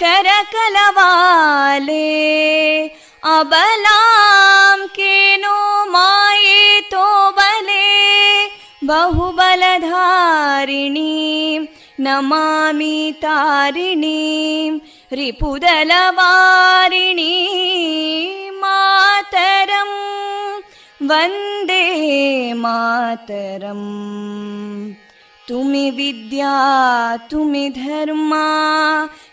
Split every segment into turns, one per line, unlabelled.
कलकलनिनाद कराले कोटि कोटि भुजैदृता करकलवाले अबलां केनो मायेतो बले बहुबलधारिणीं नमामि तारिणीं रिपुदलवारिणी मातरं वन्दे मातरम् तुमि विद्या तुमि धर्मा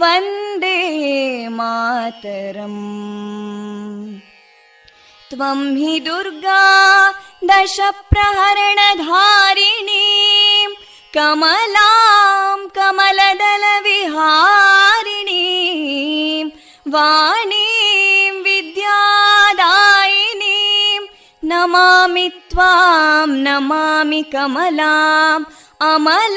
वन्दे मातरम् त्वं हि दुर्गा दशप्रहरणधारिणीं कमलां कमलदलविहारिणीं वाणीं विद्यादायिनीं नमामि त्वां नमामि कमलाम् अमलामतुलां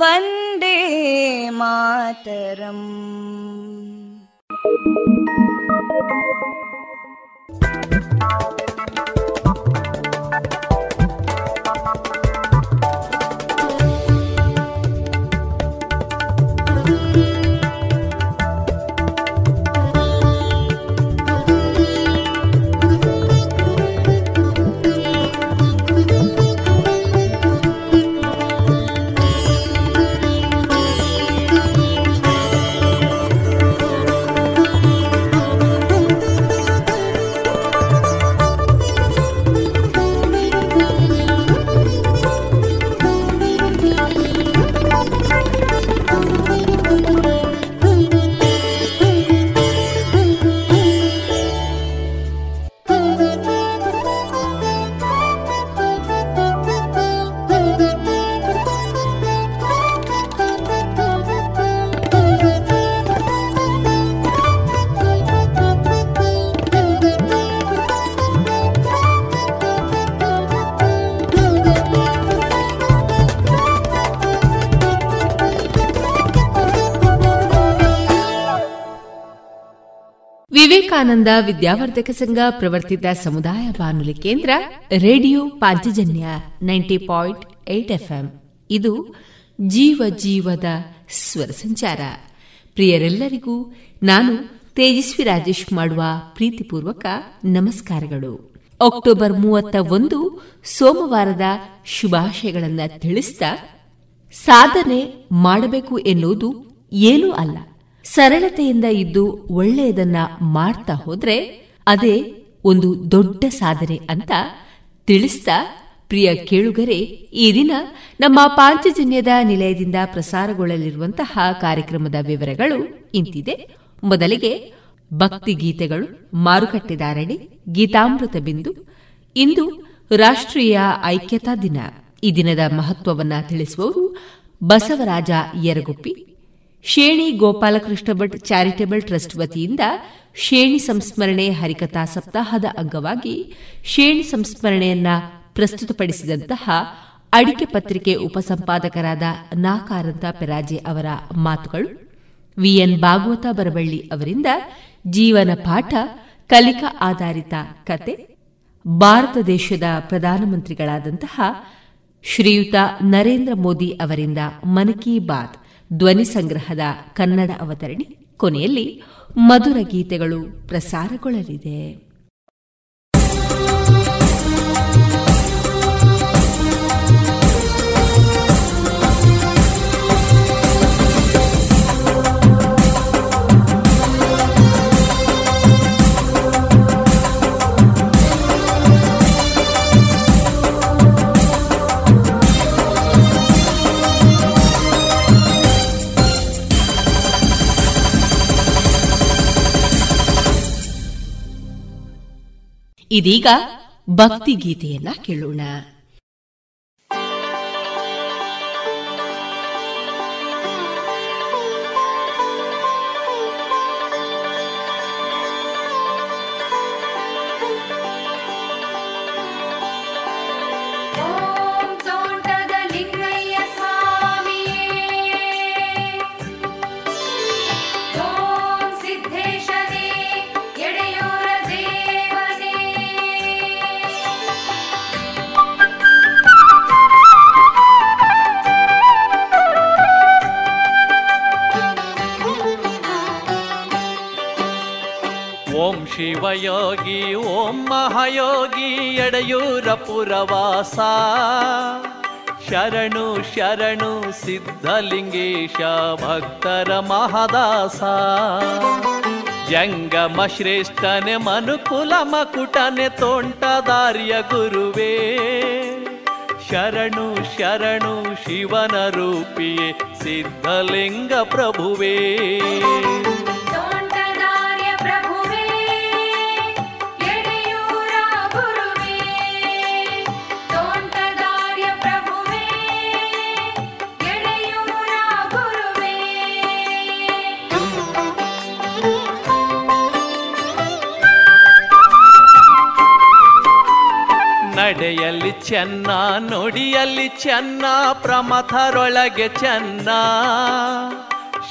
वन्दे मातरम्
ವಿವೇಕಾನಂದ ವಿದ್ಯಾವರ್ಧಕ ಸಂಘ ಪ್ರವರ್ತಿತ ಸಮುದಾಯ ಬಾನುಲಿ ಕೇಂದ್ರ, radio Panchajanya ninety point eight FM. ಇದು ಜೀವ ಜೀವದ ಸ್ವರ ಸಂಚಾರ. ಪ್ರಿಯರೆಲ್ಲರಿಗೂ ನಾನು ತೇಜಸ್ವಿ ರಾಜೇಶ್ ಮಾಡುವ ಪ್ರೀತಿಪೂರ್ವಕ ನಮಸ್ಕಾರಗಳು. ಅಕ್ಟೋಬರ್ ಮೂವತ್ತ ಒಂದು, ಸೋಮವಾರದ ಶುಭಾಶಯಗಳನ್ನು ತಿಳಿಸಿದ ಸಾಧನೆ ಮಾಡಬೇಕು ಎನ್ನುವುದು ಏನೂ ಅಲ್ಲ. ಸರಳತೆಯಿಂದ ಇದ್ದು ಒಳ್ಳೆಯದನ್ನ ಮಾಡ್ತಾ ಹೋದ್ರೆ ಅದೇ ಒಂದು ದೊಡ್ಡ ಸಾಧನೆ ಅಂತ ತಿಳಿಸ್ತಾ ಪ್ರಿಯ ಕೇಳುಗರೆ, ಈ ದಿನ ನಮ್ಮ ಪಾಂಚಜನ್ಯದ ನಿಲಯದಿಂದ ಪ್ರಸಾರಗೊಳ್ಳಲಿರುವಂತಹ ಕಾರ್ಯಕ್ರಮದ ವಿವರಗಳು ಇಂತಿದೆ. ಮೊದಲಿಗೆ ಭಕ್ತಿ ಗೀತೆಗಳು ಮಾರುಕಟ್ಟೆದಾರಣಿ ಗೀತಾಮೃತ ಬಿಂದು. ಇಂದು ರಾಷ್ಟ್ರೀಯ ಐಕ್ಯತಾ ದಿನ. ಈ ದಿನದ ಮಹತ್ವವನ್ನ ತಿಳಿಸುವವರು ಬಸವರಾಜ ಯರಗುಪ್ಪಿ. ಶೇಣಿ ಗೋಪಾಲಕೃಷ್ಣ ಭಟ್ ಚಾರಿಟೇಬಲ್ ಟ್ರಸ್ಟ್ ವತಿಯಿಂದ ಶೇಣಿ ಸಂಸ್ಮರಣೆ ಹರಿಕಥಾ ಸಪ್ತಾಹದ ಅಂಗವಾಗಿ ಶೇಣಿ ಸಂಸ್ಮರಣೆಯನ್ನ ಪ್ರಸ್ತುತಪಡಿಸಿದಂತಹ ಅಡಿಕೆ ಪತ್ರಿಕೆ ಉಪಸಂಪಾದಕರಾದ ನಾಕಾರಂತ ಪೆರಾಜೆ ಅವರ ಮಾತುಗಳು ವಿಎನ್ ಭಾಗವತ ಬರಬಳ್ಳಿ ಅವರಿಂದ ಜೀವನ ಪಾಠ, ಕಲಿಕಾ ಆಧಾರಿತ ಕತೆ, ಭಾರತ ದೇಶದ ಪ್ರಧಾನಮಂತ್ರಿಗಳಾದಂತಹ ಶ್ರೀಯುತ ನರೇಂದ್ರ ಮೋದಿ ಅವರಿಂದ ಮನ್ ಕಿ ಬಾತ್. ಧ್ವನಿ ಸಂಗ್ರಹದ ಕನ್ನಡ ಅವತರಣಿ ಕೊನೆಯಲ್ಲಿ ಮಧುರ ಗೀತೆಗಳು ಪ್ರಸಾರಗೊಳ್ಳಲಿದೆ. ಇದೀಗ ಭಕ್ತಿ ಗೀತೆಯನ್ನ ಕೇಳೋಣ.
ಶಿವಯೋಗಿ, ಓಂ ಮಹಾಯೋಗಿ ಎಡೆಯೂರ ಪುರವಾಸ ಶರಣು ಶರಣು, ಸಿದ್ಧಲಿಂಗೇಶ, ಭಕ್ತರ ಮಹದಾಸ. ಜಂಗಮ ಶ್ರೇಷ್ಠನೆ, ಮನುಕುಲ ಮಕುಟನೆ ತೋಂಟದಾರ್ಯ ಗುರುವೇ. ಶರಣು ಶರಣು, ಶಿವನ ರೂಪಿಯೇ, ಸಿದ್ಧಲಿಂಗ ಪ್ರಭುವೇ. ನಡೆಯಲ್ಲಿ ಚೆನ್ನ ನುಡಿಯಲ್ಲಿ ಚೆನ್ನ, ಪ್ರಮಥರೊಳಗೆ ಚೆನ್ನ.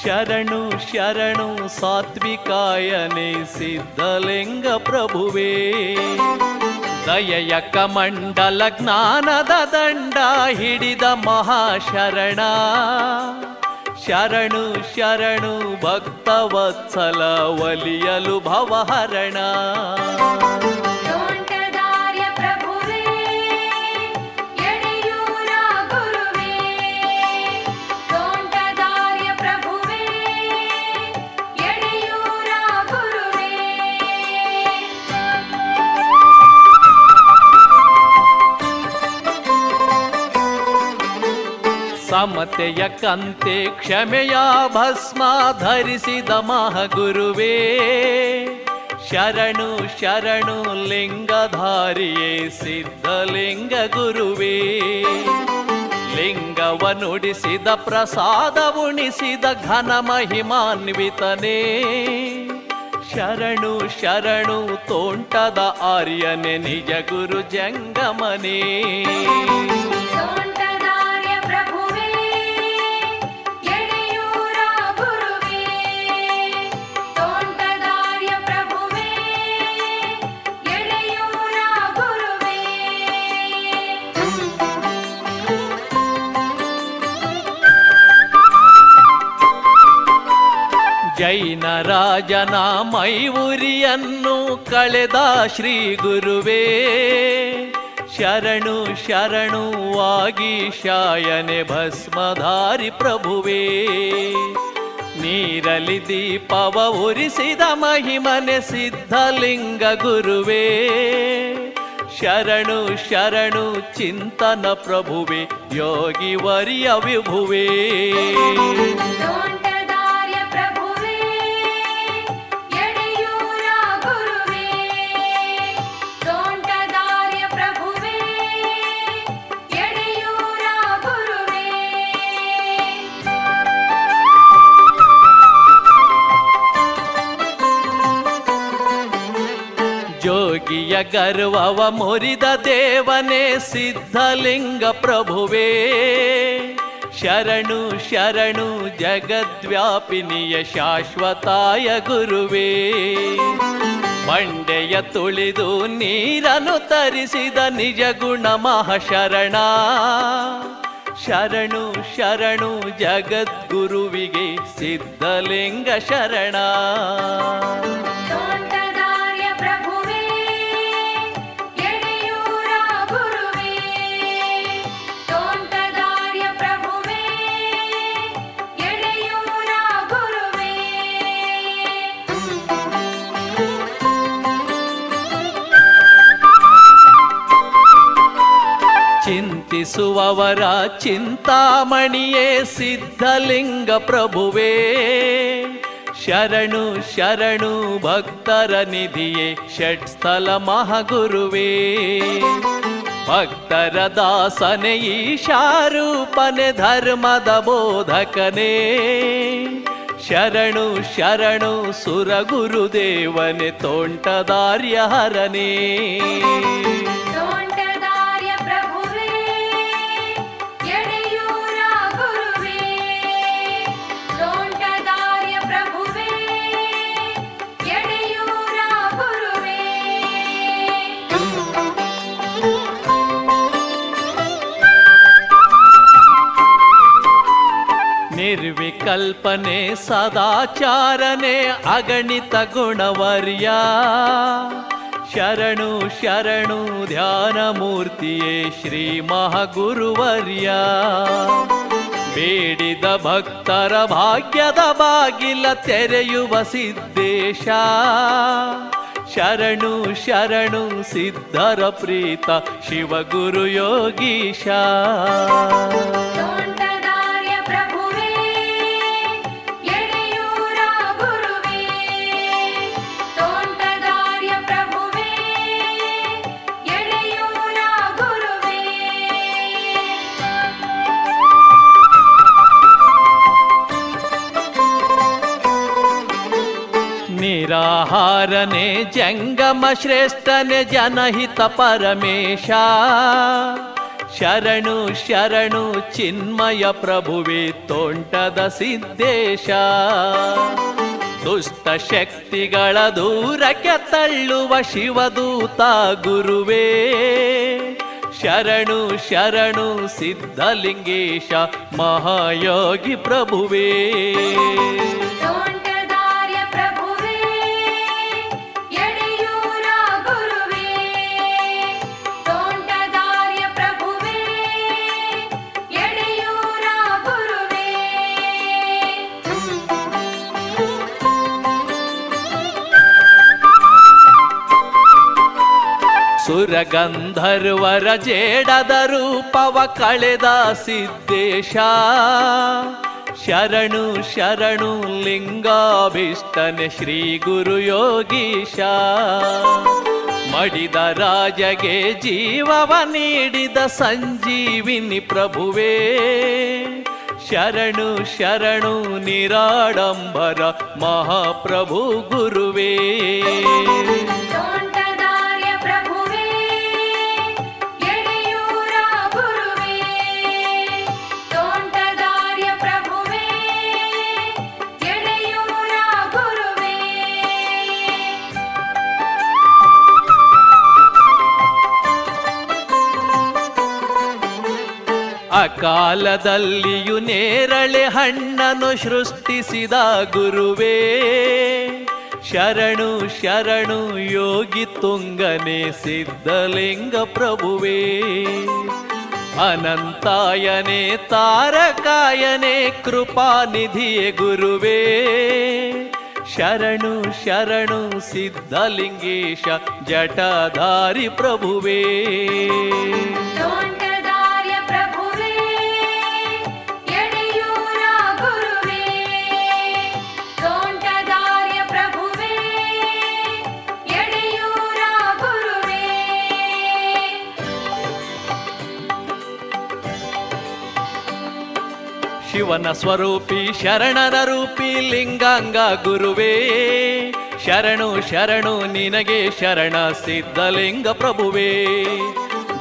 ಶರಣು ಶರಣು ಸಾತ್ವಿಕಾಯನೆ ಸಿದ್ಧಲಿಂಗ ಪ್ರಭುವೇ. ದಯಯ ಕಮಂಡಲ ಜ್ಞಾನದ ದಂಡ ಹಿಡಿದ ಮಹಾಶರಣ. ಶರಣು ಶರಣು, ಭಕ್ತವತ್ಸಲ ಒಲಿಯಲು ಭವಹರಣ. ಸಮತೆಯ ಕಂತೆ ಕ್ಷಮೆಯ ಭಸ್ಮ ಧರಿಸಿದ ಮಹಗುರುವೇ. ಶರಣು ಶರಣು, ಲಿಂಗಧಾರಿಯೇ, ಸಿದ್ಧಲಿಂಗ ಗುರುವೇ. ಲಿಂಗವನುಡಿಸಿದ ಪ್ರಸಾದ ಉಣಿಸಿದ ಘನ ಮಹಿಮಾನ್ವಿತನೇ. ಶರಣು ಶರಣು, ತೋಂಟದ ಆರ್ಯನೆ, ನಿಜ ಗುರು ಜಂಗಮನೇ. ಜೈನ ರಾಜನ ಮೈವುರಿಯನ್ನು ಕಳೆದ ಶ್ರೀ ಗುರುವೇ, ಶರಣು ಶರಣು ಶಾಯನೆ ಭಸ್ಮಧಾರಿ ಪ್ರಭುವೇ. ನೀರಲಿ ದೀಪವ ಉರಿಸಿದ ಮಹಿಮನೆ ಸಿದ್ಧಲಿಂಗ ಗುರುವೇ, ಶರಣು ಶರಣು ಚಿಂತನ ಪ್ರಭುವೆ, ಯೋಗಿ ವರಿಯ ವಿಭುವೇ. ಯೋಗಿಯ ಗರ್ವವ ಮುರಿದ ದೇವನೇ ಸಿದ್ಧಲಿಂಗ ಪ್ರಭುವೇ. ಶರಣು ಶರಣು, ಜಗದ್ವ್ಯಾಪಿನಿಯ ಶಾಶ್ವತಾಯ ಗುರುವೇ. ಬಂಡೆಯ ತುಳಿದು ನೀರನ್ನು ತರಿಸಿದ ನಿಜ ಗುಣ ಮಹಾಶರಣ. ಶರಣು ಶರಣು, ಜಗದ್ಗುರುವಿಗೆ ಸಿದ್ಧಲಿಂಗ ಶರಣ. ಚಿಂತಿಸುವವರ ಚಿಂತಾಮಣಿಯೇ ಸಿದ್ಧಲಿಂಗ ಪ್ರಭುವೇ. ಶರಣು ಶರಣು ಭಕ್ತರ ನಿಧಿಯೇ ಷಟ್ಸ್ಥಲ ಮಹಾಗುರುವೇ. ಭಕ್ತರ ದಾಸನೆ ಈಶಾರೂಪನೆ, ಧರ್ಮದ ಬೋಧಕನೇ. ಶರಣು ಶರಣು ಸುರಗುರುದೇವನೆ ತೋಂಟದಾರ್ಯ ಹರನೇ ನಿರ್ವಿಕಲ್ಪನೆ ಸದಾಚಾರನೆ, ಅಗಣಿತ ಗುಣವರ್ಯ. ಶರಣು ಶರಣು ಧ್ಯಾನ ಮೂರ್ತಿಯೇ ಶ್ರೀ ಮಹಾಗುರುವರ್ಯ. ಬೇಡಿದ ಭಕ್ತರ ಭಾಗ್ಯದ ಬಾಗಿಲ ತೆರೆಯುವ ಸಿದ್ದೇಶ. ಶರಣು ಶರಣು, ಸಿದ್ಧರ ಪ್ರೀತ, ಶಿವಗುರು ಯೋಗೀಶ. ನಿರಾಹಾರನೆ, ಜಂಗಮ ಶ್ರೇಷ್ಠನೆ, ಜನಹಿತ ಪರಮೇಶ. ಶರಣು ಶರಣು, ಚಿನ್ಮಯ ಪ್ರಭುವೆ, ತೋಂಟದ ಸಿದ್ದೇಶ. ದುಷ್ಟ ಶಕ್ತಿಗಳ ದೂರಕ್ಕೆ ತಳ್ಳುವ ಶಿವದೂತ ಗುರುವೇ. ಶರಣು ಶರಣು, ಸಿದ್ಧಲಿಂಗೇಶ, ಮಹಾಯೋಗಿ ಪ್ರಭುವೇ. ಸುರಗಂಧರ್ವರ ಜೇಡದ ರೂಪವ ಕಳೆದ ಸಿದ್ದೇಶ. ಶರಣು ಶರಣು, ಲಿಂಗಾಭಿಷ್ಟನೆ ಶ್ರೀ ಗುರು ಯೋಗೀಶ. ಮಡಿದ ರಾಜಗೆ ಜೀವವ ನೀಡಿದ ಸಂಜೀವಿನಿ ಪ್ರಭುವೇ. ಶರಣು ಶರಣು, ನಿರಾಡಂಬರ ಮಹಾಪ್ರಭು ಗುರುವೇ. ಅಕಾಲದಲ್ಲಿಯೂ ನೇರಳೆ ಹಣ್ಣನ್ನು ಸೃಷ್ಟಿಸಿದ ಗುರುವೇ. ಶರಣು ಶರಣು, ಯೋಗಿ ತುಂಗನೆ ಸಿದ್ಧಲಿಂಗ ಪ್ರಭುವೇ. ಅನಂತಾಯನೇ, ತಾರಕಾಯನೇ, ಕೃಪಾನಿಧಿಯೇ ಗುರುವೇ. ಶರಣು ಶರಣು, ಸಿದ್ಧಲಿಂಗೇಶ ಜಟಧಾರಿ ಪ್ರಭುವೇ. ಶಿವನ ಸ್ವರೂಪಿ, ಶರಣನ ರೂಪಿ, ಲಿಂಗಾಂಗ ಗುರುವೇ. ಶರಣು ಶರಣು, ನಿನಗೆ ಶರಣ ಸಿದ್ಧಲಿಂಗ ಪ್ರಭುವೇ.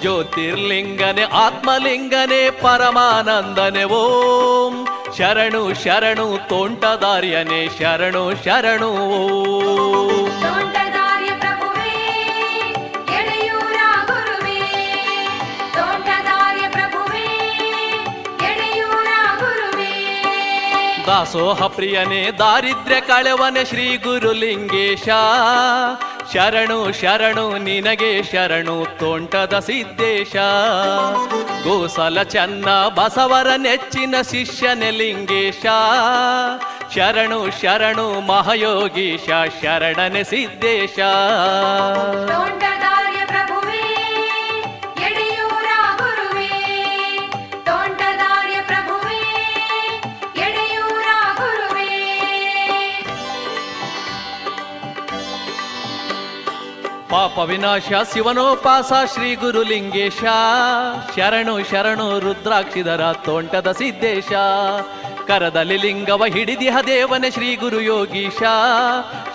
ಜ್ಯೋತಿರ್ಲಿಂಗನೆ, ಆತ್ಮಲಿಂಗನೆ, ಪರಮಾನಂದನೆ ಓಂ. ಶರಣು ಶರಣು ತೋಂಟದಾರ್ಯನೆ ಶರಣು ಶರಣು ಓಂ. ದಾಸೋಹ ಪ್ರಿಯನೇ, ದಾರಿದ್ರ್ಯ ಕಳೆವನೆ ಶ್ರೀ ಗುರುಲಿಂಗೇಶ. ಶರಣು ಶರಣು, ನಿನಗೆ ಶರಣು ತೋಂಟದ ಸಿದ್ದೇಶ. ಗೋಸಲ ಚನ್ನ, ಬಸವರ ನೆಚ್ಚಿನ ಶಿಷ್ಯನೆ ಲಿಂಗೇಶ. ಶರಣು ಶರಣು, ಮಹಯೋಗೀಶ, ಶರಣನೆ ಸಿದ್ದೇಶ. ಪಾಪ ವಿನಾಶ ಶಿವನೋಪಾಸ ಶ್ರೀ ಗುರುಲಿಂಗೇಶ. ಶರಣು ಶರಣು ರುದ್ರಾಕ್ಷಿಧರ ತೋಂಟದ ಸಿದ್ದೇಶ. ಕರದಲ್ಲಿ ಲಿಂಗವ ಹಿಡಿದಿಹ ದೇವನೇ ಶ್ರೀ ಗುರು ಯೋಗೀಶ.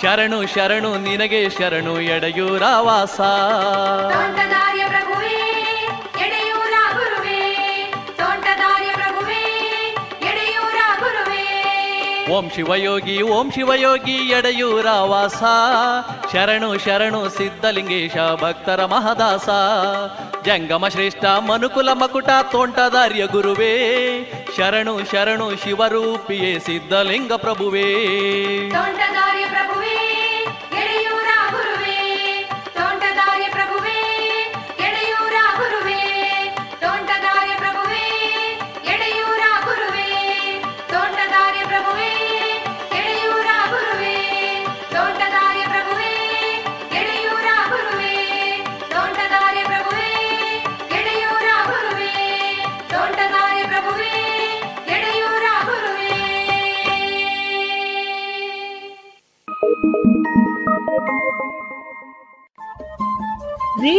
ಶರಣು ಶರಣು ನಿನಗೆ ಶರಣು ಎಡೆಯೂರ ವಾಸ ಓಂ ಶಿವಯೋಗಿ ಓಂ ಶಿವಯೋಗಿ, ಎಡೆಯೂರ ವಾಸ. ಶರಣು ಶರಣು, ಸಿದ್ಧಲಿಂಗೇಶ, ಭಕ್ತರ ಮಹದಾಸ. ಜಂಗಮ ಶ್ರೇಷ್ಠ, ಮನುಕುಲ ಮಕುಟ, ತೋಂಟದಾರ್ಯ ಗುರುವೇ. ಶರಣು ಶರಣು, ಶಿವರೂಪಿಯೇ, ಸಿದ್ಧಲಿಂಗ ಪ್ರಭುವೇ.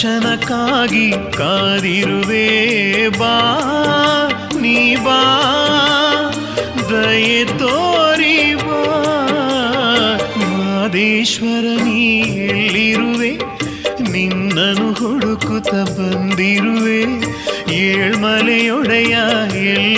ದರ್ಶನಕ್ಕಾಗಿ ಕಾದಿರುವೆ ಬಾ, ನೀ ಬಾ, ದಯೆ ತೋರಿ ಬಾ. ಮಾದೇಶ್ವರ, ನೀ ಎಲ್ಲಿರುವೆ? ನಿನ್ನನು ಹುಡುಕುತ್ತ ಬಂದಿರುವೆ. ಏಳ್ಮಲೆಯೊಡೆಯ ಎಲ್ಲಿರುವೆ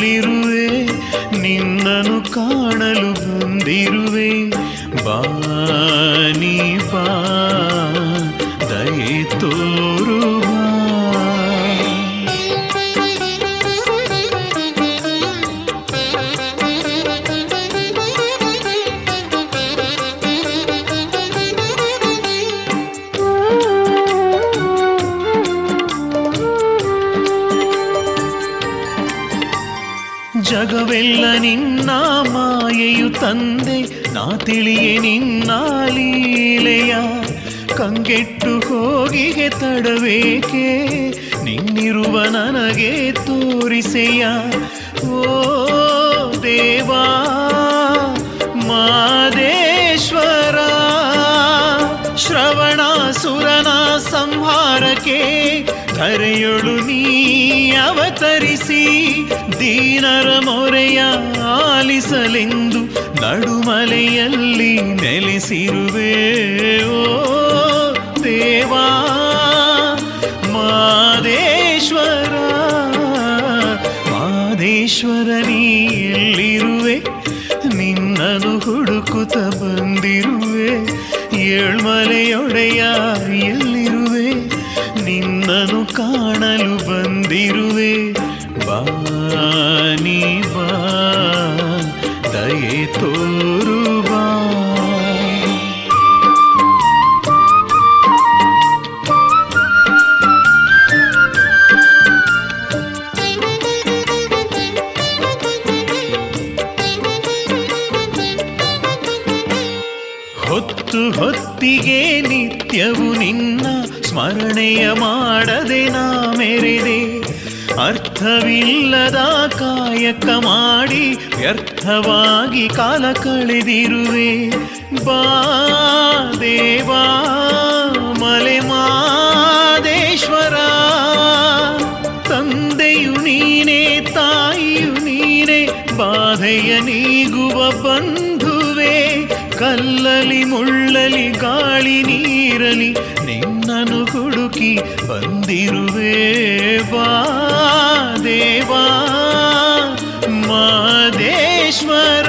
ಆಲಿಸಲೆಂದು ನಡುಮಲೆಯಲ್ಲಿ ನೆಲೆಸಿರುವೆ. ಓ ದೇವಾ, ಮಾದೇಶ್ವರ ಮಾದೇಶ್ವರ, ನೀ ಎಲ್ಲಿರುವೆ? ನಿನ್ನನು ಹುಡುಕುತ್ತ ಬಂದಿರುವೆ. ಏಳ್ಮಲೆಯೊಡೆಯ ಎಲ್ಲಿರುವೆ? ನಿನ್ನನು ಕಾಣಲು ಸ್ಮರಣೆಯ ಮಾಡದೆ ನಾ ಮೆರೆದೆ. ಅರ್ಥವಿಲ್ಲದ ಕಾಯಕ ಮಾಡಿ ವ್ಯರ್ಥವಾಗಿ ಕಾಲ ಕಳೆದಿರುವೆ. ಬಾ ದೇವಾ, ಮಲೆ ಮಾದೇಶ್ವರ. ತಂದೆಯು ನೀನೇ, ತಾಯಿಯು ನೀನೇ, ಬಾಧೆಯ ನೀಗುವ ಬಂಧುವೆ. ಕಲ್ಲಲಿ, ಮುಳ್ಳಲಿ, ಗಾಳಿ ನೀರಲಿ ಹುಡುಕಿ ಬಂದಿರುವೆ ಬಾ ದೇವಾ. ಮಾದೇಶ್ವರ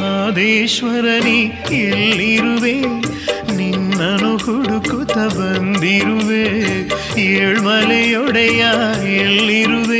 ಮಾದೇಶ್ವರನಿ ಎಲ್ಲಿರುವೆ? ನಿನ್ನನು ಹುಡುಕುತ್ತ ಬಂದಿರುವೆ. ಏಳ್ಮಲೆಯೊಡೆಯ ಎಲ್ಲಿರುವೆ?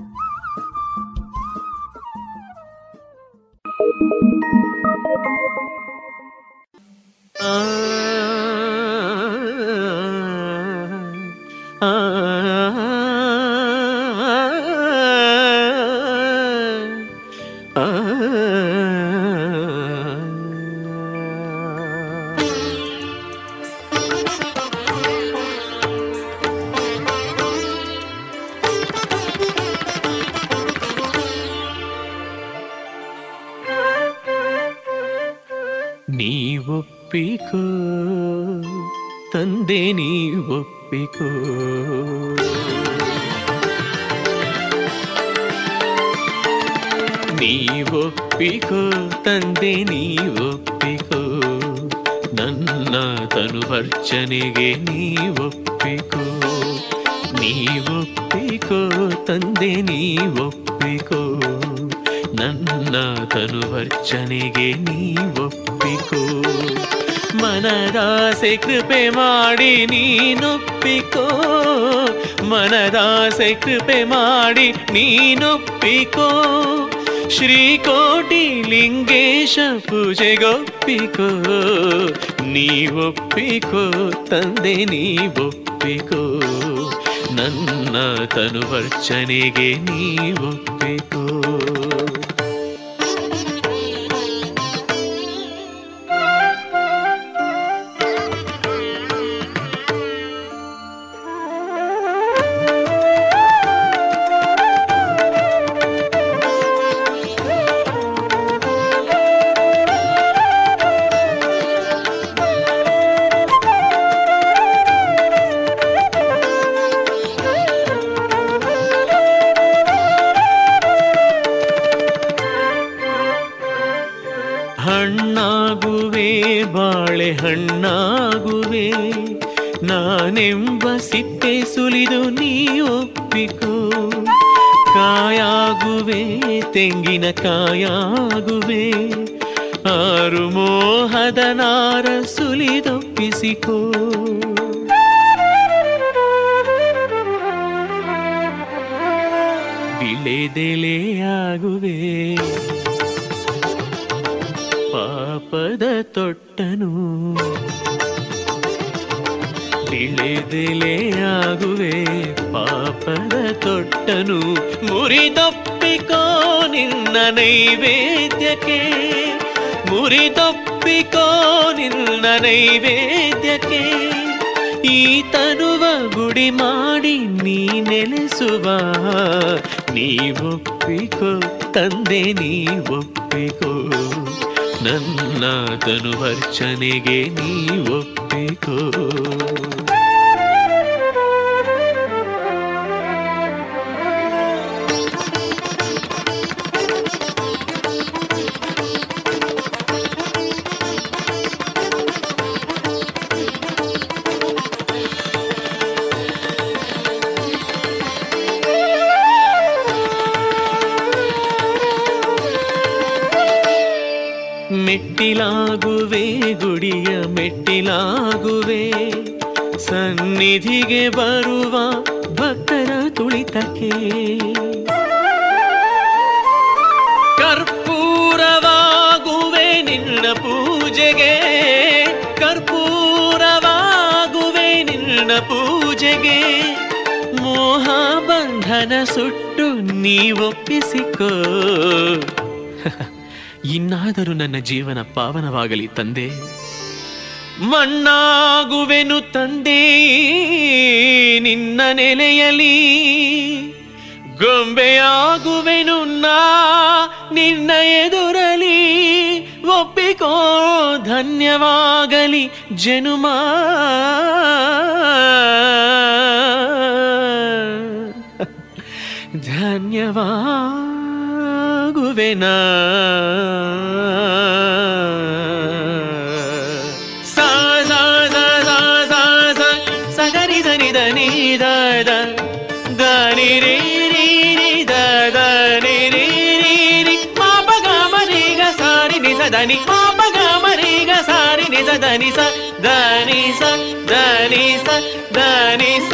ಪೂಜೆಗೊಪ್ಪಿಕೋ ಒಪ್ಪಿಕೋ ತಂದೆ ನೀ ಒಪ್ಪಿಕೋ. ನನ್ನ ತನುವರ್ಚನೆಗೆ ನೀವೊಪ್ಪಿಕೋ ವಿಳೆದೆಲೆಯಾಗುವೆ ಪಾಪದ ತೊಟ್ಟನು ತಿಳಿದಿಲೆಯಾಗುವೆ. ಪಾಪದ ತೊಟ್ಟನು ಮುರಿದಪ್ಪಿಕೋ ನಿನ್ನ ನೈವೇದ್ಯಕ್ಕೆ. ಮುರಿದಪ್ಪಿಕೋ ನಿನ್ನ ನೈವೇದ್ಯಕ್ಕೆ. ಈ ತನುವ ಗುಡಿ ಮಾಡಿ ನೀ ನೆಲೆಸುವ. ನೀವೊಪ್ಪಿಕೋ ತಂದೆ ನೀ ನೀವೊಪ್ಪಿಕೋ ನನ್ನ ತನು ಅರ್ಚನೆಗೆ ನೀ ನೀವೊಪ್ಪಿಕೋ ಮೆಟ್ಟಿಲಾಗುವೆ, ಗುಡಿಯ ಮೆಟ್ಟಿಲಾಗುವೆ. ಸನ್ನಿಧಿಗೆ ಬರುವ ಭಕ್ತರ ತುಳಿತಕ್ಕೆ ಕರ್ಪೂರವಾಗುವೆ ನಿನ್ನ ಪೂಜೆಗೆ. ಕರ್ಪೂರವಾಗುವೆ ನಿನ್ನ ಪೂಜೆಗೆ. ಮೋಹ ಬಂಧನ ಸುಟ್ಟು ನೀವೊಪ್ಪಿಸಿಕೋ. ಇನ್ನಾದರೂ ನನ್ನ ಜೀವನ ಪಾವನವಾಗಲಿ ತಂದೆ. ಮಣ್ಣಾಗುವೆನು ತಂದೆ, ನಿನ್ನ ನೆಲೆಯಲಿ ಗೊಂಬೆಯಾಗುವೆನು ನಾ, ನಿನ್ನ ಎದುರಲಿ ಒಪ್ಪಿಕೋ ಧನ್ಯವಾಗಲಿ ಜನುಮ. ಧನ್ಯವಾಗುವೆನ ಸಾ ಸಾ ಸಾ ಸಾ ಸಾ, ಸ, ಸಗರಿ ಸನಿ ಧನಿ ದ ದ. ದ ನಿ ರೀ ರೀ ರೀ, ದ ದ, ನಿ, ರೀ ರೀ, ರಿ. ಮಾ ಪ ಗ, ಮ, ರಿ, ಗ, ಸಾ ನಿ, ಸ ನಿ. ಮಾ ಪ ಗ, ಮ, ರಿ, ಗ, ಸಾ ನಿ, ಸ ಸ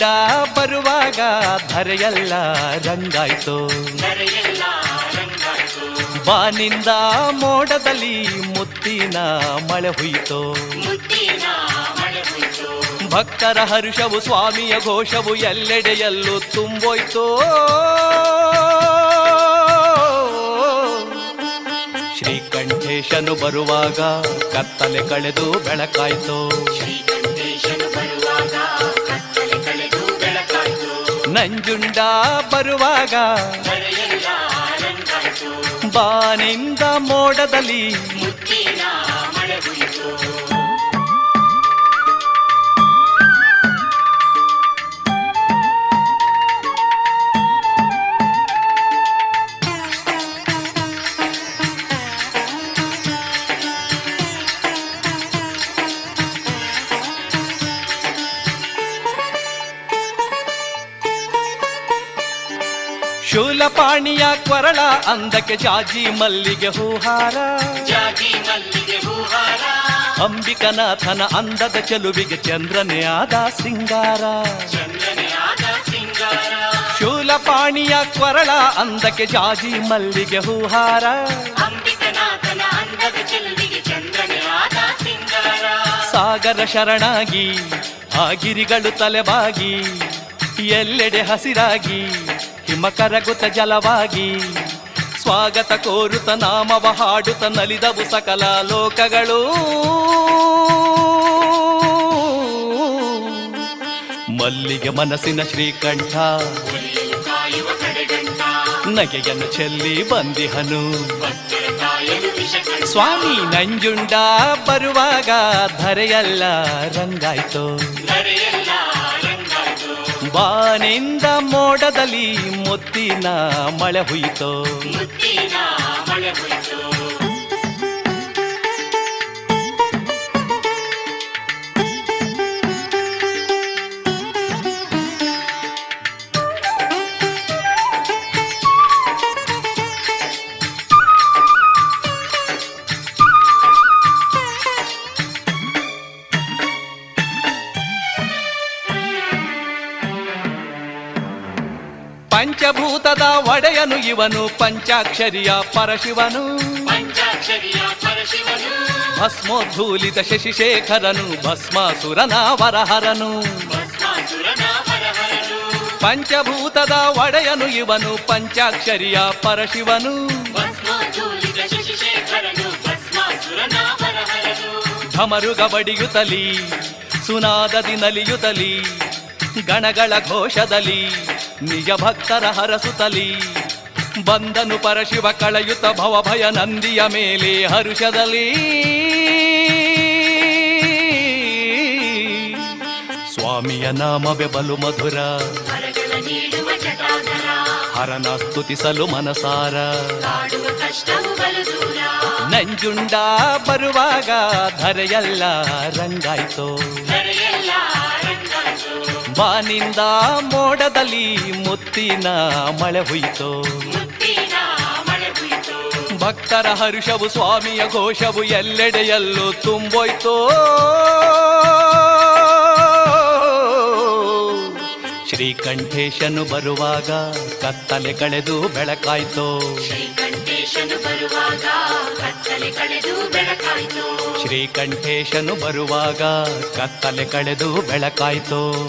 ನಂಜುಂಡ ಬರುವಾಗ ಧರೆಯಲ್ಲ ರಂಗಾಯ್ತು. ಬಾನಿಂದ ಮೋಡದಲ್ಲಿ ಮುತ್ತಿನ ಮಳೆ ಹುಯಿತು. ಭಕ್ತರ ಹರ್ಷವು ಸ್ವಾಮಿಯ ಘೋಷವು ಎಲ್ಲೆಡೆಯಲ್ಲೂ ತುಂಬೋಯ್ತು. ಶ್ರೀಕಂಠೇಶನು ಬರುವಾಗ ಕತ್ತಲೆ ಕಳೆದು ಬೆಳಕಾಯ್ತೋ. ನಂಜುಂಡ ಬರುವಾಗ ಬಾನಿಂದ ಮೋಡದಲ್ಲಿ ಶೂಲಪಾಣಿಯ ಕೊರಳ ಅಂದಕ್ಕೆ ಜಾಜಿ ಮಲ್ಲಿಗೆ ಹೂಹಾರ. ಜಾಜಿ ಮಲ್ಲಿಗೆ ಹೂಹಾರ. ಅಂಬಿಕನಾಥನ ಅಂದದ ಚೆಲುವಿಗೆ ಚಂದ್ರನೇ ಆದ ಸಿಂಗಾರ. ಶೂಲಪಾಣಿಯ ಕೊರಳ ಅಂದಕ್ಕೆ ಜಾಜಿ ಮಲ್ಲಿಗೆ ಹೂಹಾರ. ಸಾಗರ. ಶರಣಾಗಿ ಆಗಿರಿಗಳು ಗಿರಿಗಳು ತಲೆಬಾಗಿ ಎಲ್ಲೆಡೆ ಹಸಿರಾಗಿ ಹಿಮ ಕರಗುತ ಜಲವಾಗಿ. ಸ್ವಾಗತ ಕೋರುತ ನಾಮವ ಹಾಡುತ ನಲಿದವು ಸಕಲ ಲೋಕಗಳು. ಮಲ್ಲಿಗೆ ಮನಸ್ಸಿನ ಶ್ರೀಕಂಠ. ನಗೆಯನ್ನು ಚೆಲ್ಲಿ ಬಂದಿಹನು. ಸ್ವಾಮಿ ನಂಜುಂಡ ಬರುವಾಗ ಧರೆಯಲ್ಲ ರಂಗಾಯ್ತು. ಬಾನಿಂದ ಮೋಡದಲ್ಲಿ ಮುತ್ತಿನ ಮಳೆ ಹುಯ್ತೋ ಪಂಚಭೂತದ ಒಡೆಯನು ಇವನು ಪಂಚಾಕ್ಷರಿಯ ಪರಶಿವನು. ಭಸ್ಮೋದ್ಧೂಲಿತ ಶಶಿಶೇಖರನು ಭಸ್ಮಾಸುರನ ವರಹರನು. ಪಂಚಭೂತದ ಒಡೆಯನು ಇವನು ಪಂಚಾಕ್ಷರಿಯ ಪರಶಿವನು. ಬಡಿಯುತ್ತಲಿ ಸುನಾದದಿ ನಲಿಯುತ್ತಲಿ ಗಣಗಳ ಘೋಷದಲ್ಲಿ ನಿಜ ಭಕ್ತರ ಹರಸುತಲಿ. ಬಂದನು ಪರಶಿವ ಕಳೆಯುತ್ತ ಭವಭಯ ನಂದಿಯ ಮೇಲೆ ಹರುಷದಲ್ಲಿ. ಸ್ವಾಮಿಯ ನಾಮ ಬೆಬಲು ಮಧುರ. ಹರನ ಸ್ತುತಿಸಲು ಮನಸಾರ. ನಂಜುಂಡ ಬರುವಾಗ ಧರೆಯಲ್ಲ ರಂಗಾಯ್ತೋ. ಬಾನಿಂದ ಮೋಡದಲ್ಲಿ ಮುತ್ತಿನ ಮಳೆ ಹುಯಿತು. ಭಕ್ತರ ಹರುಷವು ಸ್ವಾಮಿಯ ಘೋಷವು ಎಲ್ಲೆಡೆಯಲ್ಲೂ ತುಂಬೋಯ್ತು. ಶ್ರೀಕಂಠೇಶನು ಬರುವಾಗ ಕತ್ತಲೆ ಕಳೆದು ಬೆಳಕಾಯ್ತೋ. ಶ್ರೀಕಂಠೇಶನು ಬರುವಾಗ ಕತ್ತಲೆ ಕಳೆದು ಬೆಳಕಾಯ್ತು.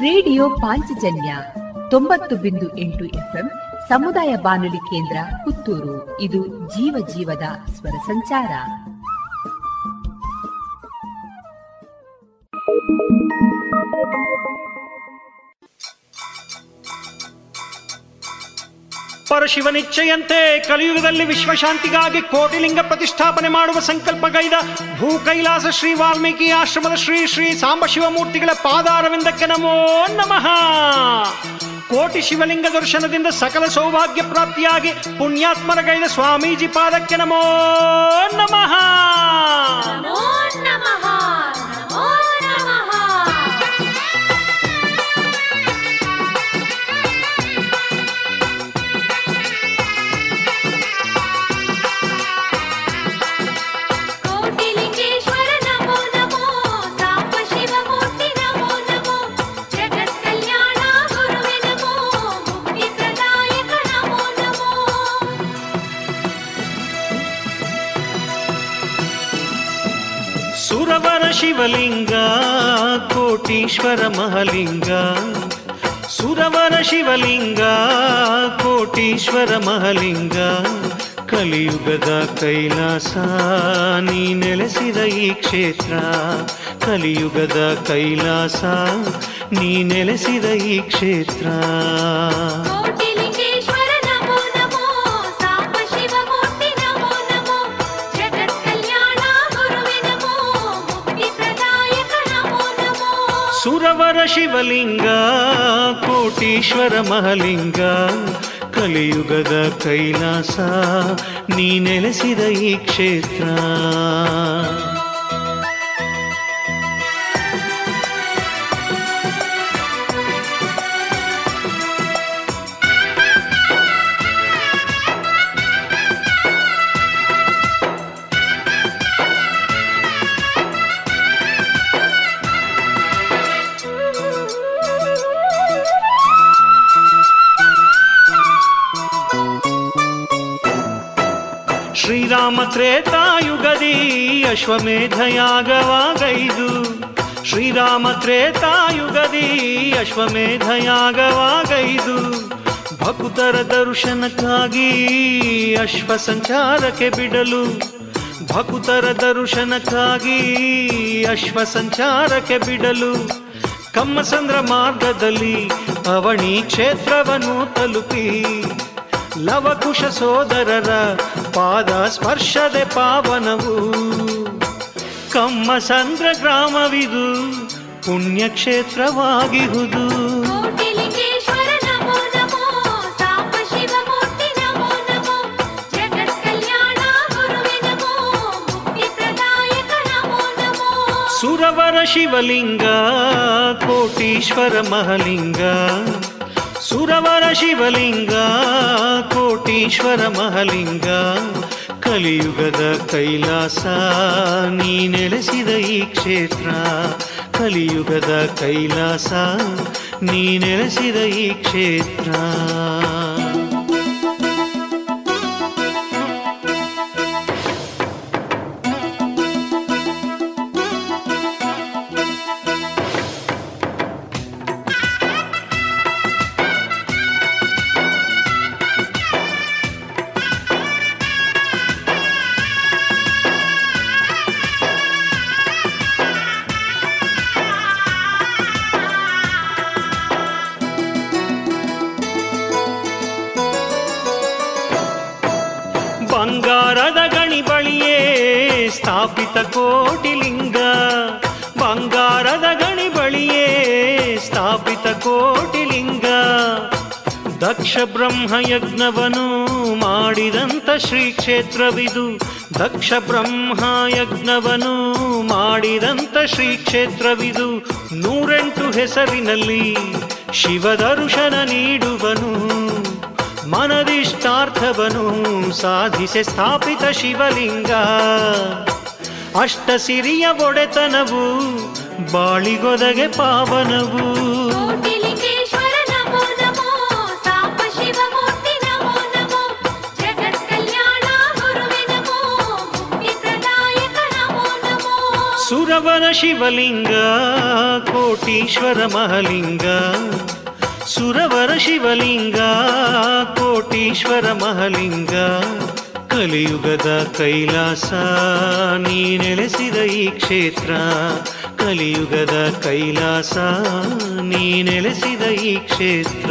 ರೇಡಿಯೋ ಪಾಂಚಜನ್ಯ ತೊಂಬತ್ತು ಬಿಂದು ಎಂಟು ಎಫ್ಎಂ ಸಮುದಾಯ ಬಾನುಲಿ ಕೇಂದ್ರ ಪುತ್ತೂರು. ಇದು ಜೀವ ಜೀವದ ಸ್ವರ ಸಂಚಾರ.
ಪರಶಿವನಿಚ್ಛೆಯಂತೆ ಕಲಿಯುಗದಲ್ಲಿ ವಿಶ್ವಶಾಂತಿಗಾಗಿ ಕೋಟಿಲಿಂಗ ಪ್ರತಿಷ್ಠಾಪನೆ ಮಾಡುವ ಸಂಕಲ್ಪಗೈದ ಭೂ ಕೈಲಾಸ ಶ್ರೀ ವಾಲ್ಮೀಕಿ ಆಶ್ರಮದ ಶ್ರೀ ಶ್ರೀ ಸಾಂಬಶಿವಮೂರ್ತಿಗಳ ಪಾದಾರವಿಂದಕ್ಕೆ ನಮೋ ನಮಃ. ಕೋಟಿ ಶಿವಲಿಂಗ ದರ್ಶನದಿಂದ ಸಕಲ ಸೌಭಾಗ್ಯ ಪ್ರಾಪ್ತಿಯಾಗಿ ಪುಣ್ಯಾತ್ಮರಗೈದ ಸ್ವಾಮೀಜಿ ಪಾದಕ್ಕೆ ನಮೋ ನಮಃ.
ಕೋಟಿಲಿಂಗೇಶ್ವರ ನಮೋ ನಮೋ.
ಶಿವಲಿಂಗ, ಕೋಟೀಶ್ವರ ಮಹಲಿಂಗ. ಸುರವರ ಶಿವಲಿಂಗ, ಕೋಟೀಶ್ವರ ಮಹಲಿಂಗ. ಕಲಿಯುಗದ ಕೈಲಾಸ, ನೀ ನೆಲೆಸಿದ ಈ ಕ್ಷೇತ್ರ. ಕಲಿಯುಗದ ಕೈಲಾಸ, ನೀ ನೆಲೆಸಿದ ಈ ಕ್ಷೇತ್ರ. ಶಿವಲಿಂಗ ಕೋಟೀಶ್ವರ ಮಹಲಿಂಗ ಕಲಿಯುಗದ ಕೈಲಾಸ ನೀ ನೆಲೆಸಿದ ಈ ಕ್ಷೇತ್ರ. ಅಶ್ವಮೇಧಯಾಗವಾಗೈದು. ಶ್ರೀರಾಮ ತ್ರೇತಾಯುಗದಿ ಅಶ್ವಮೇಧಯಾಗವಾಗೈದು. ಭಕ್ತರ ದರ್ಶನಕ್ಕಾಗಿ ಅಶ್ವ ಸಂಚಾರಕ್ಕೆ ಬಿಡಲು. ಭಕ್ತರ ದರ್ಶನಕ್ಕಾಗಿ ಅಶ್ವ ಸಂಚಾರಕ್ಕೆ ಬಿಡಲು. ಕಮ್ಮಸಂದ್ರ ಮಾರ್ಗದಲ್ಲಿ ಅವಣಿ ಕ್ಷೇತ್ರವನ್ನು ತಲುಪಿ. ಲವಕುಶ ಸೋದರರ ಪಾದ ಸ್ಪರ್ಶದೆ ಪಾವನವು. ಕಮ್ಮಸಂದ್ರ ಗ್ರಾಮವಿದು ಪುಣ್ಯಕ್ಷೇತ್ರವಾಗಿಹುದು. ಸುರವರ ಶಿವಲಿಂಗ ಕೋಟೀಶ್ವರ ಮಹಲಿಂಗ. ಸುರವರ ಶಿವಲಿಂಗ ಕೋಟೀಶ್ವರ ಮಹಲಿಂಗ. ಕಲಿಯುಗದ ಕೈಲಾಸ ನೀ ನೆಲೆಸಿದ ಈ ಕ್ಷೇತ್ರ. ಕಲಿಯುಗದ ಕೈಲಾಸ ನೀ ನೆಲೆಸಿದ ಈ ಕ್ಷೇತ್ರ. ಯಜ್ಞವನು ಮಾಡಿದಂತ ಶ್ರೀ ಕ್ಷೇತ್ರವಿದು. ದಕ್ಷ ಬ್ರಹ್ಮ ಯಜ್ಞವನು ಮಾಡಿದಂತ ಶ್ರೀ ಕ್ಷೇತ್ರವಿದು. ನೂರೆಂಟು ಹೆಸರಿನಲ್ಲಿ ಶಿವದರ್ಶನ ನೀಡುವನು. ಮನದಿಷ್ಟಾರ್ಥವನು ಸಾಧಿಸಿ ಸ್ಥಾಪಿತ ಶಿವಲಿಂಗ. ಅಷ್ಟಸಿರಿಯ ಒಡೆತನವು, ಬಾಳಿಗೊದಗೆ ಪಾವನವು. ಸುರವರ ಶಿವಲಿಂಗ, ಕೋಟೀಶ್ವರ ಮಹಲಿಂಗ. ಸುರವರ ಶಿವಲಿಂಗ, ಕೋಟೀಶ್ವರ ಮಹಲಿಂಗ. ಕಲಿಯುಗದ ಕೈಲಾಸ ನೀ ನೆಲೆಸಿದ ಈ ಕ್ಷೇತ್ರ. ಕಲಿಯುಗದ ಕೈಲಾಸ ನೀ ನೆಲೆಸಿದ ಈ ಕ್ಷೇತ್ರ.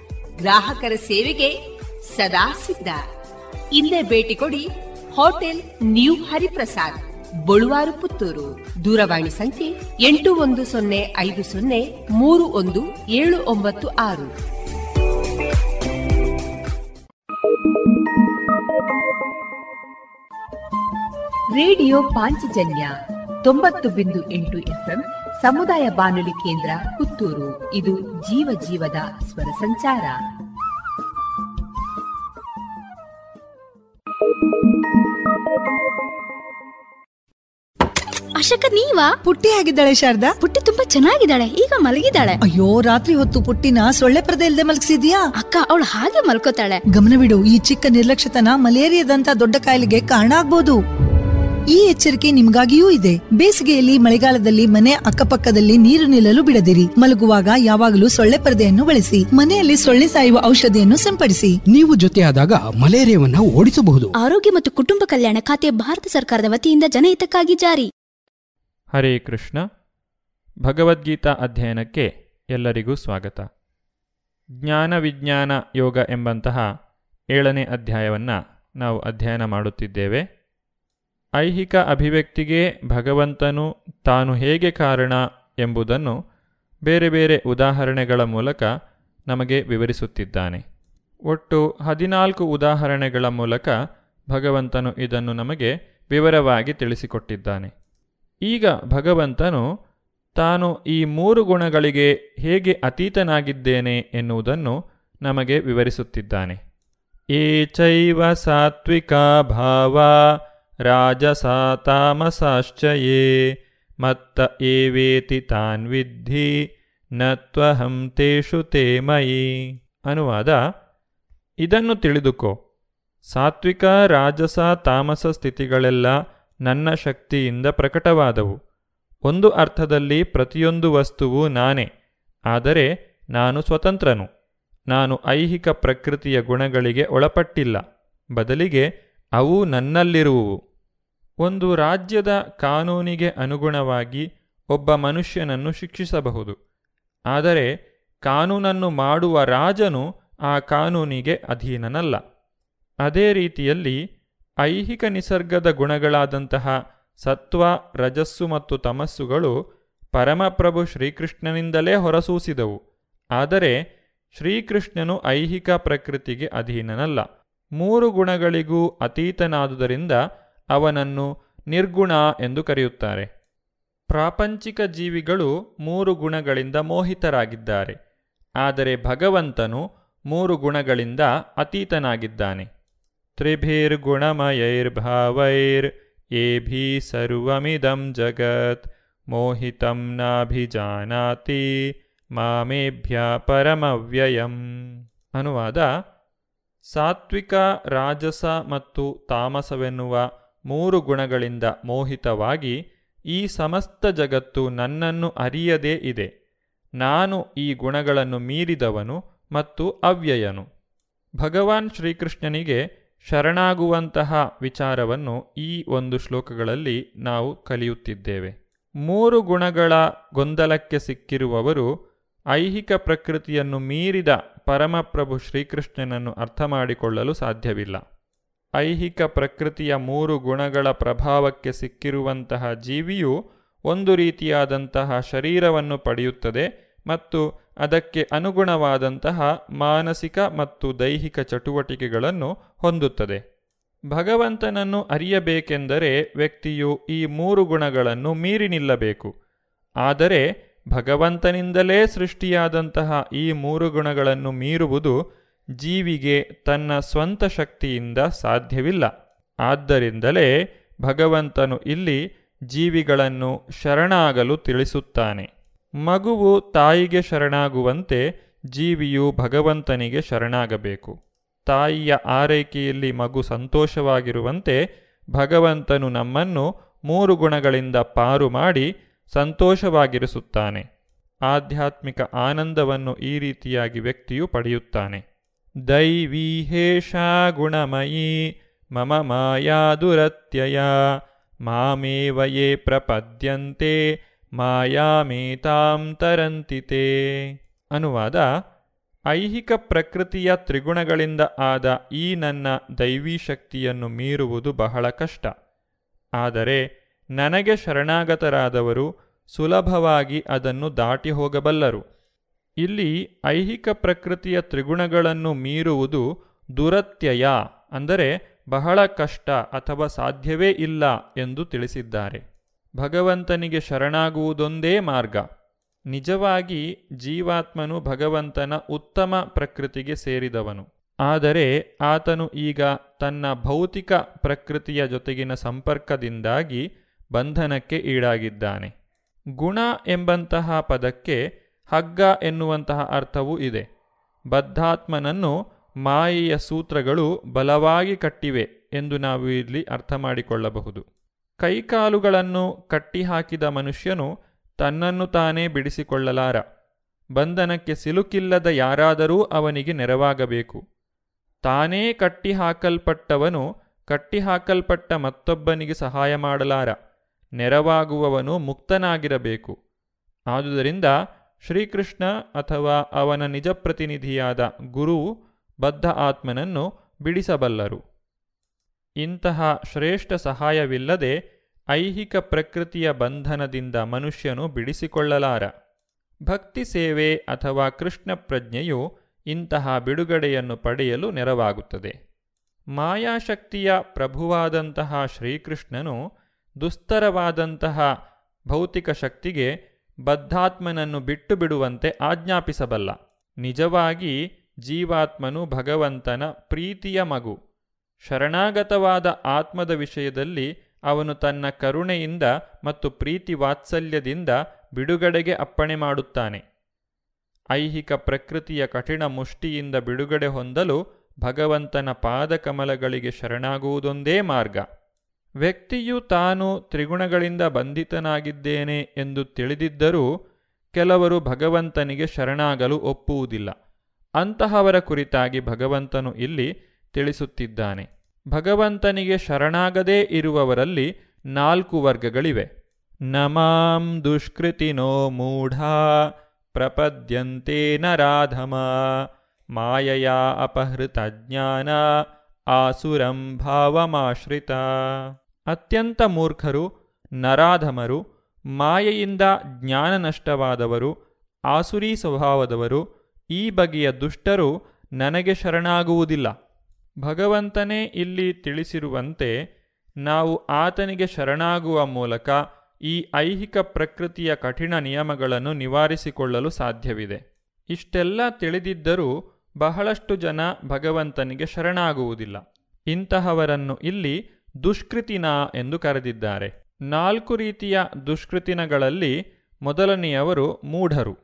ಗ್ರಾಹಕರ ಸೇವೆಗೆ ಸದಾ ಸಿದ್ಧ. ಇಲ್ಲೇ ಭೇಟಿ ಕೊಡಿ ಹೋಟೆಲ್ ನ್ಯೂ ಹರಿಪ್ರಸಾದ್, ಬಳುವಾರು ಪುತ್ತೂರು. ದೂರವಾಣಿ ಸಂಖ್ಯೆ ಎಂಟು ಒಂದು ಸೊನ್ನೆ ಐದು ಸೊನ್ನೆ ಮೂರು ಒಂದು ಏಳು ಒಂಬತ್ತು ಆರು. ರೇಡಿಯೋ ಪಾಂಚಜನ್ಯ ತೊಂಬತ್ತು ಬಿಂದು ಎಂಟು ಎಫ್ಎಂ ಸಮುದಾಯ ಬಾನುಲಿ ಕೇಂದ್ರ ಪುತ್ತೂರು. ಇದು ಜೀವ ಜೀವದ ಸ್ವರ ಸಂಚಾರ.
ಅಶಕ ನೀವಾ?
ಪುಟ್ಟಿ ಆಗಿದ್ದಾಳೆ ಶಾರದಾ?
ಪುಟ್ಟಿ ತುಂಬಾ ಚೆನ್ನಾಗಿದ್ದಾಳೆ ಈಗ ಮಲಗಿದ್ದಾಳೆ.
ಅಯ್ಯೋ ರಾತ್ರಿ ಹೊತ್ತು ಪುಟ್ಟಿನ ಸೊಳ್ಳೆ ಪರದೆ ಇಲ್ಲದೆ ಮಲಗಿಸಿದ್ಯಾ?
ಅಕ್ಕ ಅವಳು ಹಾಗೆ ಮಲ್ಕೋತಾಳೆ.
ಗಮನವಿಡು ಈ ಚಿಕ್ಕ ನಿರ್ಲಕ್ಷ್ಯತನ ಮಲೇರಿಯಾದಂತ ದೊಡ್ಡ ಕಾಯಿಲೆಗೆ ಕಾರಣ ಆಗ್ಬೋದು. ಈ ಎಚ್ಚರಿಕೆ ನಿಮಗಾಗಿಯೂ ಇದೆ. ಬೇಸಿಗೆಯಲ್ಲಿ ಮಳೆಗಾಲದಲ್ಲಿ ಮನೆ ಅಕ್ಕಪಕ್ಕದಲ್ಲಿ ನೀರು ನಿಲ್ಲಲು ಬಿಡದಿರಿ. ಮಲಗುವಾಗ ಯಾವಾಗಲೂ ಸೊಳ್ಳೆ ಪರದೆಯನ್ನು ಬಳಸಿ. ಮನೆಯಲ್ಲಿ ಸೊಳ್ಳೆ ಸಾಯುವ ಔಷಧಿಯನ್ನು ಸಿಂಪಡಿಸಿ.
ನೀವು ಜೊತೆಯಾದಾಗ ಮಲೇರಿಯಾವನ್ನು ಓಡಿಸಬಹುದು.
ಆರೋಗ್ಯ ಮತ್ತು ಕುಟುಂಬ ಕಲ್ಯಾಣ ಖಾತೆ ಭಾರತ ಸರ್ಕಾರದ ವತಿಯಿಂದ ಜನಹಿತಕ್ಕಾಗಿ ಜಾರಿ.
ಹರೇ ಕೃಷ್ಣ. ಭಗವದ್ಗೀತಾ ಅಧ್ಯಯನಕ್ಕೆ ಎಲ್ಲರಿಗೂ ಸ್ವಾಗತ. ಜ್ಞಾನ ವಿಜ್ಞಾನ ಯೋಗ ಎಂಬಂತಹ ಏಳನೇ ಅಧ್ಯಾಯವನ್ನು ನಾವು ಅಧ್ಯಯನ ಮಾಡುತ್ತಿದ್ದೇವೆ. ಐಹಿಕ ಅಭಿವ್ಯಕ್ತಿಗೆ ಭಗವಂತನು ತಾನು ಹೇಗೆ ಕಾರಣ ಎಂಬುದನ್ನು ಬೇರೆ ಬೇರೆ ಉದಾಹರಣೆಗಳ ಮೂಲಕ ನಮಗೆ ವಿವರಿಸುತ್ತಿದ್ದಾನೆ. ಒಟ್ಟು ಹದಿನಾಲ್ಕು ಉದಾಹರಣೆಗಳ ಮೂಲಕ ಭಗವಂತನು ಇದನ್ನು ನಮಗೆ ವಿವರವಾಗಿ ತಿಳಿಸಿಕೊಟ್ಟಿದ್ದಾನೆ. ಈಗ ಭಗವಂತನು ತಾನು ಈ ಮೂರು ಗುಣಗಳಿಗೆ ಹೇಗೆ ಅತೀತನಾಗಿದ್ದೇನೆ ಎನ್ನುವುದನ್ನು ನಮಗೆ ವಿವರಿಸುತ್ತಿದ್ದಾನೆ. ಏ ಚೈವ ಸಾತ್ವಿಕ ಭಾವ ತಾಮಸಾಶ್ಚಯೇ ಮತ್ತ ಏವೇತಿ ತಾನ್ ವಿದ್ಧಿ ನತ್ವಹಂ ತೇಷು ತೇ ಮಯಿ ಅನುವಾದ ಇದನ್ನು ತಿಳಿದುಕೋ. ಸಾತ್ವಿಕ, ರಾಜಸ, ತಾಮಸ ಸ್ಥಿತಿಗಳೆಲ್ಲ ನನ್ನ ಶಕ್ತಿಯಿಂದ ಪ್ರಕಟವಾದವು. ಒಂದು ಅರ್ಥದಲ್ಲಿ ಪ್ರತಿಯೊಂದು ವಸ್ತುವು ನಾನೇ. ಆದರೆ ನಾನು ಸ್ವತಂತ್ರನು. ನಾನು ಐಹಿಕ ಪ್ರಕೃತಿಯ ಗುಣಗಳಿಗೆ ಒಳಪಟ್ಟಿಲ್ಲ. ಬದಲಿಗೆ ಅವು ನನ್ನಲ್ಲಿರುವುವು. ಒಂದು ರಾಜ್ಯದ ಕಾನೂನಿಗೆ ಅನುಗುಣವಾಗಿ ಒಬ್ಬ ಮನುಷ್ಯನನ್ನು ಶಿಕ್ಷಿಸಬಹುದು. ಆದರೆ ಕಾನೂನನ್ನು ಮಾಡುವ ರಾಜನು ಆ ಕಾನೂನಿಗೆ ಅಧೀನನಲ್ಲ. ಅದೇ ರೀತಿಯಲ್ಲಿ ಐಹಿಕ ನಿಸರ್ಗದ ಗುಣಗಳಾದಂತಹ ಸತ್ವ, ರಜಸ್ಸು ಮತ್ತು ತಮಸ್ಸುಗಳು ಪರಮಪ್ರಭು ಶ್ರೀಕೃಷ್ಣನಿಂದಲೇ ಹೊರಸೂಸಿದವು. ಆದರೆ ಶ್ರೀಕೃಷ್ಣನು ಐಹಿಕ ಪ್ರಕೃತಿಗೆ ಅಧೀನನಲ್ಲ. ಮೂರು ಗುಣಗಳಿಗೂ ಅತೀತನಾದುದರಿಂದ ಅವನನ್ನು ನಿರ್ಗುಣ ಎಂದು ಕರೆಯುತ್ತಾರೆ. ಪ್ರಾಪಂಚಿಕ ಜೀವಿಗಳು ಮೂರು ಗುಣಗಳಿಂದ ಮೋಹಿತರಾಗಿದ್ದಾರೆ. ಆದರೆ ಭಗವಂತನು ಮೂರು ಗುಣಗಳಿಂದ ಅತೀತನಾಗಿದ್ದಾನೆ. ತ್ರಿಭಿರ್ಗುಣಮಯೈರ್ಭಾವೈರ್ ಏಭಿ ಸರ್ವಮಿದಂ ಜಗತ್ ಮೋಹಿತಂ ನಾಭಿಜಾನಾತಿ ಮಾಮೇಭ್ಯ ಪರಮವ್ಯಯಂ. ಅನುವಾದ, ಸಾತ್ವಿಕ, ರಾಜಸ ಮತ್ತು ತಾಮಸವೆನ್ನುವ ಮೂರು ಗುಣಗಳಿಂದ ಮೋಹಿತವಾಗಿ ಈ ಸಮಸ್ತ ಜಗತ್ತು ನನ್ನನ್ನು ಅರಿಯದೇ ಇದೆ. ನಾನು ಈ ಗುಣಗಳನ್ನು ಮೀರಿದವನು ಮತ್ತು ಅವ್ಯಯನು. ಭಗವಾನ್ ಶ್ರೀಕೃಷ್ಣನಿಗೆ ಶರಣಾಗುವಂತಹ ವಿಚಾರವನ್ನು ಈ ಒಂದು ಶ್ಲೋಕಗಳಲ್ಲಿ ನಾವು ಕಲಿಯುತ್ತಿದ್ದೇವೆ. ಮೂರು ಗುಣಗಳ ಗೊಂದಲಕ್ಕೆ ಸಿಕ್ಕಿರುವವರು ಐಹಿಕ ಪ್ರಕೃತಿಯನ್ನು ಮೀರಿದ ಪರಮಪ್ರಭು ಶ್ರೀಕೃಷ್ಣನನ್ನು ಅರ್ಥ ಮಾಡಿಕೊಳ್ಳಲು ಸಾಧ್ಯವಿಲ್ಲ. ಐಹಿಕ ಪ್ರಕೃತಿಯ ಮೂರು ಗುಣಗಳ ಪ್ರಭಾವಕ್ಕೆ ಸಿಕ್ಕಿರುವಂತಹ ಜೀವಿಯು ಒಂದು ರೀತಿಯಾದಂತಹ ಶರೀರವನ್ನು ಪಡೆಯುತ್ತದೆ ಮತ್ತು ಅದಕ್ಕೆ ಅನುಗುಣವಾದಂತಹ ಮಾನಸಿಕ ಮತ್ತು ದೈಹಿಕ ಚಟುವಟಿಕೆಗಳನ್ನು ಹೊಂದುತ್ತದೆ. ಭಗವಂತನನ್ನು ಅರಿಯಬೇಕೆಂದರೆ ವ್ಯಕ್ತಿಯು ಈ ಮೂರು ಗುಣಗಳನ್ನು ಮೀರಿ ನಿಲ್ಲಬೇಕು. ಆದರೆ ಭಗವಂತನಿಂದಲೇ ಸೃಷ್ಟಿಯಾದಂತಹ ಈ ಮೂರು ಗುಣಗಳನ್ನು ಮೀರುವುದು ಜೀವಿಗೆ ತನ್ನ ಸ್ವಂತ ಶಕ್ತಿಯಿಂದ ಸಾಧ್ಯವಿಲ್ಲ. ಆದ್ದರಿಂದಲೇ ಭಗವಂತನು ಇಲ್ಲಿ ಜೀವಿಗಳನ್ನು ಶರಣಾಗಲು ತಿಳಿಸುತ್ತಾನೆ. ಮಗುವು ತಾಯಿಗೆ ಶರಣಾಗುವಂತೆ ಜೀವಿಯು ಭಗವಂತನಿಗೆ ಶರಣಾಗಬೇಕು. ತಾಯಿಯ ಆರೈಕೆಯಲ್ಲಿ ಮಗು ಸಂತೋಷವಾಗಿರುವಂತೆ ಭಗವಂತನು ನಮ್ಮನ್ನು ಮೂರು ಗುಣಗಳಿಂದ ಪಾರು ಮಾಡಿ ಸಂತೋಷವಾಗಿರಿಸುತ್ತಾನೆ. ಆಧ್ಯಾತ್ಮಿಕ ಆನಂದವನ್ನು ಈ ರೀತಿಯಾಗಿ ವ್ಯಕ್ತಿಯು ಪಡೆಯುತ್ತಾನೆ. ದೈವೀಹೇಷಾ ಗುಣಮಯೀ ಮಮ ಮಾಯಾದುರತ್ಯಯ ಮಾಮೇವಯೇ ಪ್ರಪದ್ಯಂತೆ ಮಾಯಾಮೇತಾಂ ತರಂತಿತೆ ಅನುವಾದ ಐಹಿಕ ಪ್ರಕೃತಿಯ ತ್ರಿಗುಣಗಳಿಂದ ಆದ ಈ ನನ್ನ ದೈವೀ ಶಕ್ತಿಯನ್ನು ಮೀರುವುದು ಬಹಳ ಕಷ್ಟ. ಆದರೆ ನನಗೆ ಶರಣಾಗತರಾದವರು ಸುಲಭವಾಗಿ ಅದನ್ನು ದಾಟಿ ಹೋಗಬಲ್ಲರು. ಇಲ್ಲಿ ಐಹಿಕ ಪ್ರಕೃತಿಯ ತ್ರಿಗುಣಗಳನ್ನು ಮೀರುವುದು ದುರತ್ಯಯ, ಅಂದರೆ ಬಹಳ ಕಷ್ಟ ಅಥವಾ ಸಾಧ್ಯವೇ ಇಲ್ಲ ಎಂದು ತಿಳಿಸಿದ್ದಾರೆ. ಭಗವಂತನಿಗೆ ಶರಣಾಗುವುದೊಂದೇ ಮಾರ್ಗ. ನಿಜವಾಗಿ ಜೀವಾತ್ಮನು ಭಗವಂತನ ಉತ್ತಮ ಪ್ರಕೃತಿಗೆ ಸೇರಿದವನು. ಆದರೆ ಆತನು ಈಗ ತನ್ನ ಭೌತಿಕ ಪ್ರಕೃತಿಯ ಜೊತೆಗಿನ ಸಂಪರ್ಕದಿಂದಾಗಿ ಬಂಧನಕ್ಕೆ ಈಡಾಗಿದ್ದಾನೆ. ಗುಣ ಎಂಬಂತಹ ಪದಕ್ಕೆ ಹಗ್ಗ ಎನ್ನುವಂತಹ ಅರ್ಥವೂ ಇದೆ. ಬದ್ಧಾತ್ಮನನ್ನು ಮಾಯೆಯ ಸೂತ್ರಗಳು ಬಲವಾಗಿ ಕಟ್ಟಿವೆ ಎಂದು ನಾವು ಇಲ್ಲಿ ಅರ್ಥ ಮಾಡಿಕೊಳ್ಳಬಹುದು. ಕೈಕಾಲುಗಳನ್ನು ಕಟ್ಟಿಹಾಕಿದ ಮನುಷ್ಯನು ತನ್ನನ್ನು ತಾನೇ ಬಿಡಿಸಿಕೊಳ್ಳಲಾರ. ಬಂಧನಕ್ಕೆ ಸಿಲುಕಿಲ್ಲದ ಯಾರಾದರೂ ಅವನಿಗೆ ನೆರವಾಗಬೇಕು. ತಾನೇ ಕಟ್ಟಿಹಾಕಲ್ಪಟ್ಟವನು ಕಟ್ಟಿಹಾಕಲ್ಪಟ್ಟ ಮತ್ತೊಬ್ಬನಿಗೆ ಸಹಾಯ ಮಾಡಲಾರ. ನೆರವಾಗುವವನು ಮುಕ್ತನಾಗಿರಬೇಕು. ಆದುದರಿಂದ ಶ್ರೀಕೃಷ್ಣ ಅಥವಾ ಅವನ ನಿಜ ಪ್ರತಿನಿಧಿಯಾದ ಗುರು ಬದ್ಧ ಆತ್ಮನನ್ನು ಬಿಡಿಸಬಲ್ಲರು. ಇಂತಹ ಶ್ರೇಷ್ಠ ಸಹಾಯವಿಲ್ಲದೆ ಐಹಿಕ ಪ್ರಕೃತಿಯ ಬಂಧನದಿಂದ ಮನುಷ್ಯನು ಬಿಡಿಸಿಕೊಳ್ಳಲಾರ. ಭಕ್ತಿ ಸೇವೆ ಅಥವಾ ಕೃಷ್ಣ ಪ್ರಜ್ಞೆಯು ಇಂತಹ ಬಿಡುಗಡೆಯನ್ನು ಪಡೆಯಲು ನೆರವಾಗುತ್ತದೆ. ಮಾಯಾಶಕ್ತಿಯ ಪ್ರಭುವಾದಂತಹ ಶ್ರೀಕೃಷ್ಣನು ದುಸ್ತರವಾದಂತಹ ಭೌತಿಕ ಶಕ್ತಿಗೆ ಬದ್ಧಾತ್ಮನನ್ನು ಬಿಟ್ಟು ಬಿಡುವಂತೆ ಆಜ್ಞಾಪಿಸಬಲ್ಲ. ನಿಜವಾಗಿ ಜೀವಾತ್ಮನು ಭಗವಂತನ ಪ್ರೀತಿಯ ಮಗು. ಶರಣಾಗತವಾದ ಆತ್ಮದ ವಿಷಯದಲ್ಲಿ ಅವನು ತನ್ನ ಕರುಣೆಯಿಂದ ಮತ್ತು ಪ್ರೀತಿ ವಾತ್ಸಲ್ಯದಿಂದ ಬಿಡುಗಡೆಗೆ ಅಪ್ಪಣೆ ಮಾಡುತ್ತಾನೆ. ಐಹಿಕ ಪ್ರಕೃತಿಯ ಕಠಿಣ ಮುಷ್ಟಿಯಿಂದ ಬಿಡುಗಡೆ ಹೊಂದಲು ಭಗವಂತನ ಪಾದಕಮಲಗಳಿಗೆ ಶರಣಾಗುವುದೊಂದೇ ಮಾರ್ಗ. ವ್ಯಕ್ತಿಯು ತಾನು ತ್ರಿಗುಣಗಳಿಂದ ಬಂಧಿತನಾಗಿದ್ದೇನೆ ಎಂದು ತಿಳಿದಿದ್ದರೂ ಕೆಲವರು ಭಗವಂತನಿಗೆ ಶರಣಾಗಲು ಒಪ್ಪುವುದಿಲ್ಲ. ಅಂತಹವರ ಕುರಿತಾಗಿ ಭಗವಂತನು ಇಲ್ಲಿ ತಿಳಿಸುತ್ತಿದ್ದಾನೆ. ಭಗವಂತನಿಗೆ ಶರಣಾಗದೇ ಇರುವವರಲ್ಲಿ ನಾಲ್ಕು ವರ್ಗಗಳಿವೆ. ನಮಾಂ ದುಷ್ಕೃತಿನೋ ಮೂಢಾ ಪ್ರಪದ್ಯಂತೆ ನರಾಧಮ ಮಾಯಯ ಅಪಹೃತ ಜ್ಞಾನ ಆಸುರಂ ಭಾವಮಾಶ್ರಿತ ಅತ್ಯಂತ ಮೂರ್ಖರು, ನರಾಧಮರು, ಮಾಯೆಯಿಂದ ಜ್ಞಾನ ನಷ್ಟವಾದವರು ಆಸುರಿ ಸ್ವಭಾವದವರು, ಈ ಬಗೆಯ ದುಷ್ಟರು ನನಗೆ ಶರಣಾಗುವುದಿಲ್ಲ. ಭಗವಂತನೇ ಇಲ್ಲಿ ತಿಳಿಸಿರುವಂತೆ ನಾವು ಆತನಿಗೆ ಶರಣಾಗುವ ಮೂಲಕ ಈ ಐಹಿಕ ಪ್ರಕೃತಿಯ ಕಠಿಣ ನಿಯಮಗಳನ್ನು ನಿವಾರಿಸಿಕೊಳ್ಳಲು ಸಾಧ್ಯವಿದೆ. ಇಷ್ಟೆಲ್ಲ ತಿಳಿದಿದ್ದರೂ ಬಹಳಷ್ಟು ಜನ ಭಗವಂತನಿಗೆ ಶರಣಾಗುವುದಿಲ್ಲ. ಇಂತಹವರನ್ನು ಇಲ್ಲಿ ದುಷ್ಕೃತಿನ ಎಂದು ಕರೆದಿದ್ದಾರೆ. ನಾಲ್ಕು ರೀತಿಯ ದುಷ್ಕೃತಿನಗಳಲ್ಲಿ ಮೊದಲನೆಯವರು ಮೂಢರು.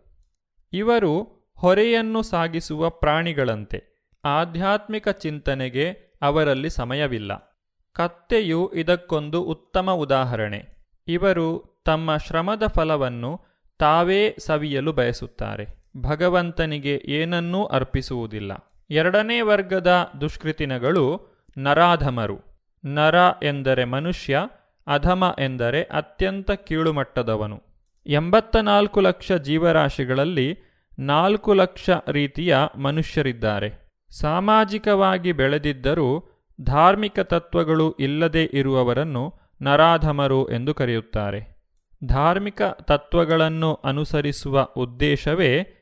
ಇವರು ಹೊರೆಯನ್ನು ಸಾಗಿಸುವ ಪ್ರಾಣಿಗಳಂತೆ. ಆಧ್ಯಾತ್ಮಿಕ ಚಿಂತನೆಗೆ ಅವರಲ್ಲಿ ಸಮಯವಿಲ್ಲ. ಕತ್ತೆಯು ಇದಕ್ಕೊಂದು ಉತ್ತಮ ಉದಾಹರಣೆ. ಇವರು ತಮ್ಮ ಶ್ರಮದ ಫಲವನ್ನು ತಾವೇ ಸವಿಯಲು ಬಯಸುತ್ತಾರೆ. ಭಗವಂತನಿಗೆ ಏನನ್ನೂ ಅರ್ಪಿಸುವುದಿಲ್ಲ. ಎರಡನೇ ವರ್ಗದ ದುಷ್ಕೃತಿನಗಳು ನರಾಧಮರು. ನರ ಎಂದರೆ ಮನುಷ್ಯ, ಅಧಮ ಎಂದರೆ ಅತ್ಯಂತ ಕೀಳುಮಟ್ಟದವನು. ಎಂಬತ್ತ ನಾಲ್ಕು ಲಕ್ಷ ಜೀವರಾಶಿಗಳಲ್ಲಿ ನಾಲ್ಕು ಲಕ್ಷ ರೀತಿಯ ಮನುಷ್ಯರಿದ್ದಾರೆ. ಸಾಮಾಜಿಕವಾಗಿ ಬೆಳೆದಿದ್ದರೂ ಧಾರ್ಮಿಕ ತತ್ವಗಳು ಇಲ್ಲದೆ ಇರುವವರನ್ನು ನರಾಧಮರು ಎಂದು ಕರೆಯುತ್ತಾರೆ. ಧಾರ್ಮಿಕ ತತ್ವಗಳನ್ನು ಅನುಸರಿಸುವ ಉದ್ದೇಶವೇ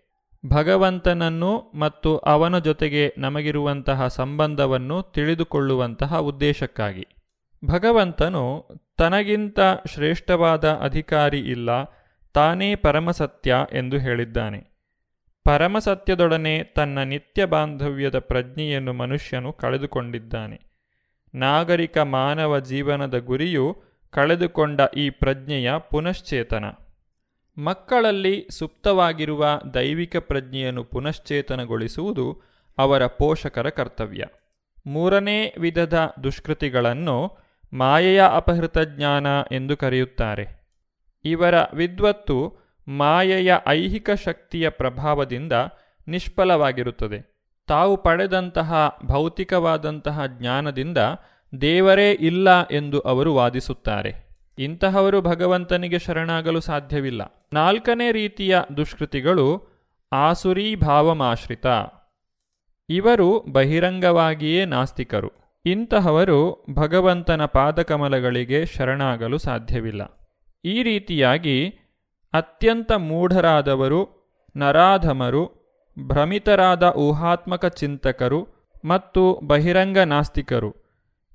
ಭಗವಂತನನ್ನು ಮತ್ತು ಅವನ ಜೊತೆಗೆ ನಮಗಿರುವಂತಹ ಸಂಬಂಧವನ್ನು ತಿಳಿದುಕೊಳ್ಳುವಂತಹ ಉದ್ದೇಶಕ್ಕಾಗಿ. ಭಗವಂತನು ತನಗಿಂತ ಶ್ರೇಷ್ಠವಾದ ಅಧಿಕಾರಿ ಇಲ್ಲ, ತಾನೇ ಪರಮಸತ್ಯ ಎಂದು ಹೇಳಿದ್ದಾನೆ. ಪರಮಸತ್ಯದೊಡನೆ ತನ್ನ ನಿತ್ಯ ಬಾಂಧವ್ಯದ ಪ್ರಜ್ಞೆಯನ್ನು ಮನುಷ್ಯನು ಕಳೆದುಕೊಂಡಿದ್ದಾನೆ. ನಾಗರಿಕ ಮಾನವ ಜೀವನದ ಗುರಿಯು ಕಳೆದುಕೊಂಡ ಈ ಪ್ರಜ್ಞೆಯ ಪುನಶ್ಚೇತನ. ಮಕ್ಕಳಲ್ಲಿ ಸುಪ್ತವಾಗಿರುವ ದೈವಿಕ ಪ್ರಜ್ಞೆಯನ್ನು ಪುನಶ್ಚೇತನಗೊಳಿಸುವುದು ಅವರ ಪೋಷಕರ ಕರ್ತವ್ಯ. ಮೂರನೇ ವಿಧದ ದುಷ್ಕೃತಿಗಳನ್ನು ಮಾಯೆಯ ಅಪಹೃತ ಜ್ಞಾನ ಎಂದು ಕರೆಯುತ್ತಾರೆ. ಇವರ ವಿದ್ವತ್ತು ಮಾಯೆಯ ಐಹಿಕ ಶಕ್ತಿಯ ಪ್ರಭಾವದಿಂದ ನಿಷ್ಫಲವಾಗಿರುತ್ತದೆ. ತಾವು ಪಡೆದಂತಹ ಭೌತಿಕವಾದಂತಹ ಜ್ಞಾನದಿಂದ ದೇವರೇ ಇಲ್ಲ ಎಂದು ಅವರು ವಾದಿಸುತ್ತಾರೆ. ಇಂತಹವರು ಭಗವಂತನಿಗೆ ಶರಣಾಗಲು ಸಾಧ್ಯವಿಲ್ಲ. ನಾಲ್ಕನೇ ರೀತಿಯ ದುಷ್ಕೃತಿಗಳು ಆಸುರೀ ಭಾವಮಾಶ್ರಿತ. ಇವರು ಬಹಿರಂಗವಾಗಿಯೇ ನಾಸ್ತಿಕರು. ಇಂತಹವರು ಭಗವಂತನ ಪಾದಕಮಲಗಳಿಗೆ ಶರಣಾಗಲು ಸಾಧ್ಯವಿಲ್ಲ. ಈ ರೀತಿಯಾಗಿ ಅತ್ಯಂತ ಮೂಢರಾದವರು, ನರಾಧಮರು, ಭ್ರಮಿತರಾದ ಊಹಾತ್ಮಕ ಚಿಂತಕರು ಮತ್ತು ಬಹಿರಂಗ ನಾಸ್ತಿಕರು.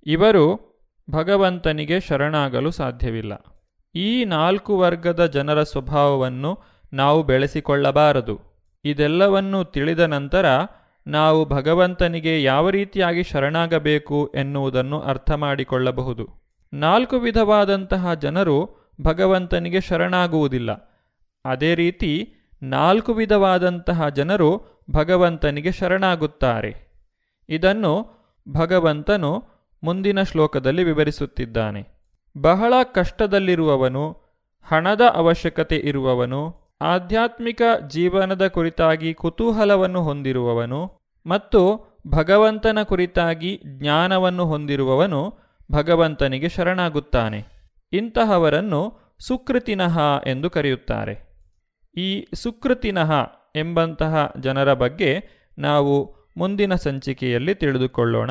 ಇವರು ಭಗವಂತನಿಗೆ ಶರಣಾಗಲು ಸಾಧ್ಯವಿಲ್ಲ. ಈ ನಾಲ್ಕು ವರ್ಗದ ಜನರ ಸ್ವಭಾವವನ್ನು ನಾವು ಬೆಳೆಸಿಕೊಳ್ಳಬಾರದು. ಇದೆಲ್ಲವನ್ನು ತಿಳಿದ ನಂತರ ನಾವು ಭಗವಂತನಿಗೆ ಯಾವ ರೀತಿಯಾಗಿ ಶರಣಾಗಬೇಕು ಎನ್ನುವುದನ್ನು ಅರ್ಥ ಮಾಡಿಕೊಳ್ಳಬಹುದು. ನಾಲ್ಕು ವಿಧವಾದಂತಹ ಜನರು ಭಗವಂತನಿಗೆ ಶರಣಾಗುವುದಿಲ್ಲ. ಅದೇ ರೀತಿ ನಾಲ್ಕು ವಿಧವಾದಂತಹ ಜನರು ಭಗವಂತನಿಗೆ ಶರಣಾಗುತ್ತಾರೆ. ಇದನ್ನು ಭಗವಂತನು ಮುಂದಿನ ಶ್ಲೋಕದಲ್ಲಿ ವಿವರಿಸುತ್ತಿದ್ದಾನೆ. ಬಹಳ ಕಷ್ಟದಲ್ಲಿರುವವನು, ಹಣದ ಅವಶ್ಯಕತೆ ಇರುವವನು, ಆಧ್ಯಾತ್ಮಿಕ ಜೀವನದ ಕುರಿತಾಗಿ ಕುತೂಹಲವನ್ನು ಹೊಂದಿರುವವನು ಮತ್ತು ಭಗವಂತನ ಕುರಿತಾಗಿ ಜ್ಞಾನವನ್ನು ಹೊಂದಿರುವವನು ಭಗವಂತನಿಗೆ ಶರಣಾಗುತ್ತಾನೆ. ಇಂತಹವರನ್ನು ಸುಕೃತಿನಃ ಎಂದು ಕರೆಯುತ್ತಾರೆ. ಈ ಸುಕೃತಿನಃ ಎಂಬಂತಹ ಜನರ ಬಗ್ಗೆ ನಾವು ಮುಂದಿನ ಸಂಚಿಕೆಯಲ್ಲಿ ತಿಳಿದುಕೊಳ್ಳೋಣ.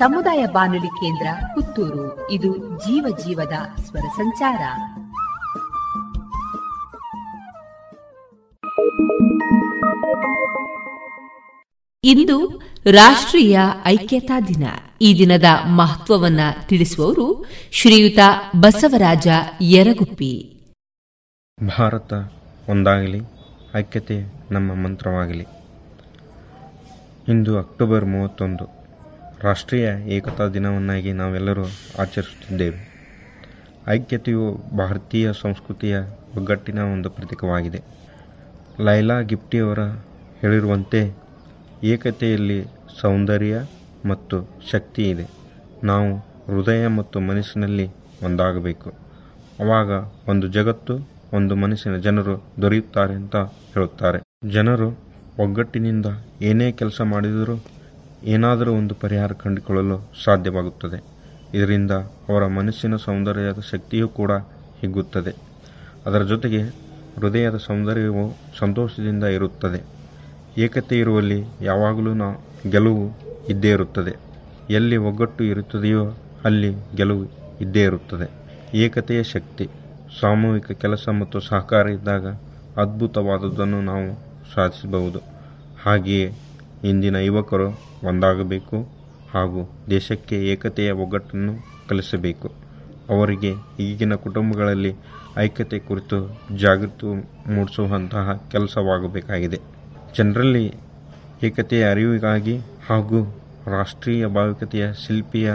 ಸಮುದಾಯ ಬಾನುಲಿ ಕೇಂದ್ರ ಪುತ್ತೂರು. ಇದು ಜೀವ ಜೀವದ ಸ್ವರ ಸಂಚಾರ. ಇಂದು ರಾಷ್ಟ್ರೀಯ ಐಕ್ಯತಾ ದಿನ. ಈ ದಿನದ ಮಹತ್ವವನ್ನ ತಿಳಿಸುವವರು ಶ್ರೀಯುತ ಬಸವರಾಜ ಯರಗುಪ್ಪಿ.
ಭಾರತ ಒಂದಾಗಲಿ, ಐಕ್ಯತೆ ನಮ್ಮ ಮಂತ್ರವಾಗಲಿ. ಇಂದು ಅಕ್ಟೋಬರ್ ಮೂವತ್ತೊಂದು. ರಾಷ್ಟ್ರೀಯ ಏಕತಾ ದಿನವನ್ನಾಗಿ ನಾವೆಲ್ಲರೂ ಆಚರಿಸುತ್ತಿದ್ದೇವೆ. ಐಕ್ಯತೆಯು ಭಾರತೀಯ ಸಂಸ್ಕೃತಿಯ ಒಗ್ಗಟ್ಟಿನ ಒಂದು ಪ್ರತೀಕವಾಗಿದೆ. ಲೈಲಾ ಗಿಫ್ಟಿಯವರ ಹೇಳಿರುವಂತೆ, ಏಕತೆಯಲ್ಲಿ ಸೌಂದರ್ಯ ಮತ್ತು ಶಕ್ತಿ ಇದೆ. ನಾವು ಹೃದಯ ಮತ್ತು ಮನಸ್ಸಿನಲ್ಲಿ ಒಂದಾಗಬೇಕು. ಆವಾಗ ಒಂದು ಜಗತ್ತು, ಒಂದು ಮನಸ್ಸಿನ ಜನರು ದೊರೆಯುತ್ತಾರೆ ಅಂತ ಹೇಳುತ್ತಾರೆ. ಜನರು ಒಗ್ಗಟ್ಟಿನಿಂದ ಏನೇ ಕೆಲಸ ಮಾಡಿದರೂ ಏನಾದರೂ ಒಂದು ಪರಿಹಾರ ಕಂಡುಕೊಳ್ಳಲು ಸಾಧ್ಯವಾಗುತ್ತದೆ. ಇದರಿಂದ ಅವರ ಮನಸ್ಸಿನ ಸೌಂದರ್ಯದ ಶಕ್ತಿಯೂ ಕೂಡ ಹಿಗ್ಗುತ್ತದೆ. ಅದರ ಜೊತೆಗೆ ಹೃದಯದ ಸೌಂದರ್ಯವು ಸಂತೋಷದಿಂದ ಇರುತ್ತದೆ. ಏಕತೆ ಇರುವಲ್ಲಿ ಯಾವಾಗಲೂ ನಾ ಗೆಲುವು ಇದ್ದೇ ಇರುತ್ತದೆ. ಎಲ್ಲಿ ಒಗ್ಗಟ್ಟು ಇರುತ್ತದೆಯೋ ಅಲ್ಲಿ ಗೆಲುವು ಇದ್ದೇ ಇರುತ್ತದೆ. ಏಕತೆಯ ಶಕ್ತಿ, ಸಾಮೂಹಿಕ ಕೆಲಸ ಮತ್ತು ಸಹಕಾರ ಇದ್ದಾಗ ಅದ್ಭುತವಾದದ್ದನ್ನು ನಾವು ಸಾಧಿಸಬಹುದು. ಹಾಗೆಯೇ ಇಂದಿನ ಯುವಕರು ಒಂದಾಗಬೇಕು ಹಾಗೂ ದೇಶಕ್ಕೆ ಏಕತೆಯ ಒಗ್ಗಟ್ಟನ್ನು ಕಲಿಸಬೇಕು. ಅವರಿಗೆ ಈಗಿನ ಕುಟುಂಬಗಳಲ್ಲಿ ಐಕ್ಯತೆ ಕುರಿತು ಜಾಗೃತಿ ಮೂಡಿಸುವಂತಹ ಕೆಲಸವಾಗಬೇಕಾಗಿದೆ. ಜನರಲ್ಲಿ ಏಕತೆಯ ಅರಿವಿಗಾಗಿ ಹಾಗೂ ರಾಷ್ಟ್ರೀಯ ಭಾವಿಕತೆಯ ಶಿಲ್ಪಿಯ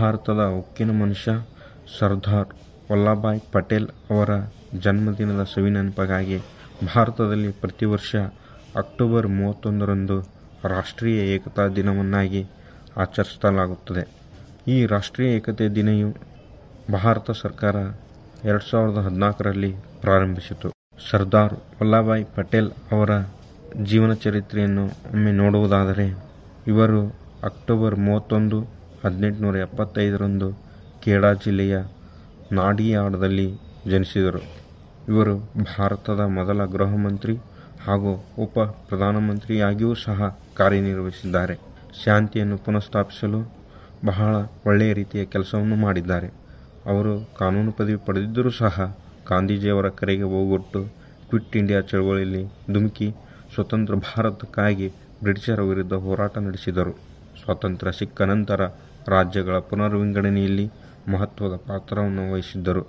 ಭಾರತದ ಉಕ್ಕಿನ ಮನುಷ್ಯ ಸರ್ದಾರ್ ವಲ್ಲಭಾಯ್ ಪಟೇಲ್ ಅವರ ಜನ್ಮದಿನದ ಸವಿನೆನಪಿಗಾಗಿ ಭಾರತದಲ್ಲಿ ಪ್ರತಿ ವರ್ಷ ಅಕ್ಟೋಬರ್ ಮೂವತ್ತೊಂದರಂದು ರಾಷ್ಟ್ರೀಯ ಏಕತಾ ದಿನವನ್ನಾಗಿ ಆಚರಿಸಲಾಗುತ್ತದೆ. ಈ ರಾಷ್ಟ್ರೀಯ ಏಕತೆ ದಿನವು ಭಾರತ ಸರ್ಕಾರ ಎರಡು ಸಾವಿರದ ಹದಿನಾಲ್ಕರಲ್ಲಿ ಪ್ರಾರಂಭಿಸಿತು. ಸರ್ದಾರ್ ವಲ್ಲಭಾಯ್ ಪಟೇಲ್ ಅವರ ಜೀವನ ಚರಿತ್ರೆಯನ್ನು ಒಮ್ಮೆ ನೋಡುವುದಾದರೆ, ಇವರು ಅಕ್ಟೋಬರ್ ಮೂವತ್ತೊಂದು, ಹದಿನೆಂಟುನೂರ ಎಪ್ಪತ್ತೈದರಂದು ಖೇಡಾ ಜಿಲ್ಲೆಯ ನಾಡಿಯಾಡದಲ್ಲಿ ಜನಿಸಿದರು. ಇವರು ಭಾರತದ ಮೊದಲ ಗೃಹ ಮಂತ್ರಿ ಹಾಗೂ ಉಪ ಪ್ರಧಾನಮಂತ್ರಿಯಾಗಿಯೂ ಸಹ ಕಾರ್ಯನಿರ್ವಹಿಸಿದ್ದಾರೆ. ಶಾಂತಿಯನ್ನು ಪುನಃಸ್ಥಾಪಿಸಲು ಬಹಳ ಒಳ್ಳೆಯ ರೀತಿಯ ಕೆಲಸವನ್ನು ಮಾಡಿದ್ದಾರೆ. ಅವರು ಕಾನೂನು ಪದವಿ ಪಡೆದಿದ್ದರೂ ಸಹ ಗಾಂಧೀಜಿಯವರ ಕರೆಗೆ ಹೋಗೊಟ್ಟು ಕ್ವಿಟ್ ಇಂಡಿಯಾ ಚಳವಳಿಯಲ್ಲಿ ಧುಮುಕಿ ಸ್ವತಂತ್ರ ಭಾರತಕ್ಕಾಗಿ ಬ್ರಿಟಿಷರ ವಿರುದ್ಧ ಹೋರಾಟ ನಡೆಸಿದರು. ಸ್ವಾತಂತ್ರ್ಯ ಸಿಕ್ಕ ನಂತರ ರಾಜ್ಯಗಳ ಪುನರ್ವಿಂಗಡಣೆಯಲ್ಲಿ ಮಹತ್ವದ ಪಾತ್ರವನ್ನು ವಹಿಸಿದ್ದರು.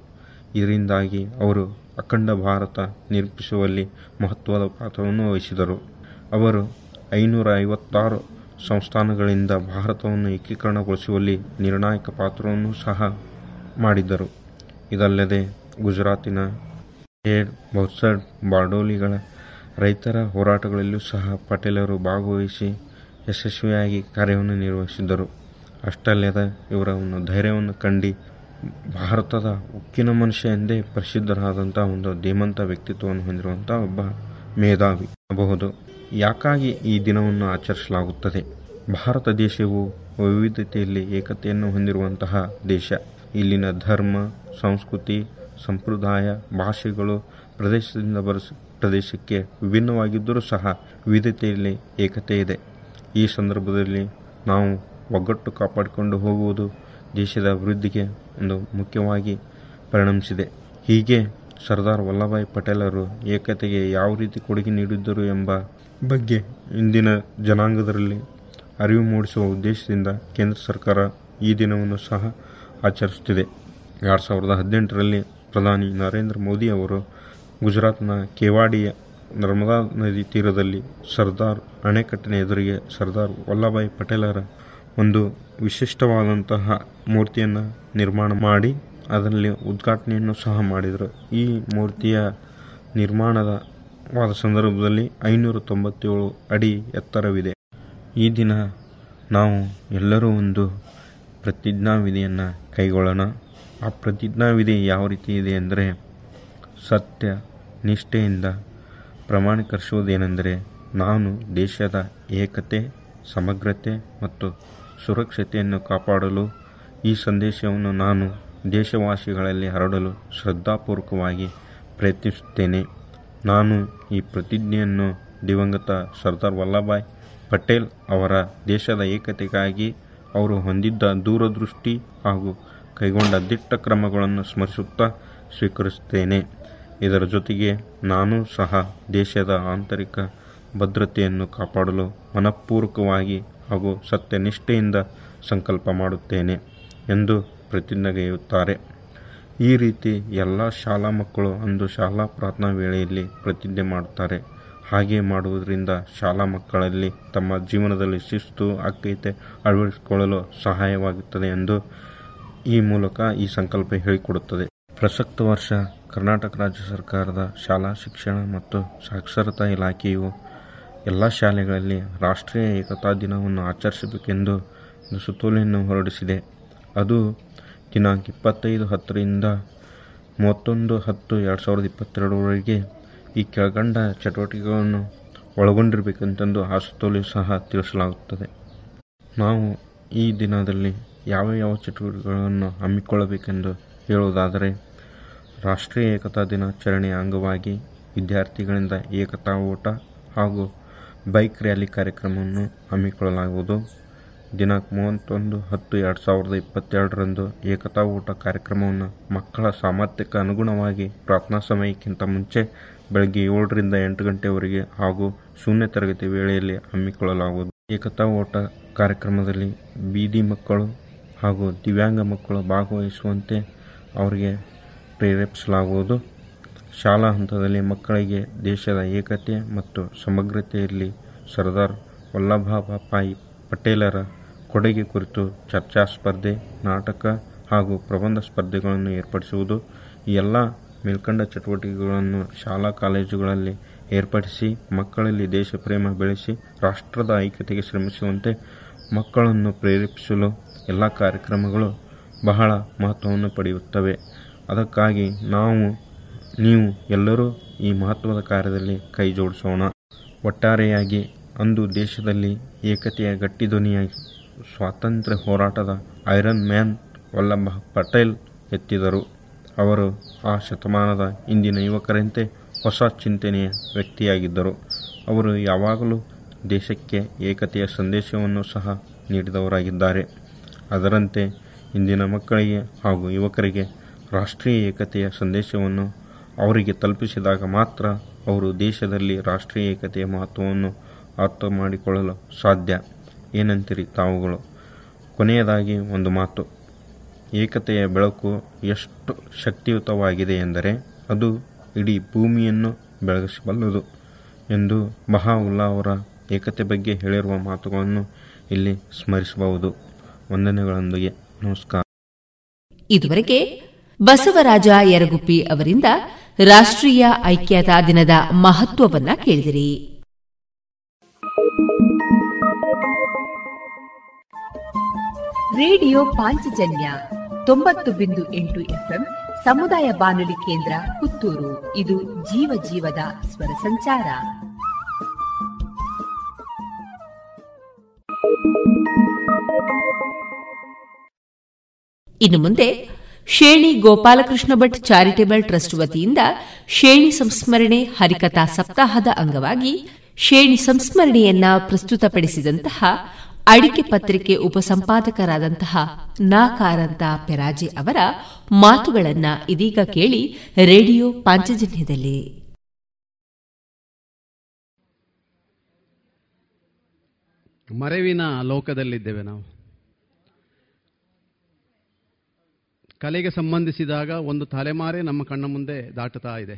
ಇದರಿಂದಾಗಿ ಅವರು ಅಖಂಡ ಭಾರತ ನಿರೂಪಿಸುವಲ್ಲಿ ಮಹತ್ವದ ಪಾತ್ರವನ್ನು ವಹಿಸಿದರು. ಅವರು ಐನೂರ ಐವತ್ತಾರು ಸಂಸ್ಥಾನಗಳಿಂದ ಭಾರತವನ್ನು ಏಕೀಕರಣಗೊಳಿಸುವಲ್ಲಿ ನಿರ್ಣಾಯಕ ಪಾತ್ರವನ್ನು ಸಹ ಮಾಡಿದ್ದರು ಇದಲ್ಲದೆ ಗುಜರಾತಿನ ಖೇಡ್ ಬೌಸಡ್ ಬಾರ್ಡೋಲಿಗಳ ರೈತರ ಹೋರಾಟಗಳಲ್ಲೂ ಸಹ ಪಟೇಲರು ಭಾಗವಹಿಸಿ ಯಶಸ್ವಿಯಾಗಿ ಕಾರ್ಯವನ್ನು ನಿರ್ವಹಿಸಿದ್ದರು ಅಷ್ಟಲ್ಲದೆ ಇವರ ಒಂದು ಧೈರ್ಯವನ್ನು ಕಂಡು ಭಾರತದ ಉಕ್ಕಿನ ಮನುಷ್ಯ ಎಂದೇ ಪ್ರಸಿದ್ಧರಾದಂಥ ಒಂದು ಧೀಮಂತ ವ್ಯಕ್ತಿತ್ವವನ್ನು ಹೊಂದಿರುವಂಥ ಒಬ್ಬ ಮೇಧಾವಿ ಬಹುದು ಯಾಕಾಗಿ ಈ ದಿನವನ್ನು ಆಚರಿಸಲಾಗುತ್ತದೆ? ಭಾರತ ದೇಶವು ವೈವಿಧ್ಯತೆಯಲ್ಲಿ ಏಕತೆಯನ್ನು ಹೊಂದಿರುವಂತಹ ದೇಶ. ಇಲ್ಲಿನ ಧರ್ಮ, ಸಂಸ್ಕೃತಿ, ಸಂಪ್ರದಾಯ, ಭಾಷೆಗಳು ಪ್ರದೇಶದಿಂದ ಬರಸ, ಪ್ರದೇಶಕ್ಕೆ ವಿಭಿನ್ನವಾಗಿದ್ದರೂ ಸಹ ವಿವಿಧತೆಯಲ್ಲಿ ಏಕತೆ ಇದೆ. ಈ ಸಂದರ್ಭದಲ್ಲಿ ನಾವು ಒಗ್ಗಟ್ಟು ಕಾಪಾಡಿಕೊಂಡು ಹೋಗುವುದು ದೇಶದ ಅಭಿವೃದ್ಧಿಗೆ ಒಂದು ಮುಖ್ಯವಾಗಿ ಪರಿಣಮಿಸಿದೆ. ಹೀಗೆ ಸರ್ದಾರ್ ವಲ್ಲಭಾಯ್ ಪಟೇಲರು ಏಕತೆಗೆ ಯಾವ ರೀತಿ ಕೊಡುಗೆ ನೀಡಿದ್ದರು ಎಂಬ ಬಗ್ಗೆ ಇಂದಿನ ಜನಾಂಗದಲ್ಲಿ ಅರಿವು ಮೂಡಿಸುವ ಉದ್ದೇಶದಿಂದ ಕೇಂದ್ರ ಸರ್ಕಾರ ಈ ದಿನವನ್ನು ಸಹ ಆಚರಿಸುತ್ತಿದೆ. ಎರಡು ಸಾವಿರದ ಹದಿನೆಂಟರಲ್ಲಿ ಪ್ರಧಾನಿ ನರೇಂದ್ರ ಮೋದಿ ಅವರು ಗುಜರಾತ್ನ ಕೇವಾಡಿಯ ನರ್ಮದಾ ನದಿ ತೀರದಲ್ಲಿ ಸರ್ದಾರ್ ಅಣೆಕಟ್ಟಿನ ಎದುರಿಗೆ ಸರ್ದಾರ್ ವಲ್ಲಭಾಯ್ ಪಟೇಲರ ಒಂದು ವಿಶಿಷ್ಟವಾದಂತಹ ಮೂರ್ತಿಯನ್ನು ನಿರ್ಮಾಣ ಮಾಡಿ ಅದರಲ್ಲಿ ಉದ್ಘಾಟನೆಯನ್ನು ಸಹ ಮಾಡಿದರು. ಈ ಮೂರ್ತಿಯ ನಿರ್ಮಾಣದ ವಾದ ಸಂದರ್ಭದಲ್ಲಿ ಐನೂರ ತೊಂಬತ್ತೇಳು ಅಡಿ ಎತ್ತರವಿದೆ. ಈ ದಿನ ನಾವು ಎಲ್ಲರೂ ಒಂದು ಪ್ರತಿಜ್ಞಾವಿಧಿಯನ್ನು ಕೈಗೊಳ್ಳೋಣ. ಆ ಪ್ರತಿಜ್ಞಾವಿಧಿ ಯಾವ ರೀತಿ ಇದೆ ಅಂದರೆ ಸತ್ಯ, ನಿಷ್ಠೆಯಿಂದ ಪ್ರಮಾಣೀಕರಿಸುವುದೇನೆಂದರೆ ನಾನು ದೇಶದ ಏಕತೆ, ಸಮಗ್ರತೆ ಮತ್ತು ಸುರಕ್ಷತೆಯನ್ನು ಕಾಪಾಡಲು ಈ ಸಂದೇಶವನ್ನು ನಾನು ದೇಶವಾಸಿಗಳಲ್ಲಿ ಹರಡಲು ಶ್ರದ್ಧಾಪೂರ್ವಕವಾಗಿ ಪ್ರಯತ್ನಿಸುತ್ತೇನೆ. ನಾನು ಈ ಪ್ರತಿಜ್ಞೆಯನ್ನು ದಿವಂಗತ ಸರ್ದಾರ್ ವಲ್ಲಭಾಯ್ ಪಟೇಲ್ ಅವರ ದೇಶದ ಏಕತೆಗಾಗಿ ಅವರು ಹೊಂದಿದ್ದ ದೂರದೃಷ್ಟಿ ಹಾಗೂ ಕೈಗೊಂಡ ದಿಟ್ಟ ಕ್ರಮಗಳನ್ನು ಸ್ಮರಿಸುತ್ತಾ ಸ್ವೀಕರಿಸುತ್ತೇನೆ. ಇದರ ಜೊತೆಗೆ ನಾನು ಸಹ ದೇಶದ ಆಂತರಿಕ ಭದ್ರತೆಯನ್ನು ಕಾಪಾಡಲು ಮನಪೂರ್ವಕವಾಗಿ ಹಾಗೂ ಸತ್ಯನಿಷ್ಠೆಯಿಂದ ಸಂಕಲ್ಪ ಮಾಡುತ್ತೇನೆ ಎಂದು ಪ್ರತಿಜ್ಞೆಗೆಯುತ್ತಾರೆ. ಈ ರೀತಿ ಎಲ್ಲ ಶಾಲಾ ಮಕ್ಕಳು ಅಂದು ಶಾಲಾ ಪ್ರಾರ್ಥನಾ ವೇಳೆಯಲ್ಲಿ ಪ್ರತಿಜ್ಞೆ ಮಾಡುತ್ತಾರೆ. ಹಾಗೆ ಮಾಡುವುದರಿಂದ ಶಾಲಾ ಮಕ್ಕಳಲ್ಲಿ ತಮ್ಮ ಜೀವನದಲ್ಲಿ ಶಿಸ್ತು ಅಕ್ಕೈತೆ ಅಳವಡಿಸಿಕೊಳ್ಳಲು ಸಹಾಯವಾಗುತ್ತದೆ ಎಂದು ಈ ಮೂಲಕ ಈ ಸಂಕಲ್ಪ ಹೇಳಿಕೊಡುತ್ತದೆ. ಪ್ರಸಕ್ತ ವರ್ಷ ಕರ್ನಾಟಕ ರಾಜ್ಯ ಸರ್ಕಾರದ ಶಾಲಾ ಶಿಕ್ಷಣ ಮತ್ತು ಸಾಕ್ಷರತಾ ಇಲಾಖೆಯು ಎಲ್ಲ ಶಾಲೆಗಳಲ್ಲಿ ರಾಷ್ಟ್ರೀಯ ಏಕತಾ ದಿನವನ್ನು ಆಚರಿಸಬೇಕೆಂದು ಒಂದು ಸುತ್ತೋಲೆಯನ್ನು ಹೊರಡಿಸಿದೆ. ಅದು ದಿನಾಂಕ ಇಪ್ಪತ್ತೈದು ಹತ್ತರಿಂದ ಮೂವತ್ತೊಂದು ಹತ್ತು ಎರಡು ಸಾವಿರದ ಇಪ್ಪತ್ತೆರಡರವರೆಗೆ ಈ ಕೆಳಗಂಡ ಚಟುವಟಿಕೆಗಳನ್ನು ಒಳಗೊಂಡಿರಬೇಕಂತಂದು ಆ ಸುತ್ತೋಲೆ ಸಹ ತಿಳಿಸಲಾಗುತ್ತದೆ. ನಾವು ಈ ದಿನದಲ್ಲಿ ಯಾವ ಯಾವ ಚಟುವಟಿಕೆಗಳನ್ನು ಹಮ್ಮಿಕೊಳ್ಳಬೇಕೆಂದು ಹೇಳುವುದಾದರೆ, ರಾಷ್ಟ್ರೀಯ ಏಕತಾ ದಿನಾಚರಣೆಯ ಅಂಗವಾಗಿ ವಿದ್ಯಾರ್ಥಿಗಳಿಂದ ಏಕತಾ ಓಟ ಹಾಗೂ ಬೈಕ್ ರ್ಯಾಲಿ ಕಾರ್ಯಕ್ರಮವನ್ನು ಹಮ್ಮಿಕೊಳ್ಳಲಾಗುವುದು. ದಿನಾಂಕ ಮೂವತ್ತೊಂದು ಹತ್ತು ಎರಡು ಸಾವಿರದ ಇಪ್ಪತ್ತೆರಡರಂದು ಏಕತಾ ಓಟ ಕಾರ್ಯಕ್ರಮವನ್ನು ಮಕ್ಕಳ ಸಾಮರ್ಥ್ಯಕ್ಕೆ ಅನುಗುಣವಾಗಿ ಪ್ರಾರ್ಥನಾ ಸಮಯಕ್ಕಿಂತ ಮುಂಚೆ ಬೆಳಗ್ಗೆ ಏಳರಿಂದ ಎಂಟು ಗಂಟೆವರೆಗೆ ಹಾಗೂ ಶೂನ್ಯ ತರಗತಿ ವೇಳೆಯಲ್ಲಿ ಹಮ್ಮಿಕೊಳ್ಳಲಾಗುವುದು. ಏಕತಾ ಓಟ ಕಾರ್ಯಕ್ರಮದಲ್ಲಿ ಬೀದಿ ಮಕ್ಕಳು ಹಾಗೂ ದಿವ್ಯಾಂಗ ಮಕ್ಕಳು ಭಾಗವಹಿಸುವಂತೆ ಅವರಿಗೆ ಪ್ರೇರೇಪಿಸಲಾಗುವುದು. ಶಾಲಾ ಹಂತದಲ್ಲಿ ಮಕ್ಕಳಿಗೆ ದೇಶದ ಏಕತೆ ಮತ್ತು ಸಮಗ್ರತೆಯಲ್ಲಿ ಸರ್ದಾರ್ ವಲ್ಲಭಭಾಯಿ ಪಟೇಲರ ಕೊಡುಗೆ ಕುರಿತು ಚರ್ಚಾ ಸ್ಪರ್ಧೆ, ನಾಟಕ ಹಾಗೂ ಪ್ರಬಂಧ ಸ್ಪರ್ಧೆಗಳನ್ನು ಏರ್ಪಡಿಸುವುದು ಈ ಎಲ್ಲ ಮೇಲ್ಕಂಡ ಚಟುವಟಿಕೆಗಳನ್ನು ಶಾಲಾ ಕಾಲೇಜುಗಳಲ್ಲಿ ಏರ್ಪಡಿಸಿ ಮಕ್ಕಳಲ್ಲಿ ದೇಶ ಪ್ರೇಮ ಬೆಳೆಸಿ ರಾಷ್ಟ್ರದ ಐಕ್ಯತೆಗೆ ಶ್ರಮಿಸುವಂತೆ ಮಕ್ಕಳನ್ನು ಪ್ರೇರೇಪಿಸಲು ಎಲ್ಲ ಕಾರ್ಯಕ್ರಮಗಳು ಬಹಳ ಮಹತ್ವವನ್ನು ಪಡೆಯುತ್ತವೆ. ಅದಕ್ಕಾಗಿ ನಾವು ನೀವು ಎಲ್ಲರೂ ಈ ಮಹತ್ವದ ಕಾರ್ಯದಲ್ಲಿ ಕೈ ಜೋಡಿಸೋಣ ಒಟ್ಟಾರೆಯಾಗಿ ಅಂದು ದೇಶದಲ್ಲಿ ಏಕತೆಯ ಗಟ್ಟಿ ಧ್ವನಿಯಾಗಿ ಸ್ವಾತಂತ್ರ್ಯ ಹೋರಾಟದ ಐರನ್ ಮ್ಯಾನ್ ವಲ್ಲಭ ಪಟೇಲ್ ಎತ್ತಿದರು. ಅವರು ಆ ಶತಮಾನದ ಇಂದಿನ ಯುವಕರಂತೆ ಹೊಸ ಚಿಂತನೆಯ ವ್ಯಕ್ತಿಯಾಗಿದ್ದರು. ಅವರು ಯಾವಾಗಲೂ ದೇಶಕ್ಕೆ ಏಕತೆಯ ಸಂದೇಶವನ್ನು ಸಹ ನೀಡಿದವರಾಗಿದ್ದಾರೆ. ಅದರಂತೆ ಇಂದಿನ ಮಕ್ಕಳಿಗೆ ಹಾಗೂ ಯುವಕರಿಗೆ ರಾಷ್ಟ್ರೀಯ ಏಕತೆಯ ಸಂದೇಶವನ್ನು ಅವರಿಗೆ ತಲುಪಿಸಿದಾಗ ಮಾತ್ರ ಅವರು ದೇಶದಲ್ಲಿ ರಾಷ್ಟ್ರೀಯ ಏಕತೆಯ ಮಹತ್ವವನ್ನು ಅರ್ಥ ಮಾಡಿಕೊಳ್ಳಲು ಸಾಧ್ಯ. ಏನಂತೀರಿ ತಾವುಗಳು? ಕೊನೆಯದಾಗಿ ಒಂದು ಮಾತು. ಏಕತೆಯ ಬೆಳಕು ಎಷ್ಟು ಶಕ್ತಿಯುತವಾಗಿದೆ ಎಂದರೆ ಅದು ಇಡೀ ಭೂಮಿಯನ್ನು ಬೆಳಗಿಸಬಲ್ಲದು ಎಂದು ಬಹಾವುಲ್ಲಾ ಅವರ ಏಕತೆ ಬಗ್ಗೆ ಹೇಳಿರುವ ಮಾತುಗಳನ್ನು ಇಲ್ಲಿ ಸ್ಮರಿಸಬಹುದು. ವಂದನೆಗಳೊಂದಿಗೆ ನಮಸ್ಕಾರ.
ಇದುವರೆಗೆ ಬಸವರಾಜ ಯರಗುಪ್ಪಿ ಅವರಿಂದ ರಾಷ್ಟ್ರೀಯ ಐಕ್ಯತಾ ದಿನದ ಮಹತ್ವವನ್ನ ಕೇಳಿದಿರಿ. ರೇಡಿಯೋ ಪಾಂಚಜನ್ಯ ತೊಂಬತ್ತು ಬಿಂದು ಎಂಟು ಎಫ್ಎಂ ಸಮುದಾಯ ಬಾನುಲಿ ಕೇಂದ್ರ ಪುತ್ತೂರು. ಇದು ಜೀವ ಜೀವದ ಸ್ವರ ಸಂಚಾರ. ಇನ್ನು ಮುಂದೆ ಶೇಣಿ ಗೋಪಾಲಕೃಷ್ಣ ಭಟ್ ಚಾರಿಟೇಬಲ್ ಟ್ರಸ್ಟ್ ವತಿಯಿಂದ ಶೇಣಿ ಸಂಸ್ಮರಣೆ ಹರಿಕಥಾ ಸಪ್ತಾಹದ ಅಂಗವಾಗಿ ಶೇಣಿ ಸಂಸ್ಮರಣೆಯನ್ನ ಪ್ರಸ್ತುತಪಡಿಸಿದಂತಹ ಅಡಿಕೆ ಪತ್ರಿಕೆ ಉಪಸಂಪಾದಕರಾದಂತಹ ನಾಕಾರಂತ ಪೆರಾಜೆ ಅವರ ಮಾತುಗಳನ್ನ ಇದೀಗ ಕೇಳಿ ರೇಡಿಯೋ ಪಾಂಚಜನ್ಯದಲ್ಲಿ.
ಮರೆವಿನ ಲೋಕದಲ್ಲಿದ್ದೇವೆ ನಾವು. ಕಲೆಗೆ ಸಂಬಂಧಿಸಿದಾಗ ಒಂದು ತಲೆಮಾರೆ ನಮ್ಮ ಕಣ್ಣ ಮುಂದೆ ದಾಟುತ್ತಾ ಇದೆ.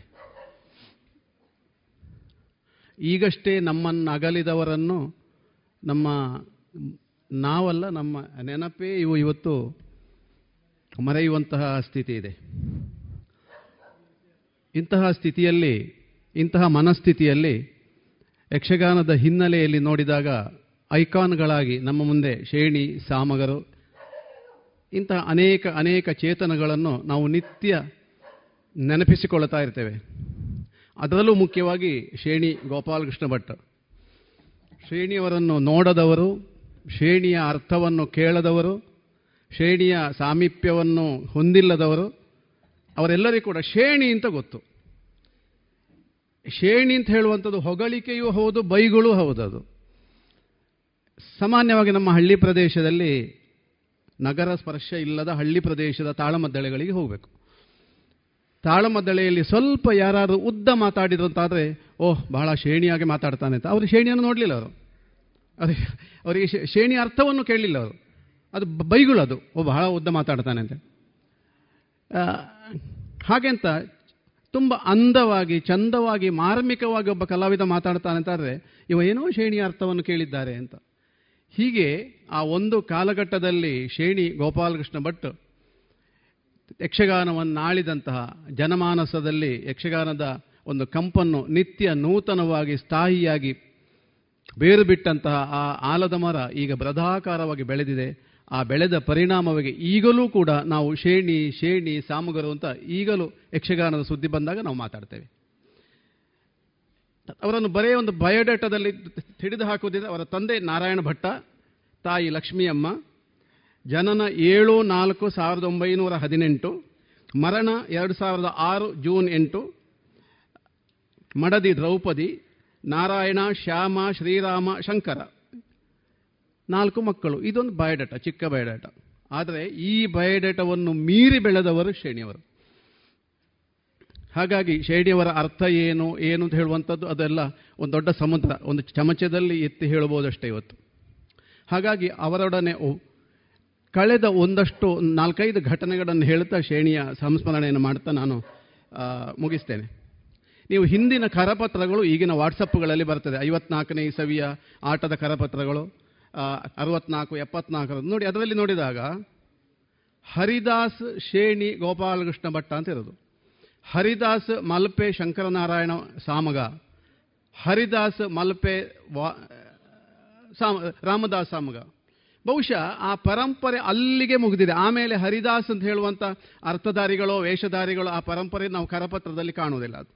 ಈಗಷ್ಟೇ ನಮ್ಮನ್ನು ಅಗಲಿದವರನ್ನು ನಮ್ಮ ನಾವಲ್ಲ, ನಮ್ಮ ನೆನಪೇ ಇವು ಇವತ್ತು ಮರೆಯುವಂತಹ ಸ್ಥಿತಿ ಇದೆ. ಇಂತಹ ಸ್ಥಿತಿಯಲ್ಲಿ, ಇಂತಹ ಮನಸ್ಥಿತಿಯಲ್ಲಿ ಯಕ್ಷಗಾನದ ಹಿನ್ನೆಲೆಯಲ್ಲಿ ನೋಡಿದಾಗ ಐಕಾನ್ಗಳಾಗಿ ನಮ್ಮ ಮುಂದೆ ಶೇಣಿ, ಸಾಮಗರು ಇಂತಹ ಅನೇಕ ಅನೇಕ ಚೇತನಗಳನ್ನು ನಾವು ನಿತ್ಯ ನೆನಪಿಸಿಕೊಳ್ಳುತ್ತಾ ಇರ್ತೇವೆ. ಅದರಲ್ಲೂ ಮುಖ್ಯವಾಗಿ ಶ್ರೇಣಿ ಗೋಪಾಲಕೃಷ್ಣ ಭಟ್. ಶ್ರೇಣಿಯವರನ್ನು ನೋಡದವರು, ಶ್ರೇಣಿಯ ಅರ್ಥವನ್ನು ಕೇಳದವರು, ಶ್ರೇಣಿಯ ಸಾಮೀಪ್ಯವನ್ನು ಹೊಂದಿಲ್ಲದವರು, ಅವರೆಲ್ಲರಿಗೂ ಕೂಡ ಶ್ರೇಣಿ ಅಂತ ಗೊತ್ತು. ಶ್ರೇಣಿ ಅಂತ ಹೇಳುವಂಥದ್ದು ಹೊಗಳಿಕೆಯೂ ಹೌದು, ಬೈಗಳೂ ಹೌದು ಅದು. ಸಾಮಾನ್ಯವಾಗಿ ನಮ್ಮ ಹಳ್ಳಿ ಪ್ರದೇಶದಲ್ಲಿ ನಗರ ಸ್ಪರ್ಶ ಇಲ್ಲದ ಹಳ್ಳಿ ಪ್ರದೇಶದ ತಾಳಮದ್ದಳೆಗಳಿಗೆ ಹೋಗಬೇಕು. ತಾಳಮದ್ದಳೆಯಲ್ಲಿ ಸ್ವಲ್ಪ ಯಾರಾದರೂ ಉದ್ದ ಮಾತಾಡಿದ್ರು ಓಹ್, ಬಹಳ ಶ್ರೇಣಿಯಾಗಿ ಮಾತಾಡ್ತಾನೆ ಅಂತ. ಅವರು ಶ್ರೇಣಿಯನ್ನು ನೋಡಲಿಲ್ಲ ಅವರು. ಅದೇ ಅವರಿಗೆ ಶೇ- ಶ್ರೇಣಿಯ ಅರ್ಥವನ್ನು ಕೇಳಲಿಲ್ಲ ಅವರು. ಅದು ಬೈಗುಳದು ಬೈಗಳು ಓ, ಬಹಳ ಉದ್ದ ಮಾತಾಡ್ತಾನೆ ಅಂತ. ಹಾಗೆಂತ ತುಂಬ ಅಂದವಾಗಿ, ಚಂದವಾಗಿ, ಮಾರ್ಮಿಕವಾಗಿ ಒಬ್ಬ ಕಲಾವಿದ ಮಾತಾಡ್ತಾನೆ ಅಂತಾದರೆ ಇವ ಏನೋ ಶ್ರೇಣಿಯ ಅರ್ಥವನ್ನು ಕೇಳಿದ್ದಾರೆ ಅಂತ. ಹೀಗೆ ಆ ಒಂದು ಕಾಲಘಟ್ಟದಲ್ಲಿ ಶೇಣಿ ಗೋಪಾಲಕೃಷ್ಣ ಭಟ್ ಯಕ್ಷಗಾನವನ್ನು ಆಳಿದಂತಹ ಜನಮಾನಸದಲ್ಲಿ ಯಕ್ಷಗಾನದ ಒಂದು ಕಂಪನ್ನು ನಿತ್ಯ ನೂತನವಾಗಿ ಸ್ಥಾಯಿಯಾಗಿ ಬೇರು ಬಿಟ್ಟಂತಹ ಆ ಆಲದ ಮರ ಈಗ ಬೃಧಾಕಾರವಾಗಿ ಬೆಳೆದಿದೆ. ಆ ಬೆಳೆದ ಪರಿಣಾಮವಾಗಿ ಈಗಲೂ ಕೂಡ ನಾವು ಶೇಣಿ ಶೇಣಿ, ಸಾಮುಗರು ಅಂತ ಈಗಲೂ ಯಕ್ಷಗಾನದ ಸುದ್ದಿ ಬಂದಾಗ ನಾವು ಮಾತಾಡ್ತೇವೆ. ಅವರನ್ನು ಬರೆಯ ಒಂದು ಬಯೋಡೇಟಾದಲ್ಲಿ ಹಿಡಿದು ಹಾಕುವುದಿದೆ. ಅವರ ತಂದೆ ನಾರಾಯಣ ಭಟ್ಟ, ತಾಯಿ ಲಕ್ಷ್ಮಿಯಮ್ಮ, ಜನನ ಏಳು ನಾಲ್ಕು ಸಾವಿರದ ಒಂಬೈನೂರ ಹದಿನೆಂಟು, ಮರಣ ಎರಡು ಸಾವಿರದ ಆರು ಜೂನ್ ಎಂಟು, ಮಡದಿ ದ್ರೌಪದಿ, ನಾರಾಯಣ, ಶ್ಯಾಮ, ಶ್ರೀರಾಮ, ಶಂಕರ. ನಾಲ್ಕು ಮಕ್ಕಳು. ಇದೊಂದು ಬಯೋಡೇಟ, ಚಿಕ್ಕ ಬಯೋಡೇಟಾ. ಆದರೆ ಈ ಬಯೋಡೇಟವನ್ನು ಮೀರಿ ಬೆಳೆದವರು ಶ್ರೇಣಿಯವರು. ಹಾಗಾಗಿ ಶೇಡಿಯವರ ಅರ್ಥ ಏನು ಏನು ಅಂತ ಹೇಳುವಂಥದ್ದು ಅದೆಲ್ಲ ಒಂದು ದೊಡ್ಡ ಸಮುದ್ರ, ಒಂದು ಚಮಚದಲ್ಲಿ ಎತ್ತಿ ಹೇಳಬಹುದಷ್ಟೇ ಇವತ್ತು. ಹಾಗಾಗಿ ಅವರೊಡನೆ ಕಳೆದ ಒಂದಷ್ಟು, ನಾಲ್ಕೈದು ಘಟನೆಗಳನ್ನು ಹೇಳ್ತಾ ಶ್ರೇಣಿಯ ಸಂಸ್ಮರಣೆಯನ್ನು ಮಾಡ್ತಾ ನಾನು ಮುಗಿಸ್ತೇನೆ. ನೀವು ಹಿಂದಿನ ಕರಪತ್ರಗಳು ಈಗಿನ ವಾಟ್ಸಪ್ಗಳಲ್ಲಿ ಬರ್ತದೆ. ಐವತ್ನಾಲ್ಕನೇ ಇಸವಿಯ ಆಟದ ಕರಪತ್ರಗಳು ಅರವತ್ನಾಲ್ಕು ಎಪ್ಪತ್ನಾಲ್ಕರ ನೋಡಿ, ಅದರಲ್ಲಿ ನೋಡಿದಾಗ ಹರಿದಾಸ್ ಶೇಣಿ ಗೋಪಾಲಕೃಷ್ಣ ಭಟ್ಟ ಅಂತ ಇರೋದು. ಹರಿದಾಸ್ ಮಲ್ಪೆ ಶಂಕರನಾರಾಯಣ ಸಾಮಗ, ಹರಿದಾಸ್ ಮಲ್ಪೆ ಸಾಮ, ರಾಮದಾಸ್ ಸಾಮಗ. ಬಹುಶಃ ಆ ಪರಂಪರೆ ಅಲ್ಲಿಗೆ ಮುಗಿದಿದೆ. ಆಮೇಲೆ ಹರಿದಾಸ್ ಅಂತ ಹೇಳುವಂಥ ಅರ್ಥಧಾರಿಗಳೋ, ವೇಷಧಾರಿಗಳು ಆ ಪರಂಪರೆ ನಾವು ಕರಪತ್ರದಲ್ಲಿ ಕಾಣುವುದಿಲ್ಲ ಅದು.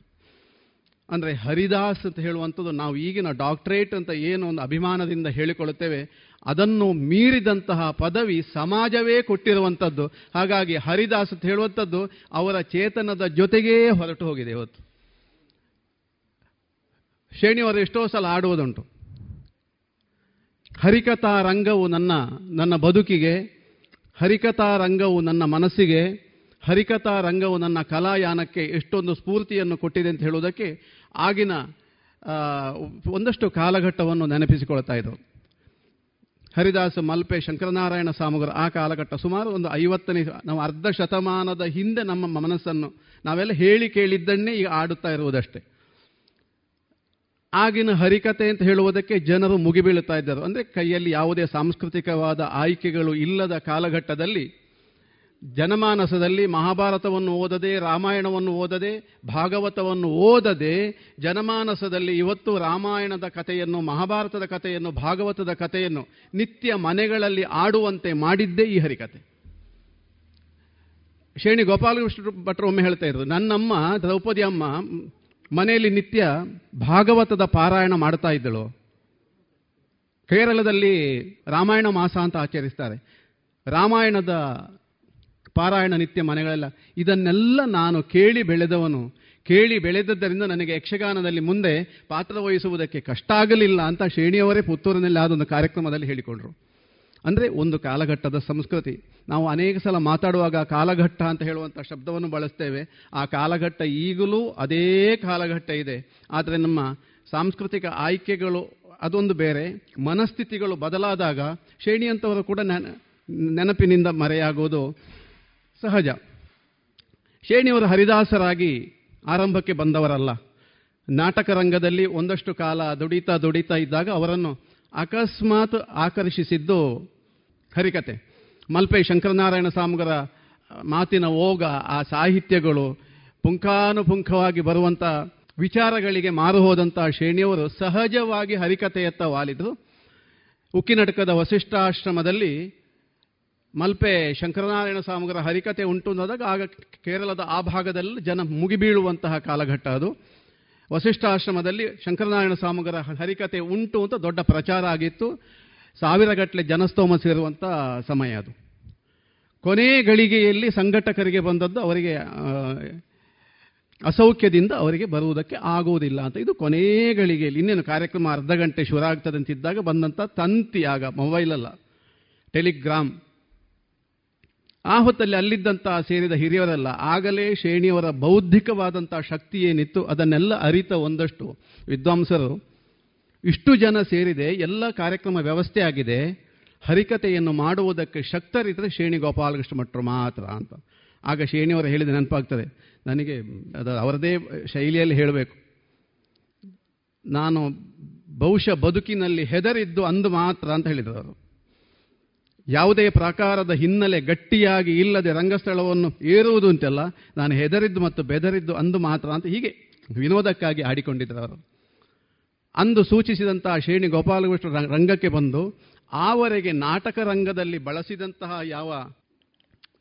ಅಂದರೆ ಹರಿದಾಸ್ ಅಂತ ಹೇಳುವಂಥದ್ದು ನಾವು ಈಗಿನ ಡಾಕ್ಟ್ರೇಟ್ ಅಂತ ಏನು ಒಂದು ಅಭಿಮಾನದಿಂದ ಹೇಳಿಕೊಳ್ಳುತ್ತೇವೆ ಅದನ್ನು ಮೀರಿದಂತಹ ಪದವಿ ಸಮಾಜವೇ ಕೊಟ್ಟಿರುವಂಥದ್ದು. ಹಾಗಾಗಿ ಹರಿದಾಸ್ ಹೇಳುವಂಥದ್ದು ಅವರ ಚೇತನದ ಜೊತೆಗೇ ಹೊರಟು ಹೋಗಿದೆ ಇವತ್ತು. ಶ್ರೇಣಿಯವರು ಎಷ್ಟೋ ಸಲ ಆಡುವುದುಂಟು. ಹರಿಕಥಾ ರಂಗವು ನನ್ನ ನನ್ನ ಬದುಕಿಗೆ, ಹರಿಕಥಾ ರಂಗವು ನನ್ನ ಮನಸ್ಸಿಗೆ, ಹರಿಕಥಾ ರಂಗವು ನನ್ನ ಕಲಾಯಾನಕ್ಕೆ ಎಷ್ಟೊಂದು ಸ್ಫೂರ್ತಿಯನ್ನು ಕೊಟ್ಟಿದೆ ಅಂತ ಹೇಳುವುದಕ್ಕೆ ಆಗಿನ ಒಂದಷ್ಟು ಕಾಲಘಟ್ಟವನ್ನು ನೆನಪಿಸಿಕೊಳ್ತಾ ಹರಿದಾಸ ಮಲ್ಪೆ ಶಂಕರನಾರಾಯಣ ಸಾಮಗರು ಆ ಕಾಲಘಟ್ಟ ಸುಮಾರು ಒಂದು ಐವತ್ತನೇ ನಾವು ಅರ್ಧ ಶತಮಾನದ ಹಿಂದೆ ನಮ್ಮ ಮನಸ್ಸನ್ನು ನಾವೆಲ್ಲ ಹೇಳಿ ಕೇಳಿದ್ದನ್ನೇ ಈಗ ಆಡುತ್ತಾ ಇರುವುದಷ್ಟೇ. ಆಗಿನ ಹರಿಕತೆ ಅಂತ ಹೇಳುವುದಕ್ಕೆ ಜನರು ಮುಗಿಬೀಳುತ್ತಾ ಇದ್ದರು. ಅಂದರೆ ಕೈಯಲ್ಲಿ ಯಾವುದೇ ಸಾಂಸ್ಕೃತಿಕವಾದ ಆಯ್ಕೆಗಳು ಇಲ್ಲದ ಕಾಲಘಟ್ಟದಲ್ಲಿ ಜನಮಾನಸದಲ್ಲಿ ಮಹಾಭಾರತವನ್ನು ಓದದೆ, ರಾಮಾಯಣವನ್ನು ಓದದೆ, ಭಾಗವತವನ್ನು ಓದದೆ, ಜನಮಾನಸದಲ್ಲಿ ಇವತ್ತು ರಾಮಾಯಣದ ಕಥೆಯನ್ನು, ಮಹಾಭಾರತದ ಕಥೆಯನ್ನು, ಭಾಗವತದ ಕಥೆಯನ್ನು ನಿತ್ಯ ಮನೆಗಳಲ್ಲಿ ಆಡುವಂತೆ ಮಾಡಿದ್ದೇ ಈ ಹರಿಕತೆ ಶ್ರೇಣಿ ಗೋಪಾಲಕೃಷ್ಣ ಭಟ್ರು ಒಮ್ಮೆ ಹೇಳ್ತಾ ಇರೋದು ನನ್ನಮ್ಮ, ದ್ರೌಪದಿ ಅಮ್ಮ, ಮನೆಯಲ್ಲಿ ನಿತ್ಯ ಭಾಗವತದ ಪಾರಾಯಣ ಮಾಡ್ತಾ ಇದ್ದಳು. ಕೇರಳದಲ್ಲಿ ರಾಮಾಯಣ ಮಾಸ ಅಂತ ಆಚರಿಸ್ತಾರೆ. ರಾಮಾಯಣದ ಪಾರಾಯಣ ನಿತ್ಯ ಮನೆಗಳೆಲ್ಲ. ಇದನ್ನೆಲ್ಲ ನಾನು ಕೇಳಿ ಬೆಳೆದವನು. ಕೇಳಿ ಬೆಳೆದದ್ದರಿಂದ ನನಗೆ ಯಕ್ಷಗಾನದಲ್ಲಿ ಮುಂದೆ ಪಾತ್ರ ವಹಿಸುವುದಕ್ಕೆ ಕಷ್ಟ ಆಗಲಿಲ್ಲ ಅಂತ ಶ್ರೇಣಿಯವರೇ ಪುತ್ತೂರಿನಲ್ಲಿ ಆದೊಂದು ಕಾರ್ಯಕ್ರಮದಲ್ಲಿ ಹೇಳಿಕೊಂಡ್ರು. ಅಂದರೆ ಒಂದು ಕಾಲಘಟ್ಟದ ಸಂಸ್ಕೃತಿ. ನಾವು ಅನೇಕ ಸಲ ಮಾತಾಡುವಾಗ ಕಾಲಘಟ್ಟ ಅಂತ ಹೇಳುವಂಥ ಶಬ್ದವನ್ನು ಬಳಸ್ತೇವೆ. ಆ ಕಾಲಘಟ್ಟ ಈಗಲೂ ಅದೇ ಕಾಲಘಟ್ಟ ಇದೆ. ಆದರೆ ನಮ್ಮ ಸಾಂಸ್ಕೃತಿಕ ಆಯ್ಕೆಗಳು ಅದೊಂದು ಬೇರೆ. ಮನಸ್ಥಿತಿಗಳು ಬದಲಾದಾಗ ಶ್ರೇಣಿಯಂಥವರು ಕೂಡ ನೆನ ನೆನಪಿನಿಂದ ಮರೆಯಾಗುವುದು ಸಹಜ. ಶೇಣಿಯವರು ಹರಿದಾಸರಾಗಿ ಆರಂಭಕ್ಕೆ ಬಂದವರಲ್ಲ. ನಾಟಕ ರಂಗದಲ್ಲಿ ಒಂದಷ್ಟು ಕಾಲ ದುಡಿತಾ ದುಡಿತಾ ಇದ್ದಾಗ ಅವರನ್ನು ಅಕಸ್ಮಾತ್ ಆಕರ್ಷಿಸಿದ್ದು ಹರಿಕತೆ. ಮಲ್ಪೆ ಶಂಕರನಾರಾಯಣ ಸ್ವಾಮಿಗರ ಮಾತಿನ ಓಗ, ಆ ಸಾಹಿತ್ಯಗಳು ಪುಂಖಾನುಪುಂಖವಾಗಿ ಬರುವಂಥ ವಿಚಾರಗಳಿಗೆ ಮಾರು ಹೋದಂಥ ಶ್ರೇಣಿಯವರು ಸಹಜವಾಗಿ ಹರಿಕತೆಯತ್ತ ವಾಲಿದರು. ಉಕ್ಕಿನಟಕದ ವಸಿಷ್ಠಾಶ್ರಮದಲ್ಲಿ ಮಲ್ಪೆ ಶಂಕರನಾರಾಯಣ ಸ್ವಾಮಿಗರ ಹರಿಕತೆ ಉಂಟು ಅನ್ನೋದಾಗ ಆಗ ಕೇರಳದ ಆ ಭಾಗದಲ್ಲಿ ಜನ ಮುಗಿಬೀಳುವಂತಹ ಕಾಲಘಟ್ಟ ಅದು. ವಸಿಷ್ಠಾಶ್ರಮದಲ್ಲಿ ಶಂಕರನಾರಾಯಣ ಸ್ವಾಮಿಗರ ಹರಿಕತೆ ಉಂಟು ಅಂತ ದೊಡ್ಡ ಪ್ರಚಾರ ಆಗಿತ್ತು. ಸಾವಿರಗಟ್ಟಲೆ ಜನಸ್ತೋಮ ಸೇರುವಂಥ ಸಮಯ ಅದು. ಕೊನೆ ಗಳಿಗೆಯಲ್ಲಿ ಸಂಘಟಕರಿಗೆ ಬಂದದ್ದು ಅವರಿಗೆ ಅಸೌಖ್ಯದಿಂದ ಅವರಿಗೆ ಬರುವುದಕ್ಕೆ ಆಗುವುದಿಲ್ಲ ಅಂತ. ಇದು ಕೊನೆ ಗಳಿಗೆಯಲ್ಲಿ, ಇನ್ನೇನು ಕಾರ್ಯಕ್ರಮ ಅರ್ಧ ಗಂಟೆ ಶುರು ಆಗ್ತದೆ ಅಂತಿದ್ದಾಗ ಬಂದಂಥ ತಂತಿ ಆಗ, ಮೊಬೈಲಲ್ಲ, ಟೆಲಿಗ್ರಾಮ್. ಆ ಹೊತ್ತಲ್ಲಿ ಅಲ್ಲಿದ್ದಂತಹ ಸೇರಿದ ಹಿರಿಯರೆಲ್ಲ ಆಗಲೇ ಶ್ರೇಣಿಯವರ ಬೌದ್ಧಿಕವಾದಂಥ ಶಕ್ತಿ ಏನಿತ್ತು ಅದನ್ನೆಲ್ಲ ಅರಿತ ಒಂದಷ್ಟು ವಿದ್ವಾಂಸರು, ಇಷ್ಟು ಜನ ಸೇರಿದೆ, ಎಲ್ಲ ಕಾರ್ಯಕ್ರಮ ವ್ಯವಸ್ಥೆ ಆಗಿದೆ ಹರಿಕತೆಯನ್ನು ಮಾಡುವುದಕ್ಕೆ ಶಕ್ತರಿದ್ದರೆ ಶ್ರೇಣಿ ಗೋಪಾಲಕೃಷ್ಣ ಭಟ್ರು ಮಾತ್ರ ಅಂತ. ಆಗ ಶ್ರೇಣಿಯವರು ಹೇಳಿದ ನೆನಪಾಗ್ತದೆ, ನನಗೆ ಅದು ಅವರದೇ ಶೈಲಿಯಲ್ಲಿ ಹೇಳಬೇಕು. ನಾನು ಬಹುಶಃ ಬದುಕಿನಲ್ಲಿ ಹೆದರಿದ್ದು ಅಂದು ಮಾತ್ರ ಅಂತ ಹೇಳಿದರು ಅವರು. ಯಾವುದೇ ಪ್ರಕಾರದ ಹಿನ್ನೆಲೆ ಗಟ್ಟಿಯಾಗಿ ಇಲ್ಲದೆ ರಂಗಸ್ಥಳವನ್ನು ಏರುವುದು ಅಂತೆಲ್ಲ ನಾನು ಹೆದರಿದ್ದು ಮತ್ತು ಬೆದರಿದ್ದು ಅಂದು ಮಾತ್ರ ಅಂತ ಹೀಗೆ ವಿನೋದಕ್ಕಾಗಿ ಆಡಿಕೊಂಡಿದ್ದರು ಅವರು. ಅಂದು ಸೂಚಿಸಿದಂತಹ ಶ್ರೇಣಿ ಗೋಪಾಲಕೃಷ್ಣ ರಂಗಕ್ಕೆ ಬಂದು ಆವರೆಗೆ ನಾಟಕ ರಂಗದಲ್ಲಿ ಬಳಸಿದಂತಹ ಯಾವ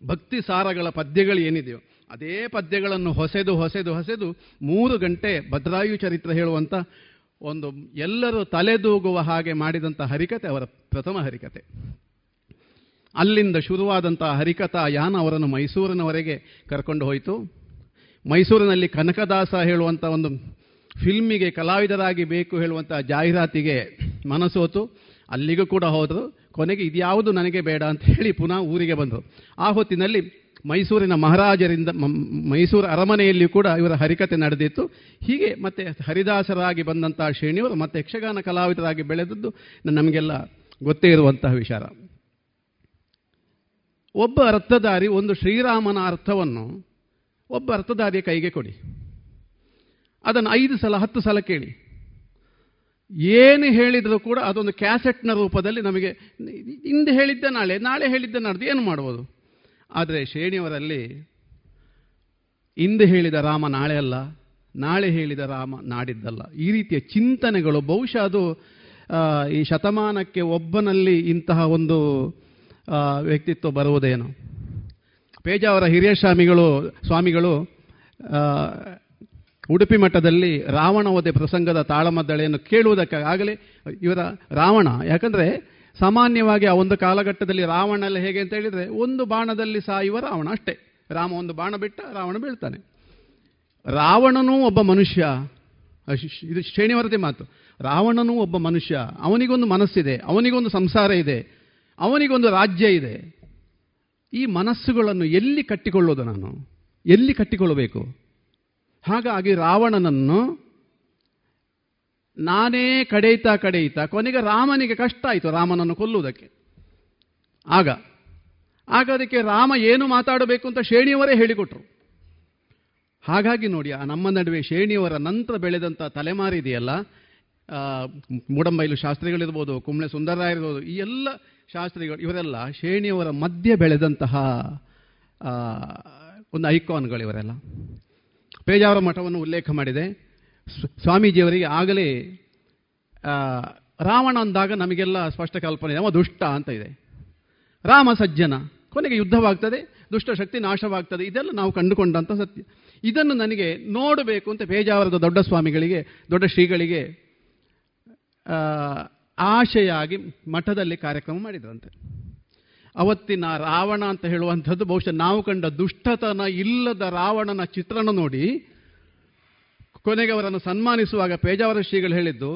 ಭಕ್ತಿ ಸಾರಗಳ ಪದ್ಯಗಳು ಏನಿದೆಯೋ ಅದೇ ಪದ್ಯಗಳನ್ನು ಹೊಸೆದು ಹೊಸೆದು ಹೊಸೆದು ಮೂರು ಗಂಟೆ ಭದ್ರಾಯು ಚರಿತ್ರೆ ಹೇಳುವಂಥ ಒಂದು ಎಲ್ಲರೂ ತಲೆದೂಗುವ ಹಾಗೆ ಮಾಡಿದಂಥ ಹರಿಕತೆ, ಅವರ ಪ್ರಥಮ ಹರಿಕತೆ. ಅಲ್ಲಿಂದ ಶುರುವಾದಂಥ ಹರಿಕಥಾ ಯಾನ ಅವರನ್ನು ಮೈಸೂರಿನವರೆಗೆ ಕರ್ಕೊಂಡು ಹೋಯಿತು. ಮೈಸೂರಿನಲ್ಲಿ ಕನಕದಾಸ ಹೇಳುವಂಥ ಒಂದು ಫಿಲ್ಮಿಗೆ ಕಲಾವಿದರಾಗಿ ಬೇಕು ಹೇಳುವಂಥ ಜಾಹೀರಾತಿಗೆ ಮನಸ್ಸೋತು ಅಲ್ಲಿಗೂ ಕೂಡ ಹೋದರು. ಕೊನೆಗೆ ಇದ್ಯಾವುದು ನನಗೆ ಬೇಡ ಅಂತ ಹೇಳಿ ಪುನಃ ಊರಿಗೆ ಬಂದರು. ಆ ಹೊತ್ತಿನಲ್ಲಿ ಮೈಸೂರಿನ ಮಹಾರಾಜರಿಂದ ಮೈಸೂರು ಅರಮನೆಯಲ್ಲಿಯೂ ಕೂಡ ಇವರ ಹರಿಕತೆ ನಡೆದಿತ್ತು. ಹೀಗೆ ಮತ್ತೆ ಹರಿದಾಸರಾಗಿ ಬಂದಂತಹ ಶ್ರೇಣಿಯವರು ಮತ್ತೆ ಯಕ್ಷಗಾನ ಕಲಾವಿದರಾಗಿ ಬೆಳೆದದ್ದು ನಮಗೆಲ್ಲ ಗೊತ್ತೇ ಇರುವಂತಹ ವಿಚಾರ. ಒಬ್ಬ ಅರ್ಥಧಾರಿ ಒಂದು ಶ್ರೀರಾಮನ ಅರ್ಥವನ್ನು ಒಬ್ಬ ಅರ್ಥಧಾರಿಯ ಕೈಗೆ ಕೊಡಿ. ಅದನ್ನು ಐದು ಸಲ, ಹತ್ತು ಸಲ ಕೇಳಿ. ಏನು ಹೇಳಿದರೂ ಕೂಡ ಅದೊಂದು ಕ್ಯಾಸೆಟ್ನ ರೂಪದಲ್ಲಿ ನಮಗೆ ಇಂದು ಹೇಳಿದ್ದ, ನಾಳೆ ನಾಳೆ ಹೇಳಿದ್ದ ನಾಡ್ದು ಏನು ಮಾಡ್ಬೋದು? ಆದರೆ ಶ್ರೇಣಿಯವರಲ್ಲಿ ಇಂದು ಹೇಳಿದ ರಾಮ ನಾಳೆ ಅಲ್ಲ, ನಾಳೆ ಹೇಳಿದ ರಾಮ ನಾಡಿದ್ದಲ್ಲ. ಈ ರೀತಿಯ ಚಿಂತನೆಗಳು, ಬಹುಶಃ ಅದು ಈ ಶತಮಾನಕ್ಕೆ ಒಬ್ಬನಲ್ಲಿ ಇಂತಹ ಒಂದು ವ್ಯಕ್ತಿತ್ವ ಬರುವುದೇನೋ? ಪೇಜಾವರ ಹಿರಿಯ ಸ್ವಾಮಿಗಳು ಸ್ವಾಮಿಗಳು ಉಡುಪಿ ಮಠದಲ್ಲಿ ರಾವಣವಧೆ ಪ್ರಸಂಗದ ತಾಳಮದ್ದಳೆಯನ್ನು ಕೇಳುವುದಕ್ಕೆ ಆಗಲೇ ಇವರ ರಾವಣ, ಯಾಕಂದರೆ ಸಾಮಾನ್ಯವಾಗಿ ಆ ಒಂದು ಕಾಲಘಟ್ಟದಲ್ಲಿ ರಾವಣ ಎಲ್ಲ ಹೇಗೆ ಅಂತ ಹೇಳಿದರೆ, ಒಂದು ಬಾಣದಲ್ಲಿ ಸಾಯುವ ರಾವಣ ಅಷ್ಟೇ. ರಾಮ ಒಂದು ಬಾಣ ಬಿಟ್ಟ ರಾವಣ ಬೀಳ್ತಾನೆ. ರಾವಣನೂ ಒಬ್ಬ ಮನುಷ್ಯ ಇದು ಶ್ರೇಣಿವರದಿ ಮಾತು. ರಾವಣನೂ ಒಬ್ಬ ಮನುಷ್ಯ, ಅವನಿಗೊಂದು ಮನಸ್ಸಿದೆ, ಅವನಿಗೊಂದು ಸಂಸಾರ ಇದೆ ಅವನಿಗೊಂದು ರಾಜ್ಯ ಇದೆ. ಈ ಮನಸ್ಸುಗಳನ್ನು ಎಲ್ಲಿ ಕಟ್ಟಿಕೊಳ್ಳೋದು ನಾನು? ಎಲ್ಲಿ ಕಟ್ಟಿಕೊಳ್ಳಬೇಕು? ಹಾಗಾಗಿ ರಾವಣನನ್ನು ನಾನೇ ಕಡೆಯುತ್ತಾ ಕಡೆಯುತ್ತಾ ಕೊನೆಗೆ ರಾಮನಿಗೆ ಕಷ್ಟ ಆಯಿತು ರಾಮನನ್ನು ಕೊಲ್ಲುವುದಕ್ಕೆ. ಆಗ ಆಗ ಅದಕ್ಕೆ ರಾಮ ಏನು ಮಾತಾಡಬೇಕು ಅಂತ ಶೇಣಿಯವರೇ ಹೇಳಿಕೊಟ್ರು. ಹಾಗಾಗಿ ನೋಡಿ, ಆ ನಮ್ಮ ನಡುವೆ ಶೇಣಿಯವರ ನಂತರ ಬೆಳೆದಂಥ ತಲೆಮಾರಿದೆಯಲ್ಲ ಮೂಡಂಬೈಲು ಶಾಸ್ತ್ರಿಗಳಿರ್ಬೋದು, ಕುಂಬಳೆ ಸುಂದರರಾಯ ಇರ್ಬೋದು ಈ ಎಲ್ಲ ಶಾಸ್ತ್ರಿಗಳು ಇವರೆಲ್ಲ ಶೇಣಿಯವರ ಮಧ್ಯೆ ಬೆಳೆದಂತಹ ಒಂದು ಐಕಾನ್ಗಳು ಇವರೆಲ್ಲ. ಪೇಜಾವರ ಮಠವನ್ನು ಉಲ್ಲೇಖ ಮಾಡಿದೆ. ಸ್ವ- ಸ್ವಾಮೀಜಿಯವರಿಗೆ ಆಗಲೇ ರಾವಣ ಅಂದಾಗ ನಮಗೆಲ್ಲ ಸ್ಪಷ್ಟ ಕಲ್ಪನೆ ಅವ ದುಷ್ಟ ಅಂತ ಇದೆ. ರಾಮ ಸಜ್ಜನ, ಕೊನೆಗೆ ಯುದ್ಧವಾಗ್ತದೆ ದುಷ್ಟಶಕ್ತಿ ನಾಶವಾಗ್ತದೆ, ಇದೆಲ್ಲ ನಾವು ಕಂಡುಕೊಂಡಂಥ ಸತ್ಯ. ಇದನ್ನು ನನಗೆ ನೋಡಬೇಕು ಅಂತ ಪೇಜಾವರದ ದೊಡ್ಡ ಸ್ವಾಮಿಗಳಿಗೆ, ದೊಡ್ಡ ಶ್ರೀಗಳಿಗೆ ಆಶೆಯಾಗಿ ಮಠದಲ್ಲಿ ಕಾರ್ಯಕ್ರಮ ಮಾಡಿದ್ರಂತೆ. ಅವತ್ತಿನ ರಾವಣ ಅಂತ ಹೇಳುವಂಥದ್ದು ಬಹುಶಃ ನಾವು ಕಂಡ ದುಷ್ಟತನ ಇಲ್ಲದ ರಾವಣನ ಚಿತ್ರಣ ನೋಡಿ, ಕೊನೆಗೆ ಅವರನ್ನು ಸನ್ಮಾನಿಸುವಾಗ ಪೇಜಾವರ ಶ್ರೀಗಳು ಹೇಳಿದ್ದು,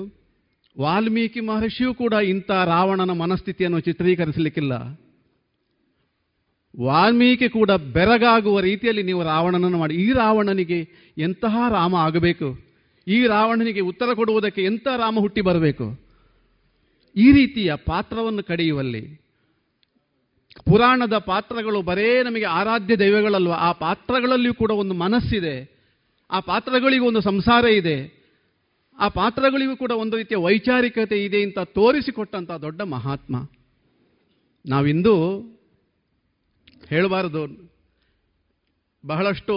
ವಾಲ್ಮೀಕಿ ಮಹರ್ಷಿಯೂ ಕೂಡ ಇಂಥ ರಾವಣನ ಮನಸ್ಥಿತಿಯನ್ನು ಚಿತ್ರೀಕರಿಸಲಿಕ್ಕಿಲ್ಲ. ವಾಲ್ಮೀಕಿ ಕೂಡ ಬೆರಗಾಗುವ ರೀತಿಯಲ್ಲಿ ನೀವು ರಾವಣನನ್ನು ಮಾಡಿ, ಈ ರಾವಣನಿಗೆ ಎಂತಹ ರಾಮ ಆಗಬೇಕು? ಈ ರಾವಣನಿಗೆ ಉತ್ತರ ಕೊಡುವುದಕ್ಕೆ ಎಂಥ ರಾಮ ಹುಟ್ಟಿ ಬರಬೇಕು? ಈ ರೀತಿಯ ಪಾತ್ರವನ್ನು ಕಡಿಯುವಲ್ಲಿ ಪುರಾಣದ ಪಾತ್ರಗಳು ಬರೇ ನಮಗೆ ಆರಾಧ್ಯ ದೈವಗಳಲ್ವ, ಆ ಪಾತ್ರಗಳಲ್ಲಿಯೂ ಕೂಡ ಒಂದು ಮನಸ್ಸಿದೆ, ಆ ಪಾತ್ರಗಳಿಗೂ ಒಂದು ಸಂಸಾರ ಇದೆ, ಆ ಪಾತ್ರಗಳಿಗೂ ಕೂಡ ಒಂದು ರೀತಿಯ ವೈಚಾರಿಕತೆ ಇದೆ ಅಂತ ತೋರಿಸಿಕೊಟ್ಟಂಥ ದೊಡ್ಡ ಮಹಾತ್ಮ. ನಾವಿಂದು ಹೇಳಬಾರದು, ಬಹಳಷ್ಟು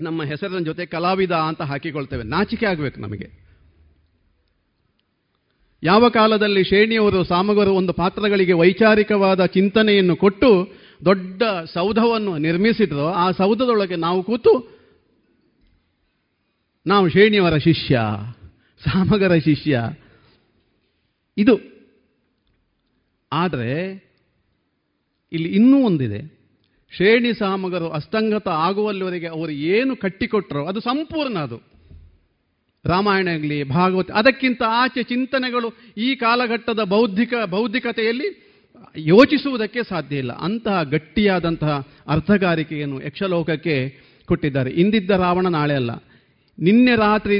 ನಮ್ಮ ಹೆಸರಿನ ಜೊತೆ ಕಲಾವಿದ ಅಂತ ಹಾಕಿಕೊಳ್ತೇವೆ, ನಾಚಿಕೆ ಆಗಬೇಕು ನಮಗೆ. ಯಾವ ಕಾಲದಲ್ಲಿ ಶೇಣಿಯವರು ಸಾಮಗರು ಒಂದು ಪಾತ್ರಗಳಿಗೆ ವೈಚಾರಿಕವಾದ ಚಿಂತನೆಯನ್ನು ಕೊಟ್ಟು ದೊಡ್ಡ ಸೌಧವನ್ನು ನಿರ್ಮಿಸಿದ್ರು ಆ ಸೌಧದೊಳಗೆ ನಾವು ಕೂತು ನಾವು ಶೇಣಿಯವರ ಶಿಷ್ಯ, ಸಾಮಗರ ಶಿಷ್ಯ. ಇದು. ಆದರೆ ಇಲ್ಲಿ ಇನ್ನೂ ಒಂದಿದೆ. ಶ್ರೇಣಿ ಸಾಮಗರು ಅಸ್ತಂಗತ ಆಗುವಲ್ಲಿವರೆಗೆ ಅವರು ಏನು ಕಟ್ಟಿಕೊಟ್ಟರೋ ಅದು ಸಂಪೂರ್ಣ ಅದು. ರಾಮಾಯಣ ಆಗಲಿ, ಭಾಗವತ, ಅದಕ್ಕಿಂತ ಆಚೆ ಚಿಂತನೆಗಳು ಈ ಕಾಲಘಟ್ಟದ ಬೌದ್ಧಿಕ, ಬೌದ್ಧಿಕತೆಯಲ್ಲಿ ಯೋಚಿಸುವುದಕ್ಕೆ ಸಾಧ್ಯ ಇಲ್ಲ. ಅಂತಹ ಗಟ್ಟಿಯಾದಂತಹ ಅರ್ಥಗಾರಿಕೆಯನ್ನು ಯಕ್ಷಲೋಕಕ್ಕೆ ಕೊಟ್ಟಿದ್ದಾರೆ. ಇಂದಿದ್ದ ರಾವಣ ನಾಳೆ ಅಲ್ಲ. ನಿನ್ನೆ ರಾತ್ರಿ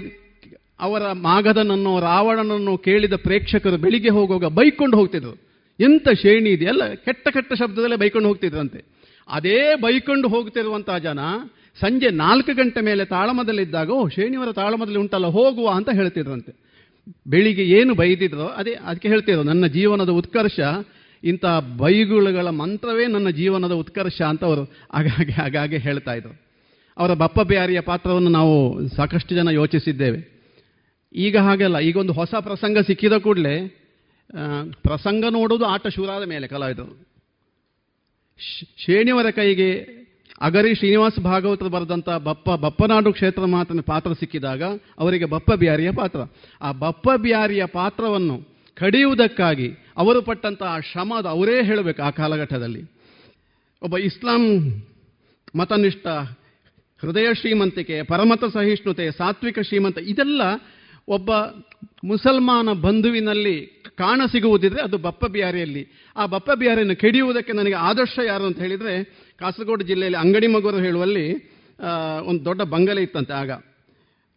ಅವರ ಮಾಗದನನ್ನು, ರಾವಣನನ್ನು ಕೇಳಿದ ಪ್ರೇಕ್ಷಕರು ಬೆಳಿಗ್ಗೆ ಹೋಗುವಾಗ ಬೈಕೊಂಡು ಹೋಗ್ತಿದ್ರು. ಎಂಥ ಶ್ರೇಣಿ ಇದೆಯಲ್ಲ? ಕೆಟ್ಟ ಕೆಟ್ಟ ಶಬ್ದದಲ್ಲೇ ಬೈಕೊಂಡು ಹೋಗ್ತಿದ್ರಂತೆ. ಅದೇ ಬೈಕೊಂಡು ಹೋಗ್ತಿರುವಂತಹ ಜನ ಸಂಜೆ ನಾಲ್ಕು ಗಂಟೆ ಮೇಲೆ ತಾಳಮದಲ್ಲಿದ್ದಾಗ ಓ ಶ್ರೇಣಿಯವರ ತಾಳಮದಲ್ಲಿ ಉಂಟಲ್ಲ, ಹೋಗುವ ಅಂತ ಹೇಳ್ತಿದ್ರಂತೆ. ಬೆಳಿಗ್ಗೆ ಏನು ಬೈದಿದ್ರೋ, ಅದೇ, ಅದಕ್ಕೆ ಹೇಳ್ತಿದ್ರು, ನನ್ನ ಜೀವನದ ಉತ್ಕರ್ಷ, ಇಂಥ ಬೈಗುಳುಗಳ ಮಂತ್ರವೇ ನನ್ನ ಜೀವನದ ಉತ್ಕರ್ಷ ಅಂತ ಅವರು ಆಗಾಗ್ಗೆ ಆಗಾಗ್ಗೆ ಹೇಳ್ತಾ ಇದ್ರು. ಅವರ ಬಪ್ಪ ಬ್ಯಾರಿಯ ಪಾತ್ರವನ್ನು ನಾವು ಸಾಕಷ್ಟು ಜನ ಯೋಚಿಸಿದ್ದೇವೆ. ಈಗ ಹಾಗೆಲ್ಲ, ಈಗ ಒಂದು ಹೊಸ ಪ್ರಸಂಗ ಸಿಕ್ಕಿದ ಕೂಡಲೇ ಪ್ರಸಂಗ ನೋಡೋದು ಆಟ ಶುರಾದ ಮೇಲೆ ಕಲಾವಿದರು. ಶೇಣಿಯವರ ಕೈಗೆ ಅಗರಿ ಶ್ರೀನಿವಾಸ ಭಾಗವತರು ಬರೆದಂಥ ಬಪ್ಪ, ಬಪ್ಪನಾಡು ಕ್ಷೇತ್ರ ಮಾತನ ಪಾತ್ರ ಸಿಕ್ಕಿದಾಗ ಅವರಿಗೆ ಬಪ್ಪ ಬಿಹಾರಿಯ ಪಾತ್ರ. ಆ ಬಪ್ಪ ಬಿಹಾರಿಯ ಪಾತ್ರವನ್ನು ಕಡಿಯುವುದಕ್ಕಾಗಿ ಅವರು ಪಟ್ಟಂತಹ ಶ್ರಮ ಅವರೇ ಹೇಳಬೇಕು ಆ ಕಾಲಘಟ್ಟದಲ್ಲಿ. ಒಬ್ಬ ಇಸ್ಲಾಂ ಮತನಿಷ್ಠ, ಹೃದಯ ಶ್ರೀಮಂತಿಕೆ, ಪರಮತ ಸಹಿಷ್ಣುತೆ, ಸಾತ್ವಿಕ ಶ್ರೀಮಂತ, ಇದೆಲ್ಲ ಒಬ್ಬ ಮುಸಲ್ಮಾನ ಬಂಧುವಿನಲ್ಲಿ ಕಾಣ ಸಿಗುವುದಿದ್ರೆ ಅದು ಬಪ್ಪ ಬಿಹಾರಿಯಲ್ಲಿ. ಆ ಬಪ್ಪ ಬಿಹಾರಿಯನ್ನು ಕೆಡಿಯುವುದಕ್ಕೆ ನನಗೆ ಆದರ್ಶ ಯಾರು ಅಂತ ಹೇಳಿದರೆ ಕಾಸರಗೋಡು ಜಿಲ್ಲೆಯಲ್ಲಿ ಅಂಗಡಿ ಮಗುವರು ಹೇಳುವಲ್ಲಿ ಒಂದು ದೊಡ್ಡ ಬಂಗಲೆ ಇತ್ತಂತೆ ಆಗ.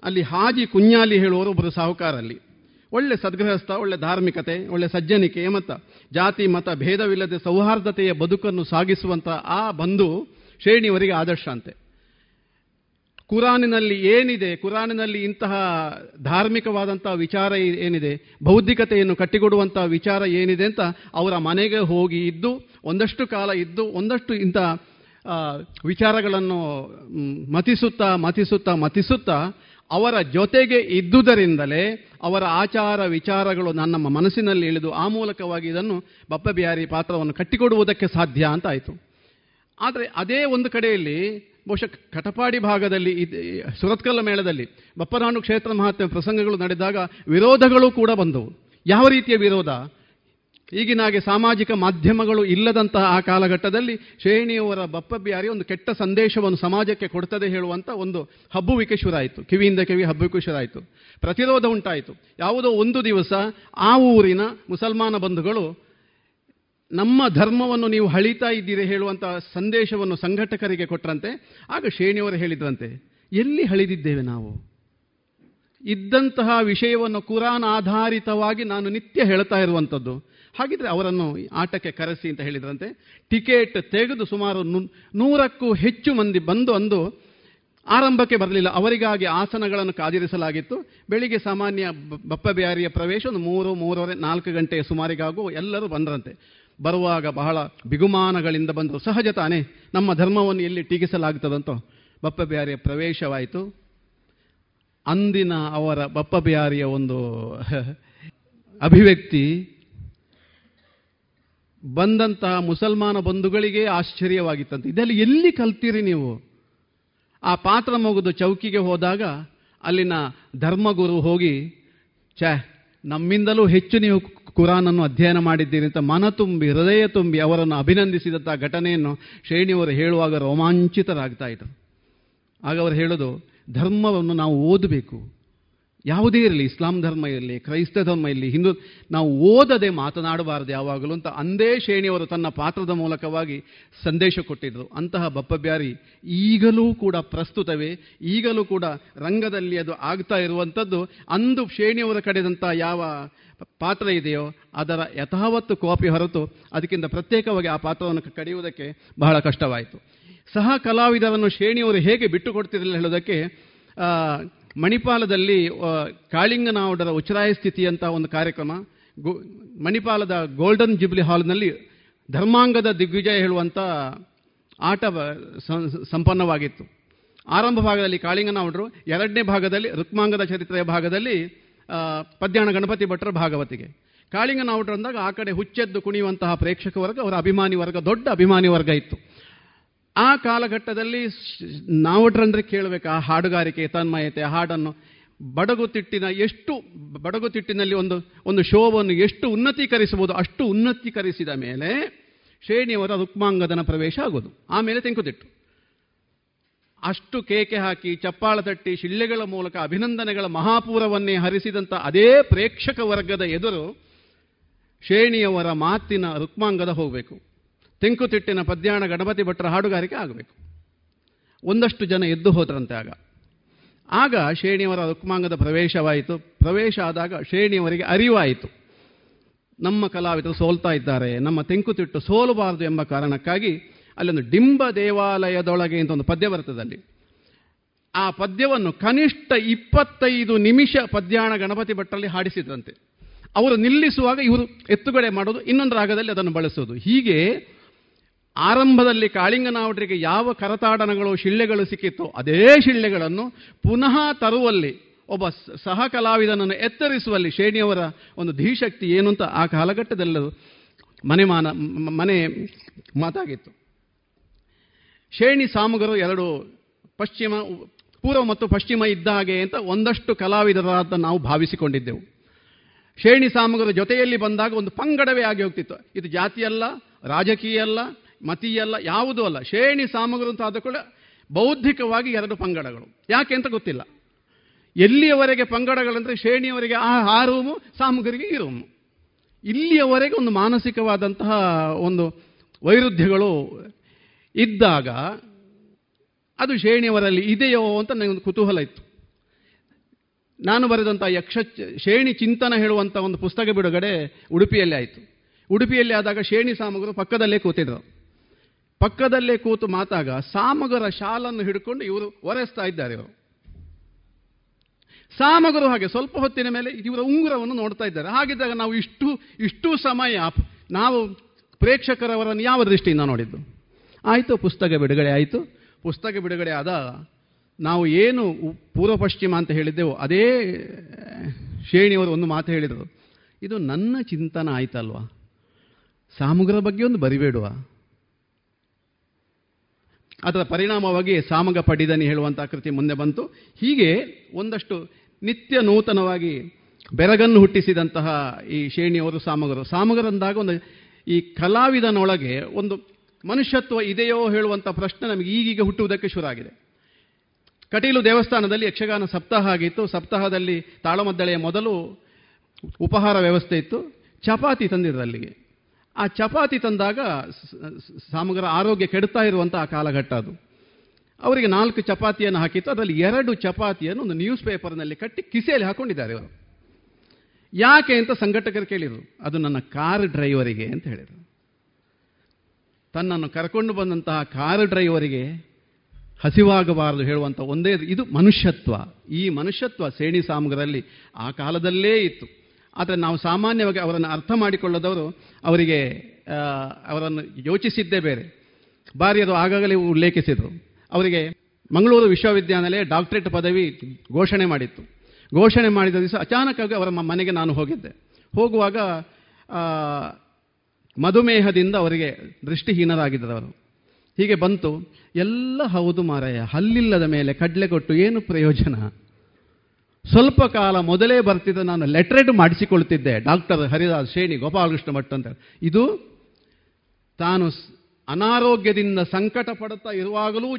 ಅಲ್ಲಿ ಹಾಜಿ ಕುഞ്ഞാಲಿ ಹೇಳುವವರು ಒಬ್ಬರು ಸಾಹುಕಾರಲ್ಲಿ. ಒಳ್ಳೆ ಸದ್ಗೃಹಸ್ಥ, ಒಳ್ಳೆ ಧಾರ್ಮಿಕತೆ, ಒಳ್ಳೆ ಸಜ್ಜನಿಕೆ ಮತ ಜಾತಿ, ಮತ, ಭೇದವಿಲ್ಲದೆ ಸೌಹಾರ್ದತೆಯ ಬದುಕನ್ನು ಸಾಗಿಸುವಂಥ ಆ ಬಂಧು ಶ್ರೇಣಿಯವರಿಗೆ ಆದರ್ಶ ಅಂತೆ. ಕುರಾನಿನಲ್ಲಿ ಏನಿದೆ, ಕುರಾನಿನಲ್ಲಿ ಇಂತಹ ಧಾರ್ಮಿಕವಾದಂತಹ ವಿಚಾರ ಏನಿದೆ, ಬೌದ್ಧಿಕತೆಯನ್ನು ಕಟ್ಟಿಕೊಡುವಂತಹ ವಿಚಾರ ಏನಿದೆ ಅಂತ ಅವರ ಮನೆಗೆ ಹೋಗಿ ಇದ್ದು, ಒಂದಷ್ಟು ಕಾಲ ಇದ್ದು, ಒಂದಷ್ಟು ಇಂಥ ವಿಚಾರಗಳನ್ನು ಮತಿಸುತ್ತಾ ಮತಿಸುತ್ತಾ ಮತಿಸುತ್ತಾ ಅವರ ಜೊತೆಗೆ ಇದ್ದುದರಿಂದಲೇ ಅವರ ಆಚಾರ ವಿಚಾರಗಳು ನನ್ನ ಮನಸ್ಸಿನಲ್ಲಿ ಇಳಿದು ಆ ಮೂಲಕವಾಗಿ ಇದನ್ನು ಬಪ್ಪ ಬಿಹಾರಿ ಪಾತ್ರವನ್ನು ಕಟ್ಟಿಕೊಡುವುದಕ್ಕೆ ಸಾಧ್ಯ ಅಂತ ಆಯಿತು. ಆದರೆ ಅದೇ ಒಂದು ಕಡೆಯಲ್ಲಿ ಬಹುಶಃ ಕಟಪಾಡಿ ಭಾಗದಲ್ಲಿ ಸುರತ್ಕಲ್ಲ ಮೇಳದಲ್ಲಿ ಬಪ್ಪನಾಡು ಕ್ಷೇತ್ರ ಮಹಾತ್ಮ ಪ್ರಸಂಗಗಳು ನಡೆದಾಗ ವಿರೋಧಗಳು ಕೂಡ ಬಂದವು. ಯಾವ ರೀತಿಯ ವಿರೋಧ? ಈಗಿನಾಗೆ ಸಾಮಾಜಿಕ ಮಾಧ್ಯಮಗಳು ಇಲ್ಲದಂತಹ ಆ ಕಾಲಘಟ್ಟದಲ್ಲಿ ಶ್ರೇಣಿಯವರ ಬಪ್ಪ ಬಿಹಾರಿ ಒಂದು ಕೆಟ್ಟ ಸಂದೇಶವನ್ನು ಸಮಾಜಕ್ಕೆ ಕೊಡ್ತದೆ ಹೇಳುವಂಥ ಒಂದು ಹಬ್ಬುವಿಕೆ ಶುರಾಯಿತು ಕಿವಿಯಿಂದ ಕಿವಿ ಹಬ್ಬುವಿಕೆ ಶುರಾಯಿತು ಪ್ರತಿರೋಧ ಉಂಟಾಯಿತು. ಯಾವುದೋ ಒಂದು ದಿವಸ ಆ ಊರಿನ ಮುಸಲ್ಮಾನ ಬಂಧುಗಳು, ನಮ್ಮ ಧರ್ಮವನ್ನು ನೀವು ಹಳಿತಾ ಇದ್ದೀರಿ ಹೇಳುವಂಥ ಸಂದೇಶವನ್ನು ಸಂಘಟಕರಿಗೆ ಕೊಟ್ಟರಂತೆ ಆಗ ಶ್ರೇಣಿಯವರು ಹೇಳಿದ್ರಂತೆ, ಎಲ್ಲಿ ಹಳಿದಿದ್ದೇವೆ ನಾವು? ಇದ್ದಂತಹ ವಿಷಯವನ್ನು ಕುರಾನ್ ಆಧಾರಿತವಾಗಿ ನಾನು ನಿತ್ಯ ಹೇಳ್ತಾ ಇರುವಂಥದ್ದು ಹಾಗಿದ್ರೆ ಅವರನ್ನು ಆಟಕ್ಕೆ ಕರೆಸಿ ಅಂತ ಹೇಳಿದ್ರಂತೆ. ಟಿಕೆಟ್ ತೆಗೆದು ಸುಮಾರು ನೂರಕ್ಕೂ ಹೆಚ್ಚು ಮಂದಿ ಬಂದು ಅಂದು ಆರಂಭಕ್ಕೆ ಬರಲಿಲ್ಲ. ಅವರಿಗಾಗಿ ಆಸನಗಳನ್ನು ಕಾದಿರಿಸಲಾಗಿತ್ತು. ಬೆಳಿಗ್ಗೆ ಸಾಮಾನ್ಯ ಬಪ್ಪ ಬಿಹಾರಿಯ ಪ್ರವೇಶ ಒಂದು ಮೂರು, ಮೂರುವರೆ, ನಾಲ್ಕು ಗಂಟೆಯ ಸುಮಾರಿಗಾಗೂ ಎಲ್ಲರೂ ಬಂದರಂತೆ. ಬರುವಾಗ ಬಹಳ ಬಿಗುಮಾನಗಳಿಂದ ಬಂದರು. ಸಹಜ ತಾನೇ, ನಮ್ಮ ಧರ್ಮವನ್ನು ಎಲ್ಲಿ ಟೀಕಿಸಲಾಗ್ತದಂತೋ. ಬಪ್ಪ ಬಿಹಾರಿಯ ಪ್ರವೇಶವಾಯಿತು. ಅಂದಿನ ಅವರ ಬಪ್ಪ ಬಿಹಾರಿಯ ಒಂದು ಅಭಿವ್ಯಕ್ತಿ ಬಂದಂತಹ ಮುಸಲ್ಮಾನ ಬಂಧುಗಳಿಗೆ ಆಶ್ಚರ್ಯವಾಗಿತ್ತಂತೆ. ಇದೆಲ್ಲ ಎಲ್ಲಿ ಕಲ್ತೀರಿ ನೀವು? ಆ ಪಾತ್ರ ಮುಗಿದು ಚೌಕಿಗೆ ಹೋದಾಗ ಅಲ್ಲಿನ ಧರ್ಮಗುರು ಹೋಗಿ, ಛೇ, ನಮ್ಮಿಂದಲೂ ಹೆಚ್ಚು ನೀವು ಕುರಾನನ್ನು ಅಧ್ಯಯನ ಮಾಡಿದ್ದೀರಿ ಅಂತ ಮನ ತುಂಬಿ, ಹೃದಯ ತುಂಬಿ ಅವರನ್ನು ಅಭಿನಂದಿಸಿದಂಥ ಘಟನೆಯನ್ನು ಶ್ರೇಣಿಯವರು ಹೇಳುವಾಗ ರೋಮಾಂಚಿತರಾಗ್ತಾ ಇದ್ರು. ಆಗ ಅವರು ಹೇಳೋದು, ಧರ್ಮವನ್ನು ನಾವು ಓದಬೇಕು. ಯಾವುದೇ ಇರಲಿ, ಇಸ್ಲಾಂ ಧರ್ಮ ಇರಲಿ, ಕ್ರೈಸ್ತ ಧರ್ಮ ಇರಲಿ, ಹಿಂದೂ, ನಾವು ಓದದೆ ಮಾತನಾಡಬಾರದು ಯಾವಾಗಲೂ ಅಂತ ಅಂದೇ ಶ್ರೇಣಿಯವರು ತನ್ನ ಪಾತ್ರದ ಮೂಲಕವಾಗಿ ಸಂದೇಶ ಕೊಟ್ಟಿದ್ದರು. ಅಂತಹ ಬಪ್ಪಬ್ಯಾರಿ ಈಗಲೂ ಕೂಡ ಪ್ರಸ್ತುತವೇ, ಈಗಲೂ ಕೂಡ ರಂಗದಲ್ಲಿ ಅದು ಆಗ್ತಾ ಇರುವಂಥದ್ದು. ಅಂದು ಶ್ರೇಣಿಯವರ ಕಡೆದಂಥ ಯಾವ ಪಾತ್ರ ಇದೆಯೋ, ಅದರ ಯಥಾವತ್ತು ಕಾಪಿ ಹೊರತು ಅದಕ್ಕಿಂತ ಪ್ರತ್ಯೇಕವಾಗಿ ಆ ಪಾತ್ರವನ್ನು ಕಡಿಯುವುದಕ್ಕೆ ಬಹಳ ಕಷ್ಟವಾಯಿತು. ಸಹ ಕಲಾವಿದರನ್ನು ಶ್ರೇಣಿಯವರು ಹೇಗೆ ಬಿಟ್ಟುಕೊಡ್ತಿರಲಿಲ್ಲ ಹೇಳೋದಕ್ಕೆ ಮಣಿಪಾಲದಲ್ಲಿ ಕಾಳಿಂಗನಾವುಡದ ಉಚ್ಚರಾಯ ಸ್ಥಿತಿ ಅಂತ ಒಂದು ಕಾರ್ಯಕ್ರಮ ಮಣಿಪಾಲದ ಗೋಲ್ಡನ್ ಜುಬ್ಲಿ ಹಾಲ್ನಲ್ಲಿ ಧರ್ಮಾಂಗದ ದಿಗ್ವಿಜಯ ಹೇಳುವಂಥ ಆಟ ಸಂಪನ್ನವಾಗಿತ್ತು. ಆರಂಭ ಭಾಗದಲ್ಲಿ ಕಾಳಿಂಗನಾವುಡರು, ಎರಡನೇ ಭಾಗದಲ್ಲಿ ರುಕ್ಮಾಂಗದ ಚರಿತ್ರೆಯ ಭಾಗದಲ್ಲಿ ಪದ್ಯಾಣ ಗಣಪತಿ ಭಟ್ರ ಭಾಗವತಿಗೆ. ಕಾಳಿಂಗನಾವುಡರು ಅಂದಾಗ ಆ ಕಡೆ ಹುಚ್ಚೆದ್ದು ಕುಣಿಯುವಂತಹ ಪ್ರೇಕ್ಷಕ ವರ್ಗ, ಅವರ ಅಭಿಮಾನಿ ವರ್ಗ, ದೊಡ್ಡ ಅಭಿಮಾನಿ ವರ್ಗ ಇತ್ತು. ಆ ಕಾಲಘಟ್ಟದಲ್ಲಿ ನಾವಟ್ರಂದ್ರೆ ಕೇಳಬೇಕು ಆ ಹಾಡುಗಾರಿಕೆ, ತನ್ಮಯತೆ ಹಾಡನ್ನು. ಬಡಗುತಿಟ್ಟಿನ ಎಷ್ಟು ಬಡಗುತಿಟ್ಟಿನಲ್ಲಿ ಒಂದು ಒಂದು ಶೋವನ್ನು ಎಷ್ಟು ಉನ್ನತೀಕರಿಸಬಹುದು, ಅಷ್ಟು ಉನ್ನತೀಕರಿಸಿದ ಮೇಲೆ ಶ್ರೇಣಿಯವರ ರುಕ್ಮಾಂಗದನ ಪ್ರವೇಶ ಆಗೋದು. ಆಮೇಲೆ ತೆಂಕುತಿಟ್ಟು. ಅಷ್ಟು ಕೇಕೆ ಹಾಕಿ, ಚಪ್ಪಾಳ ತಟ್ಟಿ ಶಿಳ್ಳೆಗಳ ಮೂಲಕ ಅಭಿನಂದನೆಗಳ ಮಹಾಪೂರವನ್ನೇ ಹರಿಸಿದಂಥ ಅದೇ ಪ್ರೇಕ್ಷಕ ವರ್ಗದ ಎದುರು ಶ್ರೇಣಿಯವರ ಮಾತಿನ ರುಕ್ಮಾಂಗದ ಹೋಗಬೇಕು. ತೆಂಕುತಿಟ್ಟಿನ ಪದ್ಯಾಣ ಗಣಪತಿ ಭಟ್ರ ಹಾಡುಗಾರಿಕೆ ಆಗಬೇಕು. ಒಂದಷ್ಟು ಜನ ಎದ್ದು ಹೋದ್ರಂತೆ ಆಗ. ಆಗ ಶ್ರೇಣಿಯವರ ರುಕ್ಮಾಂಗದ ಪ್ರವೇಶವಾಯಿತು. ಪ್ರವೇಶ ಆದಾಗ ಶ್ರೇಣಿಯವರಿಗೆ ಅರಿವಾಯಿತು. ನಮ್ಮ ಕಲಾವಿದರು ಸೋಲ್ತಾ ಇದ್ದಾರೆ. ನಮ್ಮ ತೆಂಕುತಿಟ್ಟು ಸೋಲಬಾರದು ಎಂಬ ಕಾರಣಕ್ಕಾಗಿ ಅಲ್ಲೊಂದು ಡಿಂಬ ದೇವಾಲಯದೊಳಗೆ ಅಂತ ಒಂದು ಪದ್ಯ ಬರ್ತದಲ್ಲಿ ಆ ಪದ್ಯವನ್ನು ಕನಿಷ್ಠ ಇಪ್ಪತ್ತೈದು ನಿಮಿಷ ಪದ್ಯಾಣ ಗಣಪತಿ ಭಟ್ಟರಲ್ಲಿ ಹಾಡಿಸಿದ್ರಂತೆ. ಅವರು ನಿಲ್ಲಿಸುವಾಗ ಇವರು ಎತ್ತುಗಡೆ ಮಾಡೋದು ಇನ್ನೊಂದು ರಾಗದಲ್ಲಿ ಅದನ್ನು ಬಳಸೋದು. ಹೀಗೆ ಆರಂಭದಲ್ಲಿ ಕಾಳಿಂಗನಾವಡರಿಗೆ ಯಾವ ಕರತಾಡನಗಳು ಶಿಳ್ಳೆಗಳು ಸಿಕ್ಕಿತ್ತೋ ಅದೇ ಶಿಳ್ಳೆಗಳನ್ನು ಪುನಃ ತರುವಲ್ಲಿ ಒಬ್ಬ ಸಹ ಕಲಾವಿದನನ್ನು ಎತ್ತರಿಸುವಲ್ಲಿ ಶ್ರೇಣಿಯವರ ಒಂದು ಧೀಶಕ್ತಿ ಏನು ಅಂತ ಆ ಕಾಲಘಟ್ಟದಲ್ಲೂ ಮನೆಮಾನ ಮ- ಮನೆ ಮಾತಾಗಿತ್ತು. ಶ್ರೇಣಿ ಸಾಮುಗರು ಎರಡು ಪಶ್ಚಿಮ, ಪೂರ್ವ ಮತ್ತು ಪಶ್ಚಿಮ ಇದ್ದ ಹಾಗೆ ಅಂತ ಒಂದಷ್ಟು ಕಲಾವಿದರಾದ ನಾವು ಭಾವಿಸಿಕೊಂಡಿದ್ದೆವು. ಶ್ರೇಣಿ ಸಾಮುಗರ ಜೊತೆಯಲ್ಲಿ ಬಂದಾಗ ಒಂದು ಪಂಗಡವೇ ಆಗಿ ಹೋಗ್ತಿತ್ತು. ಇದು ಜಾತಿಯಲ್ಲ, ರಾಜಕೀಯ ಅಲ್ಲ ಮತೀಯಲ್ಲ, ಯಾವುದೂ ಅಲ್ಲ. ಶ್ರೇಣಿ ಸಾಮಗ್ರಿ ಅಂತ ಆದ ಕೂಡ ಬೌದ್ಧಿಕವಾಗಿ ಎರಡು ಪಂಗಡಗಳು. ಯಾಕೆ ಅಂತ ಗೊತ್ತಿಲ್ಲ. ಎಲ್ಲಿಯವರೆಗೆ ಪಂಗಡಗಳಂದರೆ ಶ್ರೇಣಿಯವರಿಗೆ ಆ ಆ ರೂಮು, ಸಾಮಗ್ರಿಗೆ ಈ ರೂಮು. ಇಲ್ಲಿಯವರೆಗೆ ಒಂದು ಮಾನಸಿಕವಾದಂತಹ ಒಂದು ವೈರುಧ್ಯಗಳು ಇದ್ದಾಗ ಅದು ಶ್ರೇಣಿಯವರಲ್ಲಿ ಇದೆಯೋ ಅಂತ ನನಗೊಂದು ಕುತೂಹಲ ಇತ್ತು. ನಾನು ಬರೆದಂಥ ಯಕ್ಷ, ಶ್ರೇಣಿ ಚಿಂತನ ಹೇಳುವಂಥ ಒಂದು ಪುಸ್ತಕ ಬಿಡುಗಡೆ ಉಡುಪಿಯಲ್ಲಿ ಆಯಿತು. ಉಡುಪಿಯಲ್ಲಿ ಆದಾಗ ಶ್ರೇಣಿ ಸಾಮಗರು ಪಕ್ಕದಲ್ಲೇ ಕೂತಿದ್ರು. ಪಕ್ಕದಲ್ಲೇ ಕೂತು ಮಾತಾಗ ಸಾಮಗರ ಶಾಲನ್ನು ಹಿಡ್ಕೊಂಡು ಇವರು ಒರೆಸ್ತಾ ಇದ್ದಾರೆ ಇವರು. ಸಾಮಗರು ಹಾಗೆ ಸ್ವಲ್ಪ ಹೊತ್ತಿನ ಮೇಲೆ ಇವರ ಉಂಗುರವನ್ನು ನೋಡ್ತಾ ಇದ್ದಾರೆ. ಹಾಗಿದ್ದಾಗ ನಾವು ಇಷ್ಟು ಇಷ್ಟು ಸಮಯ ನಾವು ಪ್ರೇಕ್ಷಕರವರನ್ನು ಯಾವ ದೃಷ್ಟಿಯಿಂದ ನೋಡಿದ್ದು? ಆಯಿತು, ಪುಸ್ತಕ ಬಿಡುಗಡೆ ಆಯಿತು. ಪುಸ್ತಕ ಬಿಡುಗಡೆ ಆದ ನಾವು ಏನು ಪೂರ್ವ ಪಶ್ಚಿಮ ಅಂತ ಹೇಳಿದ್ದೆವು ಅದೇ, ಶ್ರೇಣಿಯವರು ಒಂದು ಮಾತು ಹೇಳಿದರು. ಇದು ನನ್ನ ಚಿಂತನ ಆಯ್ತಲ್ವಾ? ಸಾಮಗ್ರ ಬಗ್ಗೆ ಒಂದು ಬರಿಬೇಡುವ. ಅದರ ಪರಿಣಾಮವಾಗಿ ಸಾಮಗ ಪಡಿದನಿ ಹೇಳುವಂಥ ಕೃತಿ ಮುಂದೆ ಬಂತು. ಹೀಗೆ ಒಂದಷ್ಟು ನಿತ್ಯ ನೂತನವಾಗಿ ಬೆರಗನ್ನು ಹುಟ್ಟಿಸಿದಂತಹ ಈ ಶ್ರೇಣಿಯವರು, ಸಾಮಗರು. ಸಾಮಗರಂದಾಗ ಒಂದು ಈ ಕಲಾವಿದನೊಳಗೆ ಒಂದು ಮನುಷ್ಯತ್ವ ಇದೆಯೋ ಹೇಳುವಂಥ ಪ್ರಶ್ನೆ ನಮಗೆ ಈಗೀಗ ಹುಟ್ಟುವುದಕ್ಕೆ ಶುರು ಆಗಿದೆ ಕಟೀಲು ದೇವಸ್ಥಾನದಲ್ಲಿ ಯಕ್ಷಗಾನ ಸಪ್ತಾಹ ಆಗಿತ್ತು. ಸಪ್ತಾಹದಲ್ಲಿ ತಾಳಮದ್ದಳೆಯ ಮೊದಲು ಉಪಹಾರ ವ್ಯವಸ್ಥೆ ಇತ್ತು. ಚಪಾತಿ ತಂದಿದ್ರು ಅಲ್ಲಿಗೆ. ಆ ಚಪಾತಿ ತಂದಾಗ ಸಾಮಗ್ರ ಆರೋಗ್ಯ ಕೆಡ್ತಾ ಇರುವಂಥ ಆ ಕಾಲಘಟ್ಟ ಅದು. ಅವರಿಗೆ ನಾಲ್ಕು ಚಪಾತಿಯನ್ನು ಹಾಕಿತ್ತು. ಅದರಲ್ಲಿ ಎರಡು ಚಪಾತಿಯನ್ನು ಒಂದು ನ್ಯೂಸ್ ಪೇಪರ್ನಲ್ಲಿ ಕಟ್ಟಿ ಕಿಸೆಯಲ್ಲಿ ಹಾಕೊಂಡಿದ್ದಾರೆ ಅವರು ಯಾಕೆ ಅಂತ ಸಂಘಟಕರು ಕೇಳಿದರು. ಅದು ನನ್ನ ಕಾರ್ ಡ್ರೈವರಿಗೆ ಅಂತ ಹೇಳಿದರು. ತನ್ನನ್ನು ಕರ್ಕೊಂಡು ಬಂದಂತಹ ಕಾರ್ ಡ್ರೈವರಿಗೆ ಹಸಿವಾಗಬಾರದು ಹೇಳುವಂಥ ಒಂದೇ ಇದು ಮನುಷ್ಯತ್ವ. ಈ ಮನುಷ್ಯತ್ವ, ಸೇಣಿ ಸಾಮಗ್ರಲ್ಲಿ ಆ ಕಾಲದಲ್ಲೇ ಇತ್ತು. ಆದರೆ ನಾವು ಸಾಮಾನ್ಯವಾಗಿ ಅವರನ್ನು ಅರ್ಥ ಮಾಡಿಕೊಳ್ಳದವರು ಅವರಿಗೆ ಅವರನ್ನು ಯೋಚಿಸಿದ್ದೇ ಬೇರೆ. ಭಾರ್ಯರು ಆಗಾಗಲೇ ಉಲ್ಲೇಖಿಸಿದರು. ಅವರಿಗೆ ಮಂಗಳೂರು ವಿಶ್ವವಿದ್ಯಾನಿಲಯ ಡಾಕ್ಟರೇಟ್ ಪದವಿ ಘೋಷಣೆ ಮಾಡಿತ್ತು. ಘೋಷಣೆ ಮಾಡಿದ ದಿವಸ ಅಚಾನಕವಾಗಿ ಅವರ ಮನೆಗೆ ನಾನು ಹೋಗಿದ್ದೆ. ಹೋಗುವಾಗ ಮಧುಮೇಹದಿಂದ ಅವರಿಗೆ ದೃಷ್ಟಿಹೀನರಾಗಿದ್ದರು ಅವರು ಹೀಗೆ ಬಂತು. ಎಲ್ಲ ಹೌದು ಮಾರಾಯ ಹಲ್ಲಿಲ್ಲದ ಮೇಲೆ ಕಡಲೆ ಕೊಟ್ಟು ಏನು ಪ್ರಯೋಜನ? ಸ್ವಲ್ಪ ಕಾಲ ಮೊದಲೇ ಬರ್ತಿದ್ದ ನಾನು ಲೆಟ್ರೇಟ್ ಮಾಡಿಸಿಕೊಳ್ತಿದ್ದೆ. ಡಾಕ್ಟರ್ ಹರಿದಾಸ್ ಶ್ರೇಣಿ ಗೋಪಾಲಕೃಷ್ಣ ಭಟ್ ಅಂತ. ಇದು ತಾನು ಅನಾರೋಗ್ಯದಿಂದ ಸಂಕಟ ಪಡುತ್ತಾ ಇರುವಾಗಲೂ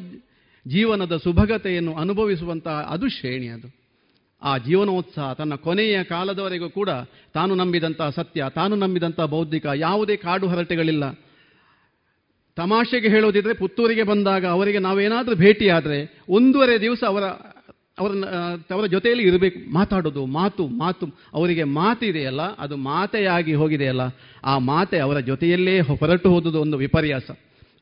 ಜೀವನದ ಸುಭಗತೆಯನ್ನು ಅನುಭವಿಸುವಂತಹ ಅದು ಶ್ರೇಣಿ ಅದು. ಆ ಜೀವನೋತ್ಸಾಹ ತನ್ನ ಕೊನೆಯ ಕಾಲದವರೆಗೂ ಕೂಡ ತಾನು ನಂಬಿದಂತಹ ಸತ್ಯ, ತಾನು ನಂಬಿದಂತಹ ಬೌದ್ಧಿಕ ಯಾವುದೇ ಕಾಡು ಹರಟೆಗಳಿಲ್ಲ. ತಮಾಷೆಗೆ ಹೇಳೋದಿದ್ರೆ ಪುತ್ತೂರಿಗೆ ಬಂದಾಗ ಅವರಿಗೆ ನಾವೇನಾದರೂ ಭೇಟಿಯಾದರೆ ಒಂದೂವರೆ ದಿವಸ ಅವರ ಅವರ ಅವರ ಜೊತೆಯಲ್ಲಿ ಇರಬೇಕು. ಮಾತಾಡೋದು, ಮಾತು ಮಾತು. ಅವರಿಗೆ ಮಾತಿದೆಯಲ್ಲ ಅದು ಮಾತೆಯಾಗಿ ಹೋಗಿದೆಯಲ್ಲ, ಆ ಮಾತೆ ಅವರ ಜೊತೆಯಲ್ಲೇ ಹೊರಟು ಹೋದುದು ಒಂದು ವಿಪರ್ಯಾಸ.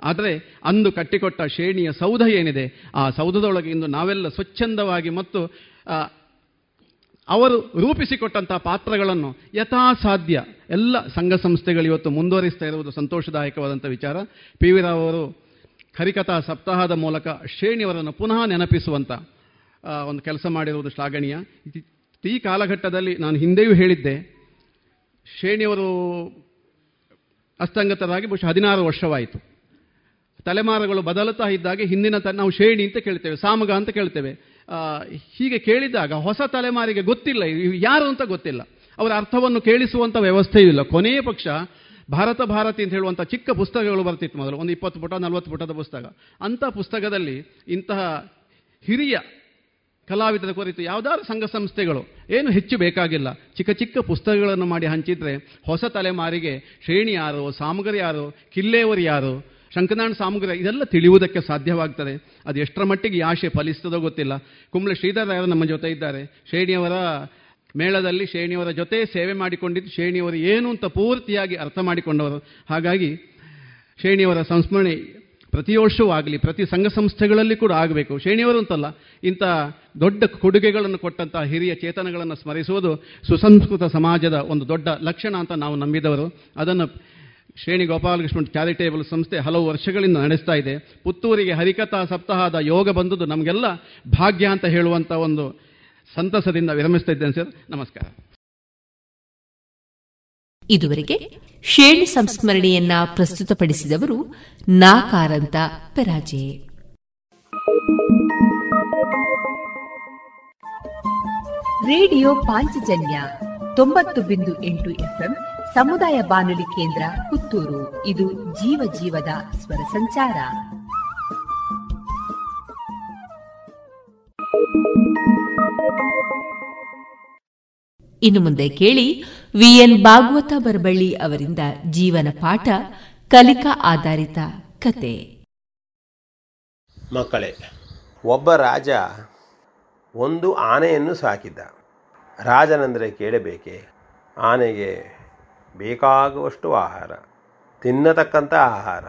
ಆದರೆ ಅಂದು ಕಟ್ಟಿಕೊಟ್ಟ ಶ್ರೇಣಿಯ ಸೌಧ ಏನಿದೆ, ಆ ಸೌಧದೊಳಗೆ ಇಂದು ನಾವೆಲ್ಲ ಸ್ವಚ್ಛಂದವಾಗಿ ಮತ್ತು ಅವರು ರೂಪಿಸಿಕೊಟ್ಟಂಥ ಪಾತ್ರಗಳನ್ನು ಯಥಾಸಾಧ್ಯ ಎಲ್ಲ ಸಂಘ ಸಂಸ್ಥೆಗಳು ಇವತ್ತು ಮುಂದುವರಿಸ್ತಾ ಇರುವುದು ಸಂತೋಷದಾಯಕವಾದಂಥ ವಿಚಾರ. ಪಿ. ವಿ. ರಾವ್ ಅವರು ಹರಿಕಥಾ ಸಪ್ತಾಹದ ಮೂಲಕ ಶ್ರೇಣಿಯವರನ್ನು ಪುನಃ ನೆನಪಿಸುವಂಥ ಒಂದು ಕೆಲಸ ಮಾಡಿರುವುದು ಶ್ಲಾಘನೀಯ. ಈ- ಕಾಲಘಟ್ಟದಲ್ಲಿ ನಾನು ಹಿಂದೆಯೂ ಹೇಳಿದ್ದೆ ಶ್ರೇಣಿಯವರು ಅಸ್ತಂಗತರಾಗಿ ಬಹುಶಃ ಹದಿನಾರು ವರ್ಷವಾಯಿತು. ತಲೆಮಾರುಗಳು ಬದಲುತ್ತಾ ಇದ್ದಾಗೆ ಹಿಂದಿನ ತ, ನಾವು ಶ್ರೇಣಿ ಅಂತ ಕೇಳ್ತೇವೆ, ಸಾಮಗ ಅಂತ ಕೇಳ್ತೇವೆ. ಹೀಗೆ ಕೇಳಿದಾಗ ಹೊಸ ತಲೆಮಾರಿಗೆ ಗೊತ್ತಿಲ್ಲ, ಯಾರು ಅಂತ ಗೊತ್ತಿಲ್ಲ. ಅವರ ಅರ್ಥವನ್ನು ಕೇಳಿಸುವಂಥ ವ್ಯವಸ್ಥೆಯೂ ಇಲ್ಲ. ಕೊನೆಯ ಪಕ್ಷ ಭಾರತ ಭಾರತಿ ಅಂತ ಹೇಳುವಂಥ ಚಿಕ್ಕ ಪುಸ್ತಕಗಳು ಬರ್ತಿತ್ತು ಮೊದಲು, ಒಂದು ಇಪ್ಪತ್ತು ಪುಟ, ನಲವತ್ತು ಪುಟದ ಪುಸ್ತಕ. ಅಂಥ ಪುಸ್ತಕದಲ್ಲಿ ಇಂತಹ ಹಿರಿಯ ಕಲಾವಿದರ ಕುರಿತು ಯಾವುದಾದ್ರು ಸಂಘ ಸಂಸ್ಥೆಗಳು ಏನು ಹೆಚ್ಚು ಬೇಕಾಗಿಲ್ಲ. ಚಿಕ್ಕ ಚಿಕ್ಕ ಪುಸ್ತಕಗಳನ್ನು ಮಾಡಿ ಹಂಚಿದರೆ ಹೊಸ ತಲೆಮಾರಿಗೆ ಶ್ರೇಣಿ ಯಾರು, ಸಾಮಗ್ರಿ ಯಾರು ಕಿಲ್ಲೆಯವರು ಯಾರು ಶಂಕನಾಣ ಸಾಮಗ್ರಿ ಇದೆಲ್ಲ ತಿಳಿಯುವುದಕ್ಕೆ ಸಾಧ್ಯವಾಗ್ತದೆ. ಅದು ಎಷ್ಟರ ಮಟ್ಟಿಗೆ ಆಶೆ ಫಲಿಸ್ತದೋ ಗೊತ್ತಿಲ್ಲ. ಕುಂಬ್ಳೆ ಶ್ರೀಧರ ರಾಯರು ನಮ್ಮ ಜೊತೆ ಇದ್ದಾರೆ. ಶ್ರೇಣಿಯವರ ಮೇಳದಲ್ಲಿ ಶ್ರೇಣಿಯವರ ಜೊತೆ ಸೇವೆ ಮಾಡಿಕೊಂಡಿದ್ದು ಶ್ರೇಣಿಯವರು ಏನು ಅಂತ ಪೂರ್ತಿಯಾಗಿ ಅರ್ಥ ಮಾಡಿಕೊಂಡವರು. ಹಾಗಾಗಿ ಶ್ರೇಣಿಯವರ ಸಂಸ್ಮರಣೆ ಪ್ರತಿ ವರ್ಷವೂ ಆಗಲಿ, ಪ್ರತಿ ಸಂಘ ಸಂಸ್ಥೆಗಳಲ್ಲಿ ಕೂಡ ಆಗಬೇಕು. ಶ್ರೇಣಿಯವರು ಅಂತಲ್ಲ, ಇಂಥ ದೊಡ್ಡ ಕೊಡುಗೆಗಳನ್ನು ಕೊಟ್ಟಂತಹ ಹಿರಿಯ ಚೇತನಗಳನ್ನು ಸ್ಮರಿಸುವುದು ಸುಸಂಸ್ಕೃತ ಸಮಾಜದ ಒಂದು ದೊಡ್ಡ ಲಕ್ಷಣ ಅಂತ ನಾವು ನಂಬಿದವರು. ಅದನ್ನು ಶ್ರೇಣಿ ಗೋಪಾಲಕೃಷ್ಣ ಚಾರಿಟೇಬಲ್ ಸಂಸ್ಥೆ ಹಲವು ವರ್ಷಗಳಿಂದ ನಡೆಸ್ತಾ ಇದೆ. ಪುತ್ತೂರಿಗೆ ಹರಿಕಥಾ ಸಪ್ತಾಹದ ಯೋಗ ಬಂದದ್ದು ನಮಗೆಲ್ಲ ಭಾಗ್ಯ ಅಂತ ಹೇಳುವಂಥ ಒಂದು ಸಂತಸದಿಂದ ವಿರಮಿಸ್ತಾ ಸರ್. ನಮಸ್ಕಾರ.
ಇದುವರೆಗೆ ಶೇಣಿ ಸಂಸ್ಮರಣೆಯನ್ನ ಪ್ರಸ್ತುತಪಡಿಸಿದವರು ನಾಕಾರಂತ ಪೆರಾಜೆ ರೇಡಿಯೋ ಪಾಂಚಜನ್ಯ ತೊಂಬತ್ತು ಬಿಂದು ಎಂಟು ಎಫ್ಎಂ ಸಮುದಾಯ ಬಾನುಲಿ ಕೇಂದ್ರ ಪುತ್ತೂರು. ಇದು ಜೀವ ಜೀವದ ಸ್ವರ ಸಂಚಾರ. ಇನ್ನು ಮುಂದೆ ಕೇಳಿ ವಿಎನ್ ಭಾಗವತ ಬರಬಳ್ಳಿ ಅವರಿಂದ ಜೀವನ ಪಾಠ, ಕಲಿಕಾ ಆಧಾರಿತ ಕತೆ.
ಮಕ್ಕಳೇ, ಒಬ್ಬ ರಾಜ ಒಂದು ಆನೆಯನ್ನು ಸಾಕಿದ್ದ. ರಾಜನೆಂದರೆ ಕೇಳಬೇಕೆ? ಆನೆಗೆ ಬೇಕಾಗುವಷ್ಟು ಆಹಾರ, ತಿನ್ನತಕ್ಕಂಥ ಆಹಾರ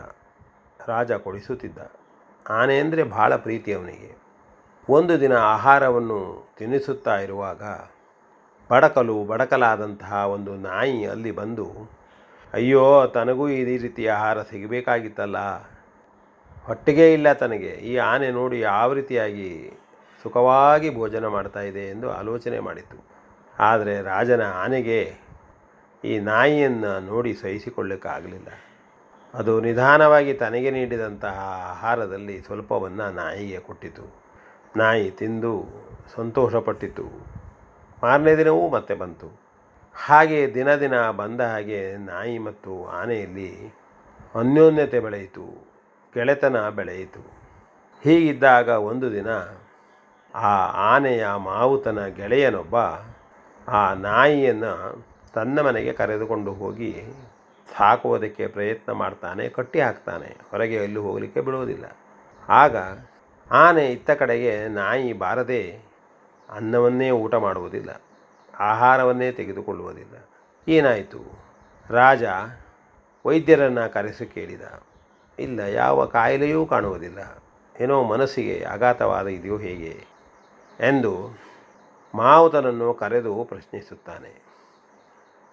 ರಾಜ ಕೊಡಿಸುತ್ತಿದ್ದ. ಆನೆ ಅಂದರೆ ಭಾಳ ಪ್ರೀತಿ ಅವನಿಗೆ. ಒಂದು ದಿನ ಆಹಾರವನ್ನು ತಿನ್ನಿಸುತ್ತಾ ಇರುವಾಗ ಬಡಕಲು, ಬಡಕಲಾದಂತಹ ಒಂದು ನಾಯಿ ಅಲ್ಲಿ ಬಂದು, ಅಯ್ಯೋ, ತನಗೂ ಈ ರೀತಿಯ ಆಹಾರ ಸಿಗಬೇಕಾಗಿತ್ತಲ್ಲ. ಹೊಟ್ಟೆಗೇ ಇಲ್ಲ ತನಗೆ. ಈ ಆನೆ ನೋಡಿ ಯಾವ ರೀತಿಯಾಗಿ ಸುಖವಾಗಿ ಭೋಜನ ಮಾಡ್ತಾ ಇದೆ ಎಂದು ಆಲೋಚನೆ ಮಾಡಿತು. ಆದರೆ ರಾಜನ ಆನೆಗೆ ಈ ನಾಯಿಯನ್ನು ನೋಡಿ ಸಹಿಸಿಕೊಳ್ಳಿಕ್ಕಾಗಲಿಲ್ಲ. ಅದು ನಿಧಾನವಾಗಿ ತನಗೆ ನೀಡಿದಂತಹ ಆಹಾರದಲ್ಲಿ ಸ್ವಲ್ಪವನ್ನು ನಾಯಿಗೆ ಕೊಟ್ಟಿತು. ನಾಯಿ ತಿಂದು ಸಂತೋಷಪಟ್ಟಿತು. ಮಾರನೇ ದಿನವೂ ಮತ್ತೆ ಬಂತು. ಹಾಗೆ ದಿನ ದಿನ ಬಂದ ಹಾಗೆ ನಾಯಿ ಮತ್ತು ಆನೆಯಲ್ಲಿ ಅನ್ಯೋನ್ಯತೆ ಬೆಳೆಯಿತು ಗೆಳೆತನ ಬೆಳೆಯಿತು. ಹೀಗಿದ್ದಾಗ ಒಂದು ದಿನ ಆ ಆನೆಯ ಮಾವುತನ ಗೆಳೆಯನೊಬ್ಬ ಆ ನಾಯಿಯನ್ನು ತನ್ನ ಮನೆಗೆ ಕರೆದುಕೊಂಡು ಹೋಗಿ ಸಾಕುವುದಕ್ಕೆ ಪ್ರಯತ್ನ ಮಾಡ್ತಾನೆ, ಕಟ್ಟಿ ಹಾಕ್ತಾನೆ. ಹೊರಗೆ ಎಲ್ಲೂ ಹೋಗಲಿಕ್ಕೆ ಬಿಡುವುದಿಲ್ಲ. ಆಗ ಆನೆ ಇತ್ತ ಕಡೆಗೆ ನಾಯಿ ಬಾರದೆ ಅನ್ನವನ್ನೇ ಊಟ ಮಾಡುವುದಿಲ್ಲ, ಆಹಾರವನ್ನೇ ತೆಗೆದುಕೊಳ್ಳುವುದಿಲ್ಲ. ಏನಾಯಿತು? ರಾಜ ವೈದ್ಯರನ್ನು ಕರೆಸಿ ಕೇಳಿದ. ಇಲ್ಲ, ಯಾವ ಕಾಯಿಲೆಯೂ ಕಾಣುವುದಿಲ್ಲ. ಏನೋ ಮನಸ್ಸಿಗೆ ಆಘಾತವಾದ ಇದೆಯೋ ಹೇಗೆ? ಎಂದು ಮಾವುತನನ್ನು ಕರೆದು ಪ್ರಶ್ನಿಸುತ್ತಾನೆ.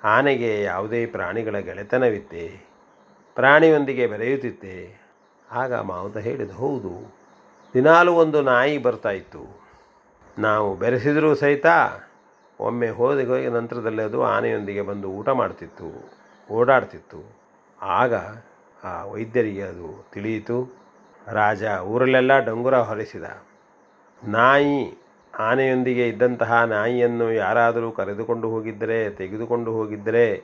ಆನೆಗೆ ಯಾವುದೇ ಪ್ರಾಣಿಗಳ ಗೆಳೆತನವಿತ್ತೆ, ಪ್ರಾಣಿಯೊಂದಿಗೆ ಬೆರೆಯುತ್ತಿತ್ತೆ. ಆಗ ಮಾವುತ ಹೇಳಿದ, ಹೌದು, ದಿನಾಲೂ ಒಂದು ನಾಯಿ ಬರ್ತಾ ಇತ್ತು. ನಾವು ಬೆರೆಸಿದರೂ ಸಹಿತ ಒಮ್ಮೆ ಹೋದ ಹೋಗಿ ನಂತರದಲ್ಲಿ ಅದು ಆನೆಯೊಂದಿಗೆ ಬಂದು ಊಟ ಮಾಡ್ತಿತ್ತು, ಓಡಾಡ್ತಿತ್ತು. ಆಗ ಆ ವೈದ್ಯರಿಗೆ ಅದು ತಿಳಿಯಿತು. ರಾಜ ಊರಲ್ಲೆಲ್ಲ ಡಂಗುರ ಹೊರಿಸಿದ. ನಾಯಿ, ಆನೆಯೊಂದಿಗೆ ಇದ್ದಂತಹ ನಾಯಿಯನ್ನು ಯಾರಾದರೂ ಕರೆದುಕೊಂಡು ಹೋಗಿದ್ದರೆ, ತೆಗೆದುಕೊಂಡು ಹೋಗಿದ್ದರೆ,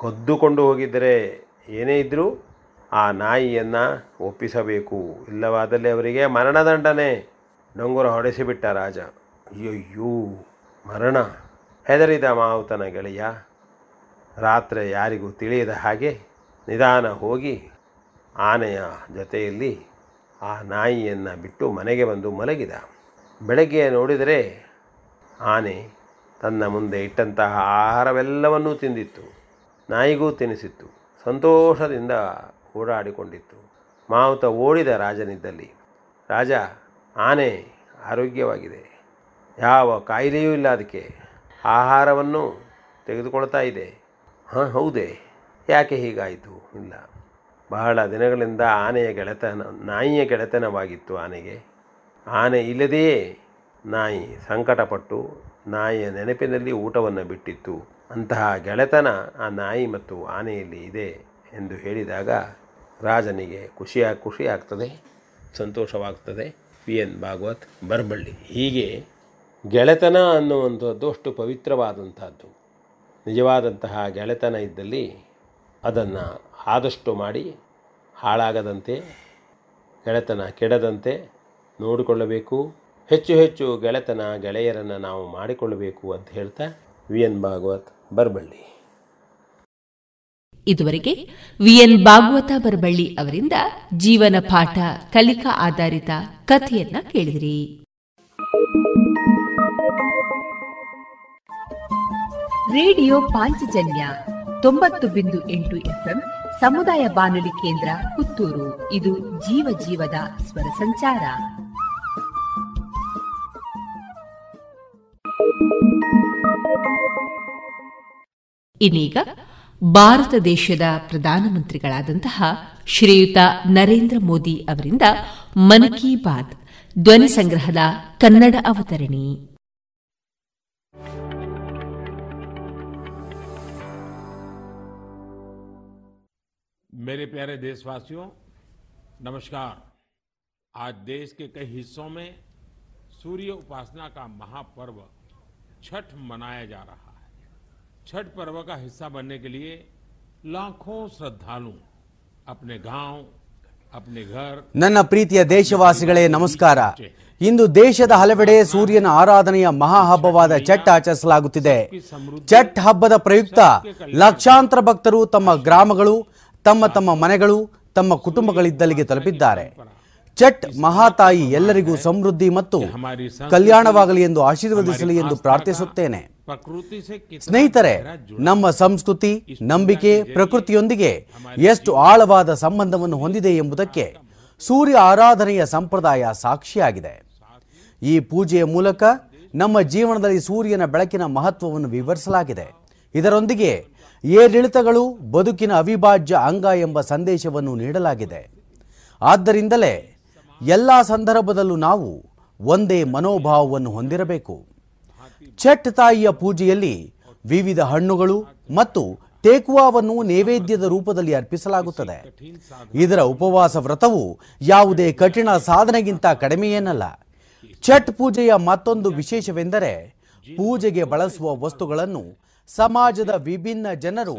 ಕದ್ದುಕೊಂಡು ಹೋಗಿದ್ದರೆ ಏನೇ ಇದ್ದರೂ ಆ ನಾಯಿಯನ್ನು ಒಪ್ಪಿಸಬೇಕು. ಇಲ್ಲವಾದಲ್ಲಿ ಅವರಿಗೆ ಮರಣದಂಡನೆ. ಡಂಗುರ ಹೊಡೆಸಿಬಿಟ್ಟ ರಾಜ. ಅಯ್ಯಯ್ಯೋ, ಮರಣ. ಹೆದರಿದ ಮಾವುತನ ಗೆಳೆಯ, ರಾತ್ರಿ ಯಾರಿಗೂ ತಿಳಿಯದ ಹಾಗೆ ನಿಧಾನ ಹೋಗಿ ಆನೆಯ ಜೊತೆಯಲ್ಲಿ ಆ ನಾಯಿಯನ್ನು ಬಿಟ್ಟು ಮನೆಗೆ ಬಂದು ಮಲಗಿದ. ಬೆಳಗ್ಗೆ ನೋಡಿದರೆ ಆನೆ ತನ್ನ ಮುಂದೆ ಇಟ್ಟಂತಹ ಆಹಾರವೆಲ್ಲವನ್ನೂ ತಿಂದಿತ್ತು. ನಾಯಿಗೂ ತಿನ್ನಿಸಿತ್ತು ಸಂತೋಷದಿಂದ ಓಡಾಡಿಕೊಂಡಿತ್ತು. ಮಾವುತ ಓಡಿದ ರಾಜನಿದ್ದಲ್ಲಿ. ರಾಜ, ಆನೆ ಆರೋಗ್ಯವಾಗಿದೆ. ಯಾವ ಕಾಯಿಲೆಯೂ ಇಲ್ಲ ಅದಕ್ಕೆ ಆಹಾರವನ್ನು ತೆಗೆದುಕೊಳ್ತಾ ಇದೆ. ಹಾಂ, ಹೌದೇ. ಯಾಕೆ ಹೀಗಾಯಿತು? ಇಲ್ಲ. ಬಹಳ ದಿನಗಳಿಂದ ಆನೆಯ ಗೆಳೆತನ, ನಾಯಿಯ ಗೆಳೆತನವಾಗಿತ್ತು ಆನೆಗೆ. ಆನೆ ಇಲ್ಲದೆಯೇ ನಾಯಿ ಸಂಕಟಪಟ್ಟು ನಾಯಿಯ ನೆನಪಿನಲ್ಲಿ ಊಟವನ್ನು ಬಿಟ್ಟಿತ್ತು. ಅಂತಹ ಗೆಳೆತನ ಆ ನಾಯಿ ಮತ್ತು ಆನೆಯಲ್ಲಿ ಇದೆ ಎಂದು ಹೇಳಿದಾಗ ರಾಜನಿಗೆ ಖುಷಿಯಾಗಿ ಖುಷಿಯಾಗ್ತದೆ, ಸಂತೋಷವಾಗ್ತದೆ. ಪಿ. ಎನ್. ಭಾಗವತ್ ಬರಬಳ್ಳಿ. ಹೀಗೆ ಗೆಳೆತನ ಅನ್ನುವಂಥದ್ದು ಅಷ್ಟು ಪವಿತ್ರವಾದಂಥದ್ದು. ನಿಜವಾದಂತಹ ಗೆಳೆತನ ಇದ್ದಲ್ಲಿ ಅದನ್ನು ಆದಷ್ಟು ಮಾಡಿ ಹಾಳಾಗದಂತೆ, ಗೆಳೆತನ ಕೆಡದಂತೆ ನೋಡಿಕೊಳ್ಳಬೇಕು. ಹೆಚ್ಚು ಹೆಚ್ಚು ಗೆಳೆತನ ಗೆಳೆಯರನ್ನು ನಾವು ಮಾಡಿಕೊಳ್ಳಬೇಕು ಅಂತ ಹೇಳ್ತಾ ವಿ ಎನ್ ಭಾಗವತ್ ಬರಬಳ್ಳಿ.
ಇದುವರೆಗೆ ವಿಎನ್ ಭಾಗವತ ಬರಬಳ್ಳಿ ಅವರಿಂದ ಜೀವನ ಪಾಠ ಕಲಿಕಾ ಆಧಾರಿತ ಕಥೆಯನ್ನ ಕೇಳಿದಿರಿ. ರೇಡಿಯೋ ಪಾಂಚಜನ್ಯ ತೊಂಬತ್ತು ಬಿಂದು ಎಂಟು ಎಫ್ಎಂ ಸಮುದಾಯ ಬಾನುಲಿ ಕೇಂದ್ರ ಪುತ್ತೂರು. ಇದು ಜೀವ ಜೀವದ ಸ್ವರ ಸಂಚಾರ. ಇನ್ನೀಗ ಭಾರತ ದೇಶದ ಪ್ರಧಾನಮಂತ್ರಿಗಳಾದಂತಹ ಶ್ರೀಯುತ ನರೇಂದ್ರ ಮೋದಿ ಅವರಿಂದ ಮನ್ ಕಿ ಬಾತ್ ಧ್ವನಿ ಸಂಗ್ರಹದ ಕನ್ನಡ ಅವತರಣಿ.
मेरे प्यारे देशवासियों नमस्कार आज देश के कई हिस्सों में सूर्य उपासना का महापर्व छठ मनाया जा रहा है छठ पर्व का हिस्सा बनने के लिए लाखों श्रद्धालु अपने गांव अपने घर
ನನ್ನ ಪ್ರೀತಿಯ ದೇಶವಾಸಿಗಳೇ ನಮಸ್ಕಾರ ಇಂದು ದೇಶದ ಹಲವೆಡೆ ಸೂರ್ಯನ ಆರಾಧನೆಯ ಮಹಾಹಬ್ಬವಾದ ಛಟ್ ಆಚರಿಸಲಾಗುತ್ತಿದೆ ಛಟ್ ಹಬ್ಬದ ಪ್ರಯುಕ್ತ ಲಕ್ಷಾಂತರ ಭಕ್ತರು ತಮ್ಮ ಗ್ರಾಮಗಳು ತಮ್ಮ ತಮ್ಮ ಮನೆಗಳು ತಮ್ಮ ಕುಟುಂಬಗಳಿದ್ದಲ್ಲಿಗೆ ತಲುಪಿದ್ದಾರೆ. ಚಟ್ ಮಹಾತಾಯಿ ಎಲ್ಲರಿಗೂ ಸಮೃದ್ಧಿ ಮತ್ತು ಕಲ್ಯಾಣವಾಗಲಿ ಎಂದು ಆಶೀರ್ವದಿಸಲಿ ಎಂದು ಪ್ರಾರ್ಥಿಸುತ್ತೇನೆ. ಸ್ನೇಹಿತರೆ, ನಮ್ಮ ಸಂಸ್ಕೃತಿ, ನಂಬಿಕೆ, ಪ್ರಕೃತಿಯೊಂದಿಗೆ ಎಷ್ಟು ಆಳವಾದ ಸಂಬಂಧವನ್ನು ಹೊಂದಿದೆ ಎಂಬುದಕ್ಕೆ ಸೂರ್ಯ ಆರಾಧನೆಯ ಸಂಪ್ರದಾಯ ಸಾಕ್ಷಿಯಾಗಿದೆ. ಈ ಪೂಜೆಯ ಮೂಲಕ ನಮ್ಮ ಜೀವನದಲ್ಲಿ ಸೂರ್ಯನ ಬೆಳಕಿನ ಮಹತ್ವವನ್ನು ವಿವರಿಸಲಾಗಿದೆ. ಇದರೊಂದಿಗೆ ಏರಿಳಿತಗಳು ಬದುಕಿನ ಅವಿಭಾಜ್ಯ ಅಂಗ ಎಂಬ ಸಂದೇಶವನ್ನು ನೀಡಲಾಗಿದೆ. ಆದ್ದರಿಂದಲೇ ಎಲ್ಲ ಸಂದರ್ಭದಲ್ಲೂ ನಾವು ಒಂದೇ ಮನೋಭಾವವನ್ನು ಹೊಂದಿರಬೇಕು. ಛಟ್ ತಾಯಿಯ ಪೂಜೆಯಲ್ಲಿ ವಿವಿಧ ಹಣ್ಣುಗಳು ಮತ್ತು ಟೇಕುವಾವನ್ನು ನೈವೇದ್ಯದ ರೂಪದಲ್ಲಿ ಅರ್ಪಿಸಲಾಗುತ್ತದೆ. ಇದರ ಉಪವಾಸ ವ್ರತವು ಯಾವುದೇ ಕಠಿಣ ಸಾಧನೆಗಿಂತ ಕಡಿಮೆಯೇನಲ್ಲ. ಛಟ್ ಪೂಜೆಯ ಮತ್ತೊಂದು ವಿಶೇಷವೆಂದರೆ ಪೂಜೆಗೆ ಬಳಸುವ ವಸ್ತುಗಳನ್ನು ಸಮಾಜದ ವಿಭಿನ್ನ ಜನರು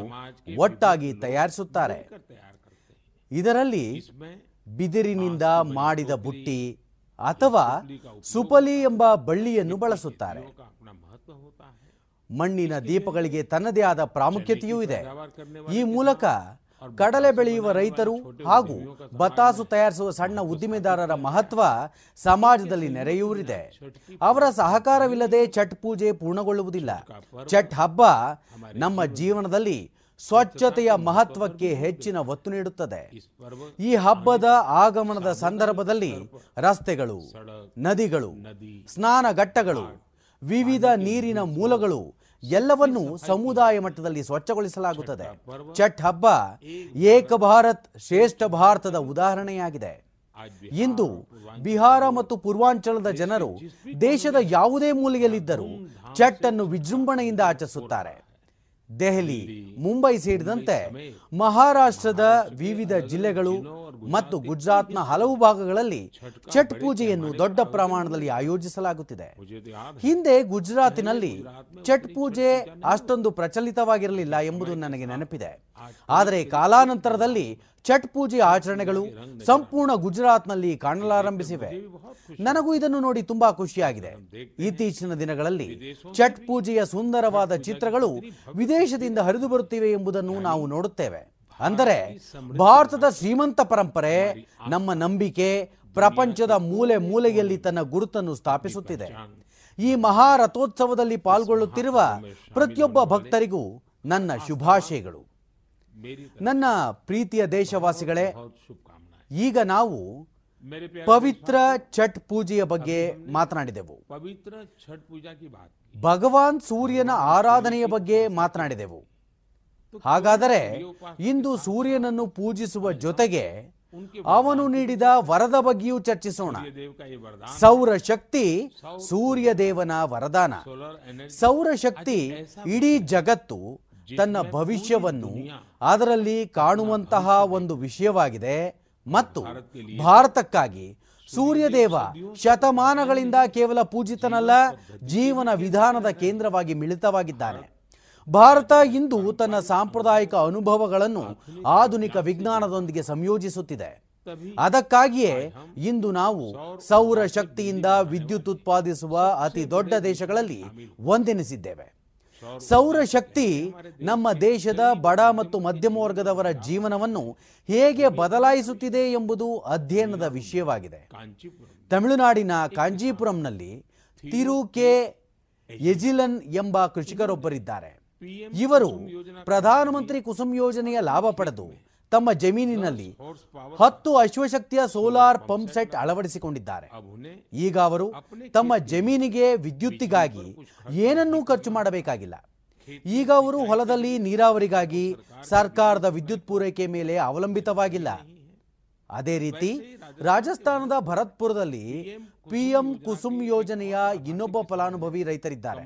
ಒಟ್ಟಾಗಿ ತಯಾರಿಸುತ್ತಾರೆ. ಇದರಲ್ಲಿ ಬಿದಿರಿನಿಂದ ಮಾಡಿದ ಬುಟ್ಟಿ ಅಥವಾ ಸುಪಲಿ ಎಂಬ ಬಳ್ಳಿಯನ್ನು ಬಳಸುತ್ತಾರೆ. ಮಣ್ಣಿನ ದೀಪಗಳಿಗೆ ತನ್ನದೇ ಆದ ಪ್ರಾಮುಖ್ಯತೆಯೂ ಇದೆ. ಈ ಮೂಲಕ ಕಡಲೆ ಬೆಳೆಯುವ ರೈತರು ಹಾಗೂ ಬತಾಸು ತಯಾರಿಸುವ ಸಣ್ಣ ಉದ್ದಿಮೆದಾರರ ಮಹತ್ವ ಸಮಾಜದಲ್ಲಿ ನೆರೆಯೂರಿದೆ. ಅವರ ಸಹಕಾರವಿಲ್ಲದೆ ಛಟ್ ಪೂಜೆ ಪೂರ್ಣಗೊಳ್ಳುವುದಿಲ್ಲ. ಛಟ್ ಹಬ್ಬ ನಮ್ಮ ಜೀವನದಲ್ಲಿ ಸ್ವಚ್ಛತೆಯ ಮಹತ್ವಕ್ಕೆ ಹೆಚ್ಚಿನ ಒತ್ತು ನೀಡುತ್ತದೆ. ಈ ಹಬ್ಬದ ಆಗಮನದ ಸಂದರ್ಭದಲ್ಲಿ ರಸ್ತೆಗಳು ನದಿಗಳು ಸ್ನಾನಘಟ್ಟಗಳು ವಿವಿಧ ನೀರಿನ ಮೂಲಗಳು ಎಲ್ಲವನ್ನೂ ಸಮುದಾಯ ಮಟ್ಟದಲ್ಲಿ ಸ್ವಚ್ಛಗೊಳಿಸಲಾಗುತ್ತದೆ. ಛಟ್ ಹಬ್ಬ. ಏಕ ಭಾರತ್ ಶ್ರೇಷ್ಠ ಭಾರತದ ಉದಾಹರಣೆಯಾಗಿದೆ. ಇಂದು ಬಿಹಾರ ಮತ್ತು ಪೂರ್ವಾಂಚಲದ ಜನರು ದೇಶದ ಯಾವುದೇ ಮೂಲೆಯಲ್ಲಿದ್ದರೂ ಛಟ್ ಅನ್ನು ವಿಜೃಂಭಣೆಯಿಂದ ಆಚರಿಸುತ್ತಾರೆ. ದೆಹಲಿ ಮುಂಬೈ ಸೇರಿದಂತೆ ಮಹಾರಾಷ್ಟ್ರದ ವಿವಿಧ ಜಿಲ್ಲೆಗಳು ಮತ್ತು ಗುಜರಾತ್ನ ಹಲವು ಭಾಗಗಳಲ್ಲಿ ಛಟ್ ಪೂಜೆಯನ್ನು ದೊಡ್ಡ ಪ್ರಮಾಣದಲ್ಲಿ ಆಯೋಜಿಸಲಾಗುತ್ತಿದೆ. ಹಿಂದೆ ಗುಜರಾತಿನಲ್ಲಿ ಛಟ್ ಪೂಜೆ ಅಷ್ಟೊಂದು ಪ್ರಚಲಿತವಾಗಿರಲಿಲ್ಲ ಎಂಬುದು ನನಗೆ ನೆನಪಿದೆ. ಆದರೆ ಕಾಲಾನಂತರದಲ್ಲಿ ಛಟ್ ಪೂಜೆ ಆಚರಣೆಗಳು ಸಂಪೂರ್ಣ ಗುಜರಾತ್ನಲ್ಲಿ ಕಾಣಲಾರಂಭಿಸಿವೆ. ನನಗೂ ಇದನ್ನು ನೋಡಿ ತುಂಬಾ ಖುಷಿಯಾಗಿದೆ. ಇತ್ತೀಚಿನ ದಿನಗಳಲ್ಲಿ ಛಟ್ ಪೂಜೆಯ ಸುಂದರವಾದ ಚಿತ್ರಗಳು ವಿದೇಶದಿಂದ ಹರಿದು ಬರುತ್ತಿವೆ ಎಂಬುದನ್ನು ನಾವು ನೋಡುತ್ತೇವೆ. ಅಂದರೆ ಭಾರತದ ಶ್ರೀಮಂತ ಪರಂಪರೆ, ನಮ್ಮ ನಂಬಿಕೆ, ಪ್ರಪಂಚದ ಮೂಲೆ ಮೂಲೆಯಲ್ಲಿ ತನ್ನ ಗುರುತನ್ನು ಸ್ಥಾಪಿಸುತ್ತಿದೆ. ಈ ಮಹಾರಥೋತ್ಸವದಲ್ಲಿ ಪಾಲ್ಗೊಳ್ಳುತ್ತಿರುವ ಪ್ರತಿಯೊಬ್ಬ ಭಕ್ತರಿಗೂ ನನ್ನ ಶುಭಾಶಯಗಳು. ನನ್ನ ಪ್ರೀತಿಯ ದೇಶವಾಸಿಗಳೇ, ಈಗ ನಾವು ಪವಿತ್ರ ಛಟ್ ಪೂಜೆಯ ಬಗ್ಗೆ ಮಾತನಾಡಿದೆವು.
ಪವಿತ್ರ ಛಟ್ ಪೂಜಾ
ಭಗವಾನ್ ಸೂರ್ಯನ ಆರಾಧನೆಯ ಬಗ್ಗೆ ಮಾತನಾಡಿದೆವು. ಹಾಗಾದರೆ ಇಂದು ಸೂರ್ಯನನ್ನು ಪೂಜಿಸುವ ಜೊತೆಗೆ ಅವನು ನೀಡಿದ ವರದ ಬಗ್ಗೆಯೂ ಚರ್ಚಿಸೋಣ. ಸೌರ ಶಕ್ತಿ ಸೂರ್ಯ ದೇವನ ವರದಾನ. ಸೌರ ಶಕ್ತಿ ಇಡೀ ಜಗತ್ತು ತನ್ನ ಭವಿಷ್ಯವನ್ನು ಅದರಲ್ಲಿ ಕಾಣುವಂತಹ ಒಂದು ವಿಷಯವಾಗಿದೆ ಮತ್ತು ಭಾರತಕ್ಕಾಗಿ ಸೂರ್ಯದೇವ ಶತಮಾನಗಳಿಂದ ಕೇವಲ ಪೂಜಿತನಲ್ಲ ಜೀವನ ವಿಧಾನದ ಕೇಂದ್ರವಾಗಿ ಮಿಳಿತವಾಗಿದ್ದಾನೆ. ಭಾರತ ಇಂದು ತನ್ನ ಸಾಂಪ್ರದಾಯಿಕ ಅನುಭವಗಳನ್ನು ಆಧುನಿಕ ವಿಜ್ಞಾನದೊಂದಿಗೆ ಸಂಯೋಜಿಸುತ್ತಿದೆ. ಅದಕ್ಕಾಗಿಯೇ ಇಂದು ನಾವು ಸೌರ ಶಕ್ತಿಯಿಂದ ವಿದ್ಯುತ್ ಉತ್ಪಾದಿಸುವ ಅತಿ ದೊಡ್ಡ ದೇಶಗಳಲ್ಲಿ ಒಂದೆನಿಸಿದ್ದೇವೆ. ಸೌರ ಶಕ್ತಿ ನಮ್ಮ ದೇಶದ ಬಡ ಮತ್ತು ಮಧ್ಯಮ ವರ್ಗದವರ ಜೀವನವನ್ನು ಹೇಗೆ ಬದಲಾಯಿಸುತ್ತಿದೆ ಎಂಬುದು ಅಧ್ಯಯನದ ವಿಷಯವಾಗಿದೆ. ತಮಿಳುನಾಡಿನ ಕಾಂಜೀಪುರಂನಲ್ಲಿ ತಿರು ಕೆ ಎಜಿಲನ್ ಎಂಬ ಕೃಷಿಕರೊಬ್ಬರಿದ್ದಾರೆ. ಇವರು ಪ್ರಧಾನಮಂತ್ರಿ ಕುಸುಮ್ ಯೋಜನೆಯ ಲಾಭ ಪಡೆದು ತಮ್ಮ ಜಮೀನಿನಲ್ಲಿ ಹತ್ತು ಅಶ್ವಶಕ್ತಿಯ ಸೋಲಾರ್ ಪಂಪ್ ಸೆಟ್ ಅಳವಡಿಸಿಕೊಂಡಿದ್ದಾರೆ. ಈಗ ಅವರು ತಮ್ಮ ಜಮೀನಿಗೆ ವಿದ್ಯುತ್ತಿಗಾಗಿ ಏನನ್ನೂ ಖರ್ಚು ಮಾಡಬೇಕಾಗಿಲ್ಲ. ಈಗ ಅವರು ಹೊಲದಲ್ಲಿ ನೀರಾವರಿಗಾಗಿ ಸರ್ಕಾರದ ವಿದ್ಯುತ್ ಪೂರೈಕೆ ಮೇಲೆ ಅವಲಂಬಿತವಾಗಿಲ್ಲ. ಅದೇ ರೀತಿ ರಾಜಸ್ಥಾನದ ಭರತ್ಪುರದಲ್ಲಿ ಪಿಎಂ ಕುಸುಮ್ ಯೋಜನೆಯ ಇನ್ನೊಬ್ಬ ಫಲಾನುಭವಿ ರೈತರಿದ್ದಾರೆ.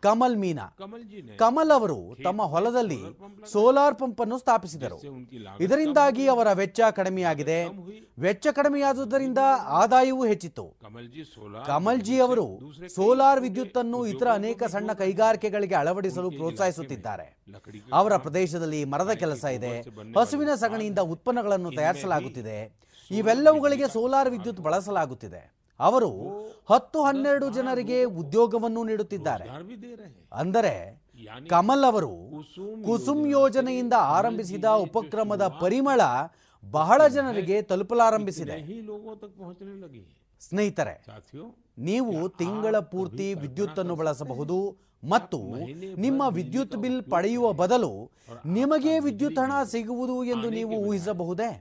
ಕಮಲ್ ಮೀನಾ. ಕಮಲ್ ಅವರು ತಮ್ಮ ಹೊಲದಲ್ಲಿ ಸೋಲಾರ್ ಪಂಪ್ ಅನ್ನು ಸ್ಥಾಪಿಸಿದರು. ಇದರಿಂದಾಗಿ ಅವರ ವೆಚ್ಚ ಕಡಿಮೆಯಾಗಿದೆ. ವೆಚ್ಚ ಕಡಿಮೆಯಾದುದರಿಂದ ಆದಾಯವೂ ಹೆಚ್ಚಿತ್ತು. ಕಮಲ್ಜಿ ಅವರು ಸೋಲಾರ್ ವಿದ್ಯುತ್ ಅನ್ನು ಇತರ ಅನೇಕ ಸಣ್ಣ ಕೈಗಾರಿಕೆಗಳಿಗೆ ಅಳವಡಿಸಲು ಪ್ರೋತ್ಸಾಹಿಸುತ್ತಿದ್ದಾರೆ. ಅವರ ಪ್ರದೇಶದಲ್ಲಿ ಮರದ ಕೆಲಸ ಇದೆ. ಹಸುವಿನ ಸಗಣಿಯಿಂದ ಉತ್ಪನ್ನಗಳನ್ನು ತಯಾರಿಸಲಾಗುತ್ತಿದೆ. ಇವೆಲ್ಲವುಗಳಿಗೆ ಸೋಲಾರ್ ವಿದ್ಯುತ್ ಬಳಸಲಾಗುತ್ತಿದೆ. ಅವರು ಹತ್ತು ಹನ್ನೆರಡು ಜನರಿಗೆ ಉದ್ಯೋಗವನ್ನು ನೀಡುತ್ತಿದ್ದಾರೆ. ಅಂದರೆ ಕಮಲ್ ಅವರು ಕುಸುಮ್ ಯೋಜನೆಯಿಂದ ಆರಂಭಿಸಿದ ಉಪಕ್ರಮದ ಪರಿಮಳ ಬಹಳ ಜನರಿಗೆ ತಲುಪಲಾರಂಭಿಸಿದೆ. ಸ್ನೇಹಿತರೆ, ನೀವು ತಿಂಗಳ ಪೂರ್ತಿ ವಿದ್ಯುತ್ ಅನ್ನು ಬಳಸಬಹುದು ಮತ್ತು ನಿಮ್ಮ ವಿದ್ಯುತ್ ಬಿಲ್ ಪಡೆಯುವ ಬದಲು ನಿಮಗೆ ವಿದ್ಯುತ್ ಹಣ ಸಿಗುವುದು ಎಂದು ನೀವು ಊಹಿಸಬಹುದೇ?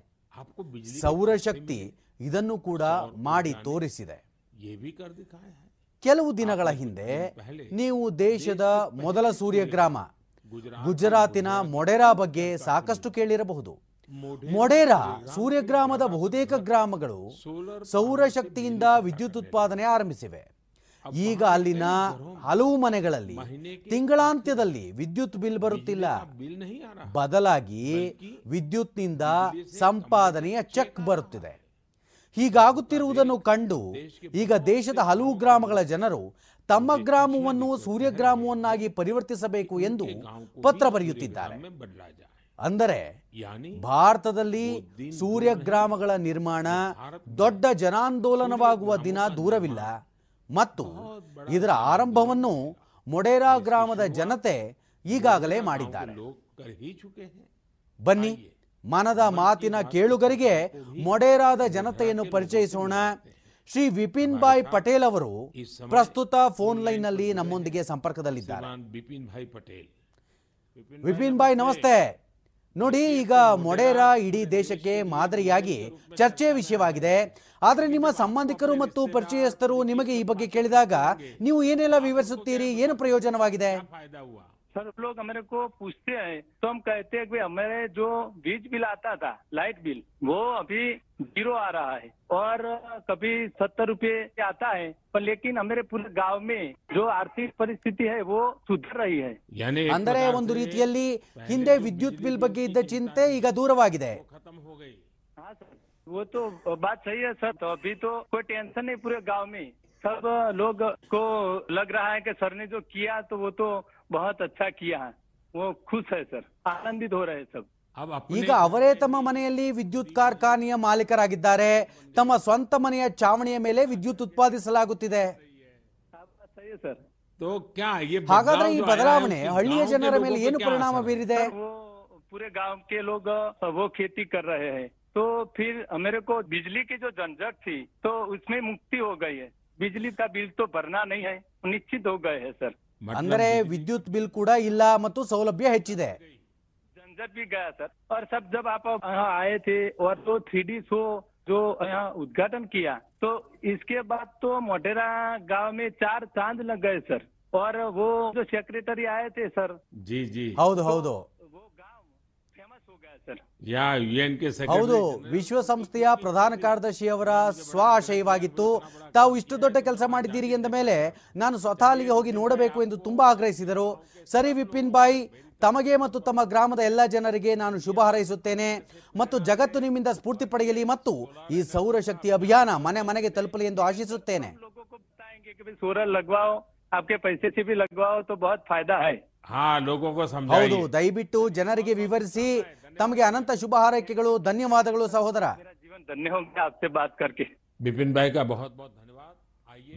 ಸೌರಶಕ್ತಿ ಇದನ್ನು ಕೂಡ ಮಾಡಿ ತೋರಿಸಿದೆ ಕೆಲವು ದಿನಗಳ ಹಿಂದೆ ನೀವು ದೇಶದ ಮೊದಲ ಸೂರ್ಯ ಗ್ರಾಮ ಗುಜರಾತಿನ ಮೊಡೆರಾ ಬಗ್ಗೆ ಸಾಕಷ್ಟು ಕೇಳಿರಬಹುದು ಮೊಡೇರಾ ಸೂರ್ಯಗ್ರಾಮದ ಬಹುತೇಕ ಗ್ರಾಮಗಳು ಸೌರಶಕ್ತಿಯಿಂದ ವಿದ್ಯುತ್ ಉತ್ಪಾದನೆ ಆರಂಭಿಸಿವೆ ಈಗ ಅಲ್ಲಿನ ಹಲವು ಮನೆಗಳಲ್ಲಿ ತಿಂಗಳಾಂತ್ಯದಲ್ಲಿ ವಿದ್ಯುತ್ ಬಿಲ್ ಬರುತ್ತಿಲ್ಲ. ಬದಲಾಗಿ ವಿದ್ಯುತ್ನಿಂದ ಸಂಪಾದನೆಯ ಚೆಕ್ ಬರುತ್ತಿದೆ. ಹೀಗಾಗುತ್ತಿರುವುದನ್ನು ಕಂಡು ಈಗ ದೇಶದ ಹಲವು ಗ್ರಾಮಗಳ ಜನರು ತಮ್ಮ ಗ್ರಾಮವನ್ನು ಸೂರ್ಯಗ್ರಾಮವನ್ನಾಗಿ ಪರಿವರ್ತಿಸಬೇಕು ಎಂದು ಪತ್ರ ಬರೆಯುತ್ತಿದ್ದಾರೆ. ಅಂದರೆ ಭಾರತದಲ್ಲಿ ಸೂರ್ಯಗ್ರಾಮಗಳ ನಿರ್ಮಾಣ ದೊಡ್ಡ ಜನಾಂದೋಲನವಾಗುವ ದಿನ ದೂರವಿಲ್ಲ. ಮತ್ತು ಇದರ ಆರಂಭವನ್ನು ಮೊಡೇರಾ ಗ್ರಾಮದ ಜನತೆ ಈಗಾಗಲೇ ಮಾಡಿದ್ದಾರೆ. ಬನ್ನಿ ಮನದ ಮಾತಿನ ಕೇಳುಗರಿಗೆ ಮೊಡೇರಾದ ಜನತೆಯನ್ನು ಪರಿಚಯಿಸೋಣ. ಶ್ರೀ ವಿಪಿನ್ ಭಾಯ್ ಪಟೇಲ್ ಅವರು ಪ್ರಸ್ತುತ ಫೋನ್ ಲೈನ್ನಲ್ಲಿ ನಮ್ಮೊಂದಿಗೆ ಸಂಪರ್ಕದಲ್ಲಿದ್ದಾರೆ. ವಿಪಿನ್ ಭಾಯ್ ನಮಸ್ತೆ. ನೋಡಿ, ಈಗ ಮೊಡೇರಾ ಇಡೀ ದೇಶಕ್ಕೆ ಮಾದರಿಯಾಗಿ ಚರ್ಚೆ ವಿಷಯವಾಗಿದೆ. ಆದರೆ ನಿಮ್ಮ ಸಂಬಂಧಿಕರು ಮತ್ತು ಪರಿಚಯಸ್ಥರು ನಿಮಗೆ ಈ ಬಗ್ಗೆ ಕೇಳಿದಾಗ ನೀವು ಏನೆಲ್ಲ ವಿವರಿಸುತ್ತೀರಿ? ಏನು ಪ್ರಯೋಜನವಾಗಿದೆ?
फायदा हुआ
सर लोग हमारे को पूछते हैं तो हम कहते हैं कि भाई हमारे जो बीज बिल आता था लाइट बिल वो अभी जीरो आ रहा है और कभी सत्तर रुपए आता है पर लेकिन हमारे पूरे गांव में जो आर्थिक परिस्थिति है वो सुधर रही है
यानी एक
ಅಂದರೆ
प्रकार
ಒಂದು
से
ರೀತಿಯಲ್ಲಿ ಹಿಂದೆ ವಿದ್ಯುತ್ ಬಿಲ್ ಬಗ್ಗೆ ಇದ್ದ ಚಿಂತೆ ಈಗ ದೂರವಾಗಿದೆ
खत्म हो गई
हाँ सर वो तो बात सही है सर तो अभी तो कोई टेंशन नहीं पूरे गांव में सब लोग को लग रहा है कि सर ने जो किया तो वो तो बहुत अच्छा किया है वो खुश है सर आनंदित हो रहे हैं सब
अब
ಈಗ ಅವರೇ ತಮ್ಮ ಮನೆಯಲ್ಲಿ ವಿದ್ಯುತ್ ಕಾರ್ಖಾನೆಯ ಮಾಲೀಕರಾಗಿದ್ದಾರೆ ತಮ್ಮ ಸ್ವಂತ ಮನೆಯ ಚಾವಣಿಯ ಮೇಲೆ ವಿದ್ಯುತ್ ಉತ್ಪಾದಿಸಲಾಗುತ್ತಿದೆ
सही है सर
तो क्या ये
ಹಾಗಾದ್ರೆ
बदलाव
ಈ
जो आया है,
ಬದಲಾವಣೆ
उसकी
ಹಳ್ಳಿಯ
गांव के
ಜನರ
लोगों
ಮೇಲೆ
पे
ಏನು
क्या
ಪರಿಣಾಮ
असर है?
ಬೀರಿದೆ
सर, वो पूरे गांव के लोग अ, वो खेती कर रहे हैं तो फिर मेरे को बिजली की जो झंझट थी तो उसमें मुक्ति हो गई है बिजली का बिल तो भरना नहीं है निश्चित हो गए हैं सर
ಅಂದರೆ ವಿದ್ಯುತ್ ಬಿಲ್ ಕೂಡ ಇಲ್ಲ ಮತ್ತು ಸೌಲಭ್ಯ ಹೆಚ್ಚಿದೆ
झंझट भी गया सर और सब जब आप यहाँ आए थे और तो थ्री डी शो जो यहाँ उद्घाटन किया तो इसके बाद तो मोटेरा गांव में चार चांद लग गए सर और वो जो सेक्रेटरी आए थे सर
जी जी
ಹೌದು ಹೌದು
सर
या यूएन के
ಹೌದು ವಿಶ್ವಸಂಸ್ಥೆಯ ಪ್ರಧಾನ ಕಾರ್ಯದರ್ಶಿ ಅವರ ಸ್ವ ಆಶಯವಾಗಿತ್ತು ತಾವು ಇಷ್ಟು ದೊಡ್ಡ ಕೆಲಸ ಮಾಡಿದ್ದೀರಿ ಎಂದ ಮೇಲೆ ನಾನು ಸ್ವತಃ ಅಲ್ಲಿಗೆ ಹೋಗಿ ನೋಡಬೇಕು ಎಂದು ತುಂಬಾ ಆಗ್ರಹಿಸಿದರು. ಸರಿ ವಿಪಿನ್ ಬಾಯಿ ತಮಗೆ ಮತ್ತು ತಮ್ಮ ಗ್ರಾಮದ ಎಲ್ಲ ಜನರಿಗೆ ನಾನು ಶುಭ ಹಾರೈಸುತ್ತೇನೆ. ಮತ್ತು ಜಗತ್ತು ನಿಮ್ಮಿಂದ ಸ್ಫೂರ್ತಿ ಪಡೆಯಲಿ ಮತ್ತು ಈ ಸೌರಶಕ್ತಿ ಅಭಿಯಾನ ಮನೆ ಮನೆಗೆ ತಲುಪಲಿ ಎಂದು ಆಶಿಸುತ್ತೇನೆ. ಹೌದು ದಯವಿಟ್ಟು ಜನರಿಗೆ ವಿವರಿಸಿ ತಮಗೆ ಅನಂತ ಶುಭ ಹಾರೈಕೆಗಳು ಧನ್ಯವಾದಗಳು ಸಹೋದರ
जीवन धन्य हो गया आपसे बात करके
बिपिन भाई का बहुत बहुत धन्यवाद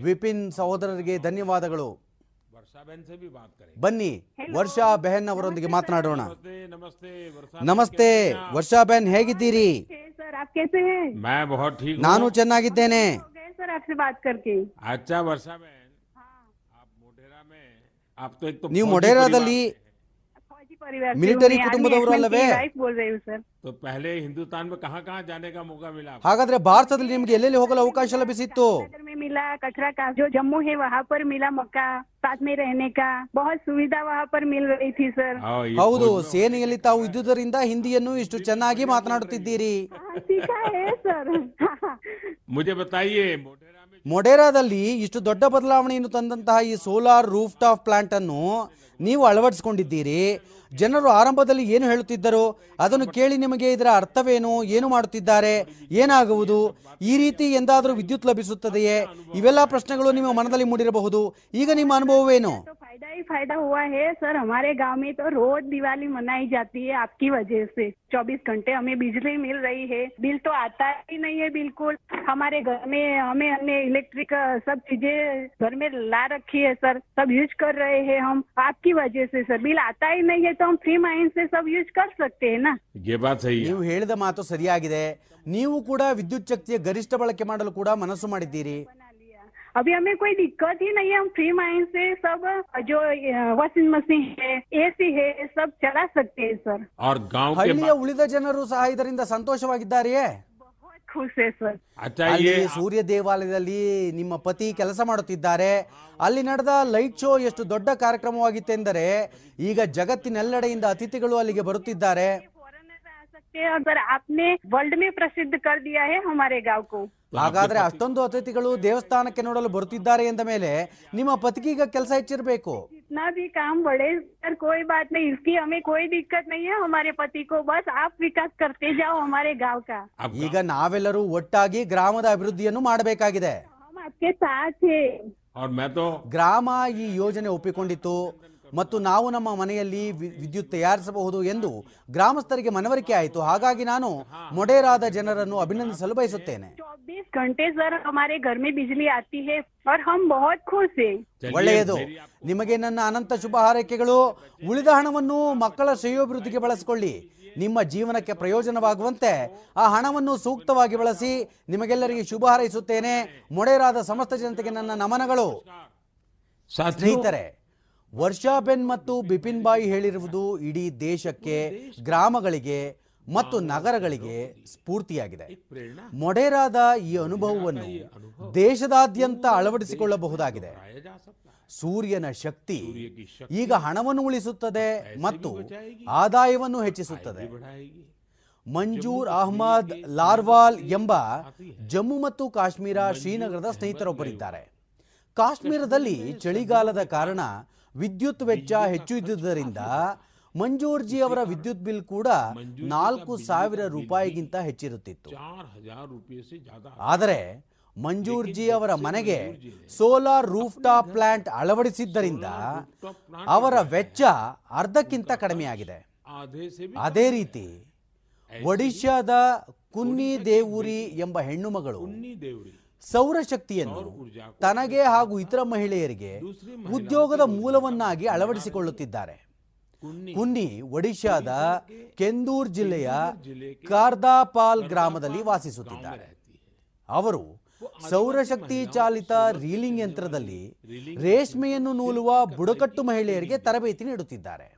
ವಿಪಿನ್ ಸಹೋದರರಿಗೆ ಧನ್ಯವಾದಗಳು
वर्षा बहन से भी बात करें
ಬನ್ನಿ ವರ್ಷಾ ಬೆಹನ್ ಅವರೊಂದಿಗೆ ಮಾತನಾಡೋಣ
नमस्ते नमस्ते वर्षा
ನಮಸ್ತೆ ವರ್ಷಾ ಬೆನ್ ಹೇಗಿದ್ದೀರಿ
सर आप कैसे हैं
मैं बहुत ठीक
ನಾನು
हूँ
ಚೆನ್ನಾಗಿದ್ದೇನೆ
गए सर आपसे बात करके
अच्छा वर्षा बहन आप मोटेरा में आप तो एक तो
ನೀವು
फौजी
ಮೊಡೇರಾದಲ್ಲಿ
परिवार से
ಮಿಲಿಟರಿ
हूँ, मैं
ಕುಟುಂಬದವರು
आर्मी
ಅಲ್ಲವೇ
एक्समैन की वाइफ बोल रही हूँ सर
तो पहले हिंदुस्तान में कहाँ कहाँ जाने का मौका मिला आपको?
ಹಾಗಾದ್ರೆ ಭಾರತದಲ್ಲಿ ನಿಮ್ಗೆ ಎಲ್ಲೆಲ್ಲಿ ಹೋಗಲು ಅವಕಾಶ ಲಭಿಸಿತ್ತು
में मिला कचरा का जो जम्मू है वहाँ पर मिला मौका साथ में रहने का बहुत सुविधा वहाँ पर मिल रही थी सर
हाँ, ये
ಹೌದು
फौज में-
ಸೇನೆಯಲ್ಲಿ ತಾವು ಇದ್ದುದರಿಂದ ಹಿಂದಿಯನ್ನು ಇಷ್ಟು ಚೆನ್ನಾಗಿ ಮಾತನಾಡುತ್ತಿದ್ದೀರಿ
सीखा है सर
मुझे बताइए मोटेरा में
ಮೊಡೇರಾದಲ್ಲಿ ಇಷ್ಟು ದೊಡ್ಡ ಬದಲಾವಣೆಯನ್ನು ತಂದಂತಹ ಈ ಸೋಲಾರ್ ರೂಫ್ ಟಾಪ್ ಪ್ಲಾಂಟ್ ಅನ್ನು ನೀವು ಅಳವಡಿಸಿಕೊಂಡಿದ್ದೀರಿ? ಜನರು ಆರಂಭದಲ್ಲಿ ಏನು ಹೇಳುತ್ತಿದ್ದರು? ಅದನ್ನು ಕೇಳಿ ನಿಮಗೆ ಇದರ ಅರ್ಥವೇನು? ಏನು ಮಾಡುತ್ತಿದ್ದಾರೆ? ಏನಾಗುವುದು? ಈ ರೀತಿ ಎಂದಾದರೂ ವಿದ್ಯುತ್ ಲಭಿಸುತ್ತದೆಯೇ? ಇವೆಲ್ಲ ಪ್ರಶ್ನೆಗಳು ನಿಮ್ಮ ಮನದಲ್ಲಿ ಮೂಡಿರಬಹುದು. ಈಗ ನಿಮ್ಮ ಅನುಭವವೇನು?
फायदा ही फायदा हुआ है सर हमारे गांव में तो रोज दिवाली मनाई जाती है आपकी वजह से 24 घंटे हमें बिजली मिल रही है बिल तो आता ही नहीं है बिल्कुल हमारे घर में हमें हमने इलेक्ट्रिक सब चीजें घर में ला रखी है सर सब यूज कर रहे हैं हम आपकी वजह से सर बिल आता ही नहीं है तो हम फ्री माइंड से सब यूज कर सकते हैं ना
ये बात सही है
ನೀವು ಹೇಳಿದ ಮಾತು ಸರಿಯಾಗಿದೆ ನೀವು ಕೂಡ ವಿದ್ಯುತ್ ಶಕ್ತಿಯ ಗರಿಷ್ಠ ಬಳಕೆ ಮಾಡಲು ಕೂಡ ಮನಸ್ಸು ಮಾಡಿದ್ದೀರಿ
अभी हमें कोई दिक्कत ही नहीं है हम फ्री माइंड से सब जो वॉशिंग मशीन है एसी है सब चला सकते हैं सर
और गांव के
ಹಳ್ಳಿಯ
बा-
ಉಳಿದ ಜನರು ಸಹ ಇದರಿಂದ ಸಂತೋಷವಾಗಿದ್ದಾರೆಯೇ
खुश है सर
अच्छा
ಅಲ್ಲಿ
ये
ಸೂರ್ಯ ದೇವಾಲಯದಲ್ಲಿ ನಿಮ್ಮ ಪತಿ ಕೆಲಸ ಮಾಡುತ್ತಿದ್ದಾರೆ ಅಲ್ಲಿ ನಡೆದ ಲೈಟ್ ಶೋ ಎಷ್ಟು ದೊಡ್ಡ ಕಾರ್ಯಕ್ರಮವಾಗಿತ್ತೆಂದರೆ ಈಗ ಜಗತ್ತಿನೆಲ್ಲೆಡೆಯಿಂದ ಅತಿಥಿಗಳು ಅಲ್ಲಿಗೆ ಬರುತ್ತಿದ್ದಾರೆ
सकते हैं और सर आपने वर्ल्ड में प्रसिद्ध कर दिया है हमारे गांव को
ಹಾಗಾದ್ರೆ ಅಷ್ಟೊಂದು ಅತಿಥಿಗಳು ದೇವಸ್ಥಾನಕ್ಕೆ ನೋಡಲು ಬರುತ್ತಿದ್ದಾರೆ ಎಂದ ಮೇಲೆ ನಿಮ್ಮ ಪತಿಗೆ ಈಗ ಕೆಲಸ ಹೆಚ್ಚಿರಬೇಕು
जितना भी काम बढ़े सर कोई बात नहीं इसकी हमें कोई दिक्कत नहीं है हमारे पति को बस आप विकास करते जाओ हमारे गांव का
ಈಗ ನಾವೆಲ್ಲರೂ ಒಟ್ಟಾಗಿ ಗ್ರಾಮದ ಅಭಿವೃದ್ಧಿಯನ್ನು ಮಾಡಬೇಕಾಗಿದೆ
हम आपके साथ है
और मैं तो
ಗ್ರಾಮ ಈ ಯೋಜನೆ ಒಪ್ಪಿಕೊಂಡಿತ್ತು ಮತ್ತು ನಾವು ನಮ್ಮ ಮನೆಯಲ್ಲಿ ವಿ- ವಿದ್ಯುತ್ ತಯಾರಿಸಬಹುದು ಎಂದು ಗ್ರಾಮಸ್ಥರಿಗೆ ಮನವರಿಕೆ ಆಯಿತು ಹಾಗಾಗಿ ನಾನು ಮೊಡೇರಾದ ಜನರನ್ನು ಅಭಿನಂದಿಸಲು ಬಯಸುತ್ತೇನೆ
चौबीस घंटे सर हमारे घर में बिजली आती है और हम बहुत खुश हैं
ಒಳ್ಳೆಯದು ನಿಮಗೆ ನನ್ನ ಅನಂತ ಶುಭ ಹಾರೈಕೆಗಳು ಉಳಿದ ಹಣವನ್ನು ಮಕ್ಕಳ ಶ್ರೇಯೋಭಿವೃದ್ಧಿಗೆ ಬಳಸಿಕೊಳ್ಳಿ ನಿಮ್ಮ ಜೀವನಕ್ಕೆ ಪ್ರಯೋಜನವಾಗುವಂತೆ ಆ ಹಣವನ್ನು ಸೂಕ್ತವಾಗಿ ಬಳಸಿ ನಿಮಗೆಲ್ಲರಿಗೆ ಶುಭ ಹಾರೈಸುತ್ತೇನೆ ಮೊಡೇರಾದ ಸಮಸ್ತ ಜನತೆಗೆ ನನ್ನ ನಮನಗಳು ಸ್ನೇಹಿತರೆ ವರ್ಷಾಬೆನ್ ಮತ್ತು ಬಿಪಿನ್ ಬಾಯಿ ಹೇಳಿರುವುದು ಇಡೀ ದೇಶಕ್ಕೆ, ಗ್ರಾಮಗಳಿಗೆ ಮತ್ತು ನಗರಗಳಿಗೆ ಸ್ಫೂರ್ತಿಯಾಗಿದೆ. ಮೊಡೇರಾದ ಈ ಅನುಭವವನ್ನು ದೇಶದಾದ್ಯಂತ ಅಳವಡಿಸಿಕೊಳ್ಳಬಹುದಾಗಿದೆ. ಸೂರ್ಯನ ಶಕ್ತಿ ಈಗ ಹಣವನ್ನು ಉಳಿಸುತ್ತದೆ ಮತ್ತು ಆದಾಯವನ್ನು ಹೆಚ್ಚಿಸುತ್ತದೆ. ಮಂಜೂರ್ ಅಹ್ಮದ್ ಲಾರ್ವಾಲ್ ಎಂಬ ಜಮ್ಮು ಮತ್ತು ಕಾಶ್ಮೀರ ಶ್ರೀನಗರದ ಸ್ನೇಹಿತರೊಬ್ಬರಿದ್ದಾರೆ. ಕಾಶ್ಮೀರದಲ್ಲಿ ಚಳಿಗಾಲದ ಕಾರಣ ವಿದ್ಯುತ್ ವೆಚ್ಚ ಹೆಚ್ಚು ಇದ್ದುದರಿಂದ ಮಂಜೂರ್ಜಿ ಅವರ ವಿದ್ಯುತ್ ಬಿಲ್ ಕೂಡ ನಾಲ್ಕು ಸಾವಿರ ರೂಪಾಯಿಗಿಂತ ಹೆಚ್ಚಿರುತ್ತಿತ್ತು. ಆದರೆ ಮಂಜೂರ್ಜಿ ಅವರ ಮನೆಗೆ ಸೋಲಾರ್ ರೂಫ್ ಟಾಪ್ ಪ್ಲಾಂಟ್ ಅಳವಡಿಸಿದ್ದರಿಂದ ಅವರ ವೆಚ್ಚ ಅರ್ಧಕ್ಕಿಂತ ಕಡಿಮೆಯಾಗಿದೆ. ಅದೇ ರೀತಿ ಒಡಿಶಾದ ಕುನ್ನಿ ದೇವೂರಿ ಎಂಬ ಹೆಣ್ಣು ಮಗಳು ಸೌರಶಕ್ತಿಯನ್ನು ತನಗೆ ಹಾಗೂ ಇತರ ಮಹಿಳೆಯರಿಗೆ ಉದ್ಯೋಗದ ಮೂಲವನ್ನಾಗಿ ಅಳವಡಿಸಿಕೊಳ್ಳುತ್ತಿದ್ದಾರೆ. ಕುನ್ನಿ. ಒಡಿಶಾದ ಕೆಂದೂರ್ ಜಿಲ್ಲೆಯ ಕಾರ್ದಾಪಾಲ್ ಗ್ರಾಮದಲ್ಲಿ ವಾಸಿಸುತ್ತಿದ್ದಾರೆ. ಅವರು ಸೌರಶಕ್ತಿ ಚಾಲಿತ ರೀಲಿಂಗ್ ಯಂತ್ರದಲ್ಲಿ ರೇಷ್ಮೆಯನ್ನು ನೂಲುವ ಬುಡಕಟ್ಟು ಮಹಿಳೆಯರಿಗೆ ತರಬೇತಿ ನೀಡುತ್ತಿದ್ದಾರೆ.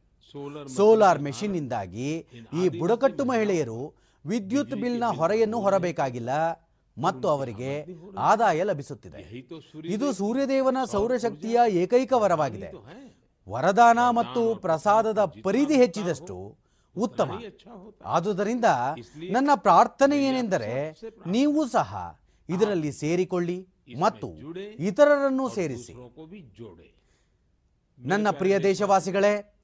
ಸೋಲಾರ್ ಮೆಷಿನ್ನಿಂದಾಗಿ ಈ ಬುಡಕಟ್ಟು ಮಹಿಳೆಯರು ವಿದ್ಯುತ್ ಬಿಲ್ನ ಹೊರೆಯನ್ನು ಹೊರಬೇಕಾಗಿಲ್ಲ. ಮತ್ತು ಅವರಿಗೆ ಆದಾಯ ಲಭಿಸುತ್ತಿದೆ. ಇದು ಸೂರ್ಯದೇವನ ಸೌರಶಕ್ತಿಯ ಏಕೈಕ ವರವಾಗಿದೆ. ವರದಾನ ಮತ್ತು ಪ್ರಸಾದದ ಪರಿಧಿ ಹೆಚ್ಚಿದಷ್ಟು ಉತ್ತಮ. ಆದುದರಿಂದ ನನ್ನ ಪ್ರಾರ್ಥನೆ ಏನೆಂದರೆ ನೀವು ಸಹ ಇದರಲ್ಲಿ ಸೇರಿಕೊಳ್ಳಿ ಮತ್ತು ಇತರರನ್ನು ಸೇರಿಸಿ. ನನ್ನ ಪ್ರಿಯ ದೇಶವಾಸಿಗಳೇ